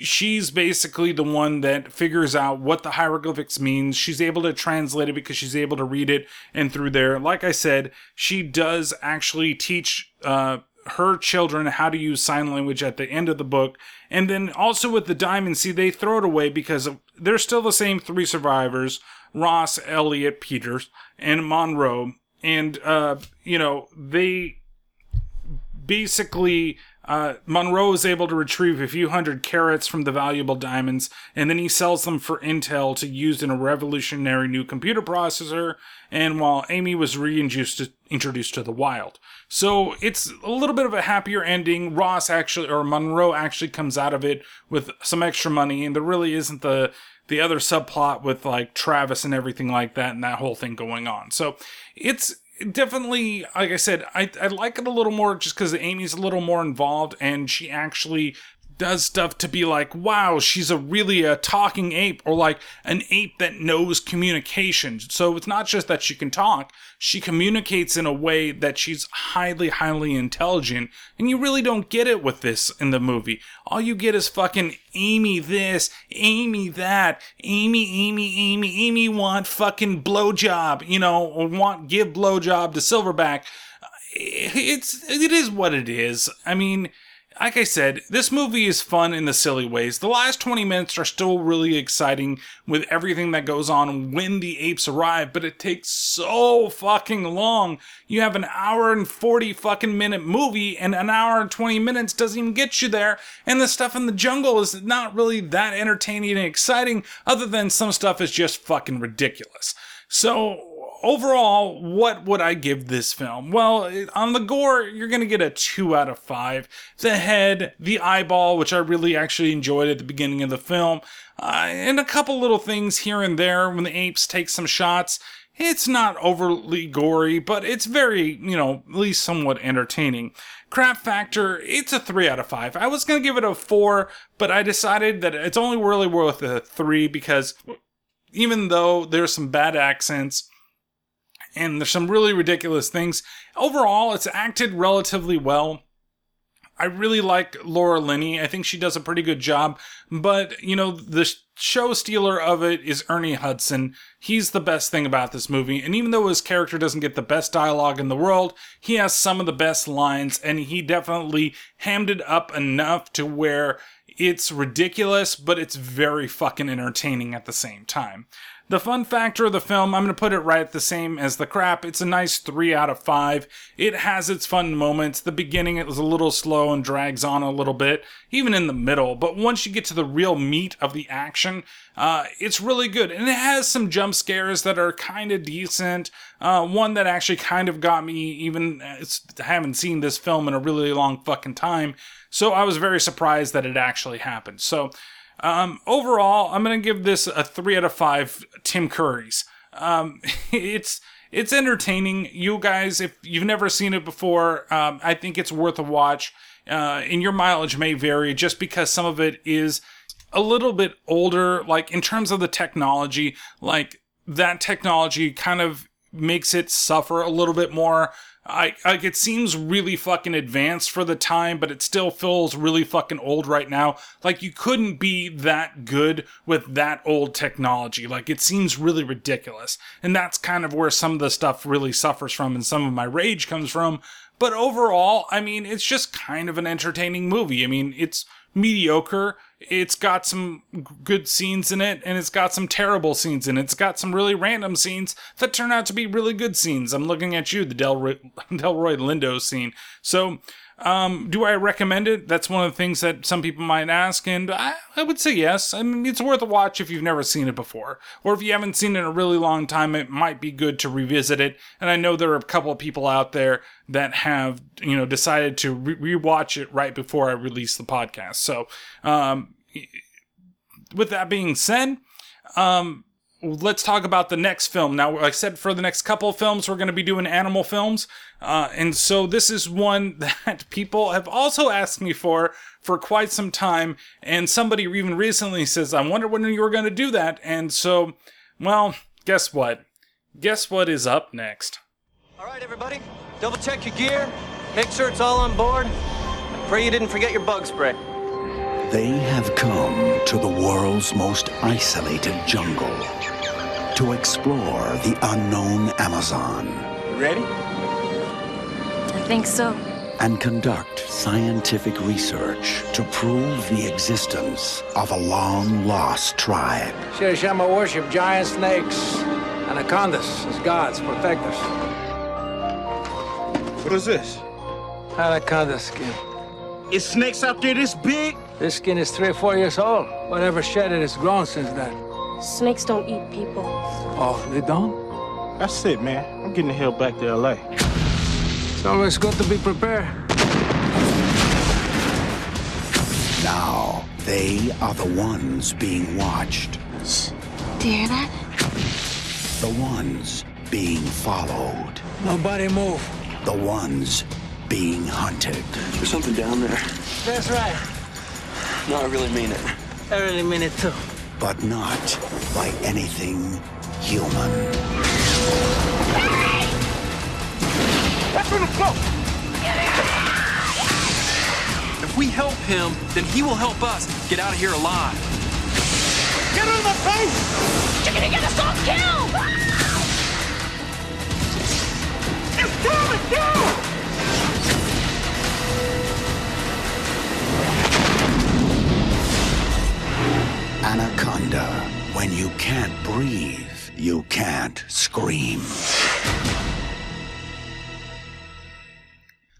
she's basically the one that figures out what the hieroglyphics means. She's able to translate it because she's able to read it and through there. Like I said, she does actually teach uh her children how to use sign language at the end of the book. And then also with the diamond, see, they throw it away because they're still the same three survivors Ross, Elliot, Peters, and Monroe. And, uh, you know, they basically uh, Monroe is able to retrieve a few hundred carats from the valuable diamonds, and then he sells them for intel to use in a revolutionary new computer processor. And while Amy was reintroduced to, the wild, so it's a little bit of a happier ending. Ross actually, or Monroe actually comes out of it with some extra money, and there really isn't the the other subplot with like Travis and everything like that, and that whole thing going on. So it's definitely like i said i, I like it a little more just because amy's a little more involved and she actually does stuff to be like wow she's a really a talking ape or like an ape that knows communication so it's not just that she can talk she communicates in a way that she's highly highly intelligent and you really don't get it with this in the movie. All you get is fucking amy this amy that amy amy amy amy want fucking blowjob you know or want give blowjob to silverback. It's it is what it is. I mean like I said, this movie is fun in the silly ways. The last 20 minutes are still really exciting with everything that goes on when the apes arrive, but it takes so fucking long. You have an hour and 40 fucking minute movie, and an hour and 20 minutes doesn't even get you there. And the stuff in the jungle is not really that entertaining and exciting, other than some stuff is just fucking ridiculous. So, overall, what would I give this film? Well, on the gore, you're going to get a 2 out of 5. The head, the eyeball, which I really actually enjoyed at the beginning of the film, uh, and a couple little things here and there when the apes take some shots. It's not overly gory, but it's very, you know, at least somewhat entertaining. Crap factor, it's a 3 out of 5. I was going to give it a 4, but I decided that it's only really worth a 3 because even though there's some bad accents, and there's some really ridiculous things. Overall, it's acted relatively well. I really like Laura Linney. I think she does a pretty good job. But, you know, the show stealer of it is Ernie Hudson. He's the best thing about this movie. And even though his character doesn't get the best dialogue in the world, he has some of the best lines, and he definitely hammed it up enough to where it's ridiculous, but it's very fucking entertaining at the same time. The fun factor of the film, I'm going to put it right the same as the crap. It's a nice 3 out of 5. It has its fun moments. The beginning, it was a little slow and drags on a little bit, even in the middle. But once you get to the real meat of the action, uh, it's really good. And it has some jump scares that are kind of decent. Uh, one that actually kind of got me, even I haven't seen this film in a really long fucking time. So I was very surprised that it actually happened. So, um, overall, I'm gonna give this a three out of five Tim Currys. Um, <laughs> it's it's entertaining. You guys, if you've never seen it before, um, I think it's worth a watch. Uh, and your mileage may vary just because some of it is a little bit older, like in terms of the technology, like that technology kind of makes it suffer a little bit more. I like it seems really fucking advanced for the time, but it still feels really fucking old right now. Like you couldn't be that good with that old technology. Like it seems really ridiculous. And that's kind of where some of the stuff really suffers from and some of my rage comes from. But overall, I mean, it's just kind of an entertaining movie. I mean, it's mediocre. It's got some good scenes in it, and it's got some terrible scenes in it. It's got some really random scenes that turn out to be really good scenes. I'm looking at you, the Delroy, <laughs> Delroy Lindo scene. So, um, do I recommend it? That's one of the things that some people might ask, and I, I would say yes. I mean, it's worth a watch if you've never seen it before, or if you haven't seen it in a really long time. It might be good to revisit it. And I know there are a couple of people out there that have, you know, decided to re- rewatch it right before I release the podcast. So, um, with that being said, um, let's talk about the next film. Now, like I said, for the next couple of films, we're going to be doing animal films. Uh, and so this is one <laughs> that people have also asked me for for quite some time. And somebody even recently says, I wonder when you were going to do that. And so, well, guess what? Guess what is up next? All right, everybody, double check your gear, make sure it's all on board. Pray you didn't forget your bug spray. They have come to the world's most isolated jungle to explore the unknown Amazon Ready? I think so. and conduct scientific research to prove the existence of a long lost tribe. Shirishama worship giant snakes, anacondas as gods, protectors. What is this? Anaconda skin. Is snakes out there this big? This skin is three or four years old. Whatever shed it has grown since then. Snakes don't eat people. Oh, they don't? That's it, man. I'm getting the hell back to LA. It's always good to be prepared. Now, they are the ones being watched, Do you hear that? the ones being followed, Nobody move. the ones being hunted. There's something down there. That's right. No, I really mean it. I really mean it too. but not by anything human. That's where the go! If we help him, then he will help us get out of here alive. Get in the face! You're gonna get us all killed! It's coming down! Anaconda. When you can't breathe, you can't scream.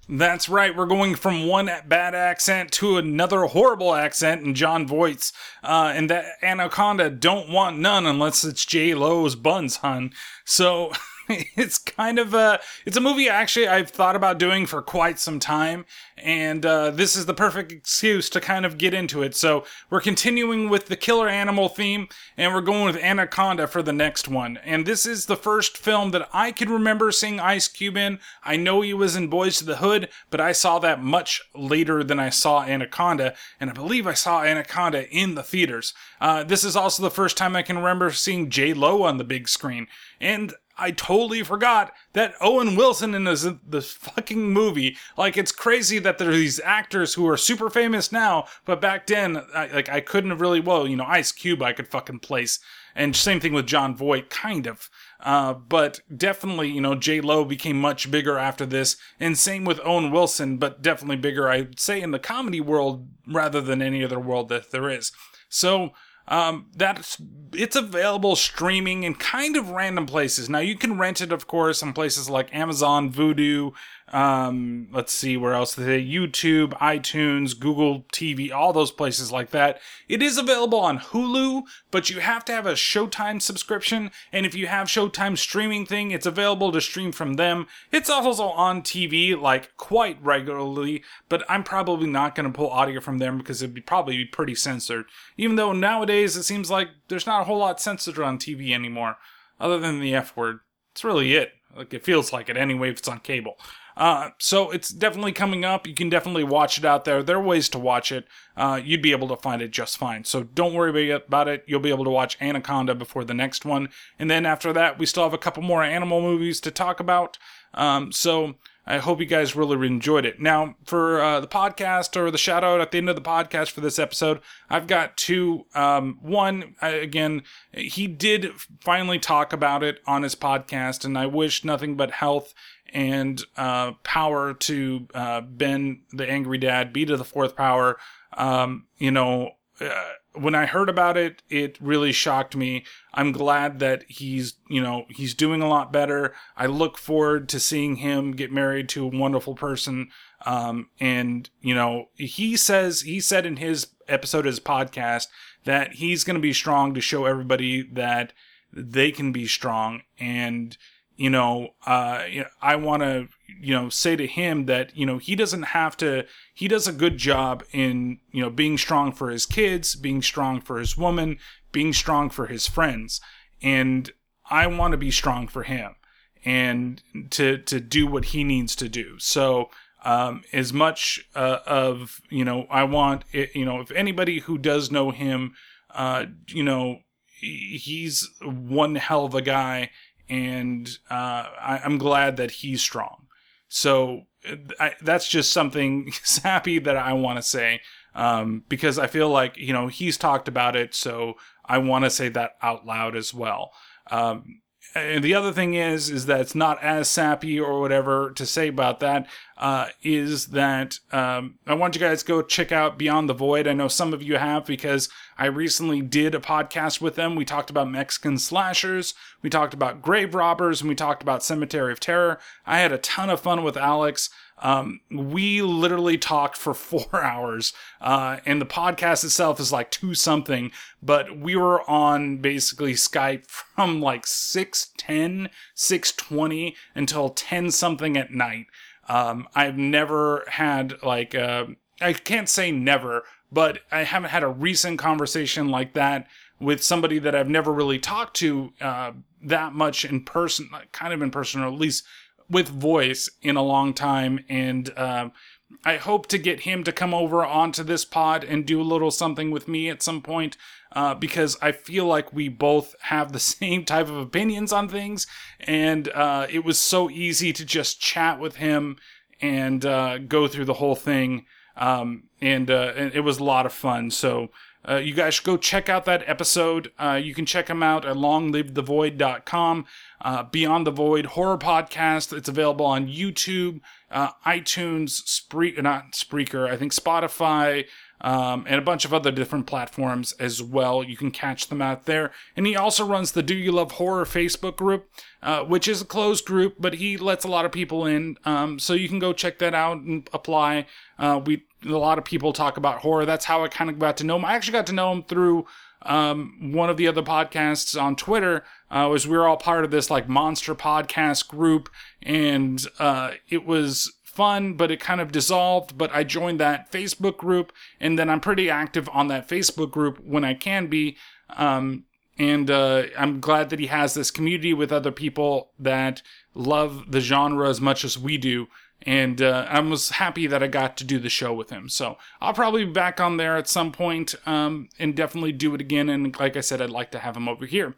That's right. We're going from one bad accent to another horrible accent in Jon Voight's. Uh, and that Anaconda don't want none unless it's J Lo's buns, hun. So <laughs> <laughs> it's kind of a it's a movie actually I've thought about doing for quite some time, and uh, this is the perfect excuse to kind of get into it. So we're continuing with the killer animal theme, and we're going with Anaconda for the next one. And this is the first film that I can remember seeing Ice Cube in. I know he was in Boys to the Hood, but I saw that much later than I saw Anaconda, and I believe I saw Anaconda in the theaters. Uh, this is also the first time I can remember seeing J Lo on the big screen. And I totally forgot that Owen Wilson in this, fucking movie. Like, it's crazy that there are these actors who are super famous now, but back then, I, like, I couldn't have really, well, you know, Ice Cube I could fucking place. And same thing with Jon Voight, kind of. Uh, but definitely, you know, J Lo became much bigger after this, and same with Owen Wilson, but definitely bigger, I'd say, in the comedy world rather than any other world that there is. So, um, that's it's available streaming in kind of random places. Now you can rent it, of course, on places like Amazon, Vudu. Um, let's see where else they YouTube, iTunes, Google TV, all those places like that. It is available on Hulu, but you have to have a Showtime subscription. And if you have Showtime streaming thing, it's available to stream from them. It's also on TV like quite regularly, but I'm probably not going to pull audio from them because it'd be probably be pretty censored. Even though nowadays it seems like there's not a whole lot censored on TV anymore, other than the F word. It's really it. Like it feels like it anyway if it's on cable. Uh, so it's definitely coming up. You can definitely watch it out there. There are ways to watch it. Uh, you'd be able to find it just fine. So don't worry about it. You'll be able to watch Anaconda before the next one. And then after that, we still have a couple more animal movies to talk about. Um, so I hope you guys really enjoyed it. Now, for uh, the podcast or the shout out at the end of the podcast for this episode, I've got two. Um, one, I, again, he did finally talk about it on his podcast, and I wish nothing but health and uh, power to uh, Ben, the angry dad, be to the fourth power. Um, you know, uh, when I heard about it, it really shocked me. I'm glad that he's, you know, he's doing a lot better. I look forward to seeing him get married to a wonderful person. Um, and, you know, he says, he said in his episode his podcast that he's going to be strong to show everybody that they can be strong. And, you know, uh, I want to, you know, say to him that, you know, he doesn't have to, he does a good job in, you know, being strong for his kids, being strong for his woman, being strong for his friends. And I want to be strong for him and to, to do what he needs to do. So, um, as much uh, of, you know, I want, it, you know, if anybody who does know him, uh, you know, he's one hell of a guy and uh, I, am glad that he's strong. So I, that's just something <laughs> sappy that I want to say um, because I feel like you know he's talked about it, so I want to say that out loud as well. Um, and the other thing is is that it's not as sappy or whatever to say about that. Uh, is that um, I want you guys to go check out Beyond the Void. I know some of you have because I recently did a podcast with them. We talked about Mexican slashers, we talked about grave robbers, and we talked about Cemetery of Terror. I had a ton of fun with Alex. Um, we literally talked for <laughs> four hours, uh, and the podcast itself is like two something, but we were on basically Skype <laughs> from like 610, 620 until 10 something at night. Um, I've never had like, uh, I can't say never, but I haven't had a recent conversation like that with somebody that I've never really talked to uh, that much in person, kind of in person, or at least with voice in a long time. And um, I hope to get him to come over onto this pod and do a little something with me at some point. Uh, because I feel like we both have the <laughs> same type of opinions on things, and uh, it was so easy to just chat with him and uh, go through the whole thing, um, and, uh, and it was a lot of fun. So uh, you guys should go check out that episode. Uh, you can check them out at longlivethevoid.com. Uh, Beyond the Void horror podcast. It's available on YouTube, uh, iTunes, Spree- not Spreaker, I think Spotify, um, and a bunch of other different platforms as well. You can catch them out there. And he also runs the Do You Love Horror Facebook group, uh, which is a closed group, but he lets a lot of people in. Um, so you can go check that out and apply. Uh, we a lot of people talk about horror. That's how I kind of got to know him. I actually got to know him through um, one of the other podcasts on Twitter. Uh, was we were all part of this like monster podcast group, and uh, it was fun, but it kind of dissolved. But I joined that Facebook group, and then I'm pretty active on that Facebook group when I can be. Um, and uh, I'm glad that he has this community with other people that love the genre as much as we do. And uh, I was happy that I got to do the show with him. So I'll probably be back on there at some point um, and definitely do it again. And like I said, I'd like to have him over here.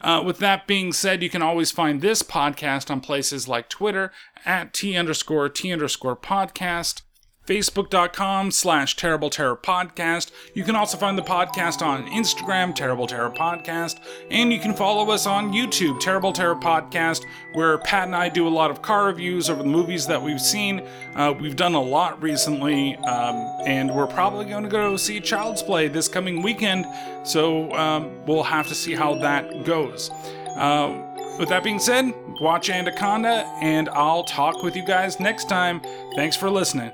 Uh, with that being said, you can always find this podcast on places like Twitter at T underscore T underscore podcast, Facebook.com slash Terrible Terror Podcast. You can also find the podcast on Instagram, Terrible Terror Podcast, and you can follow us on YouTube, Terrible Terror Podcast, where Pat and I do a lot of car reviews over the movies that we've seen. Uh, we've done a lot recently, um, and we're probably going to go see Child's Play this coming weekend, so um, we'll have to see how that goes. Uh, with that being said, watch Anaconda, and I'll talk with you guys next time. Thanks for listening.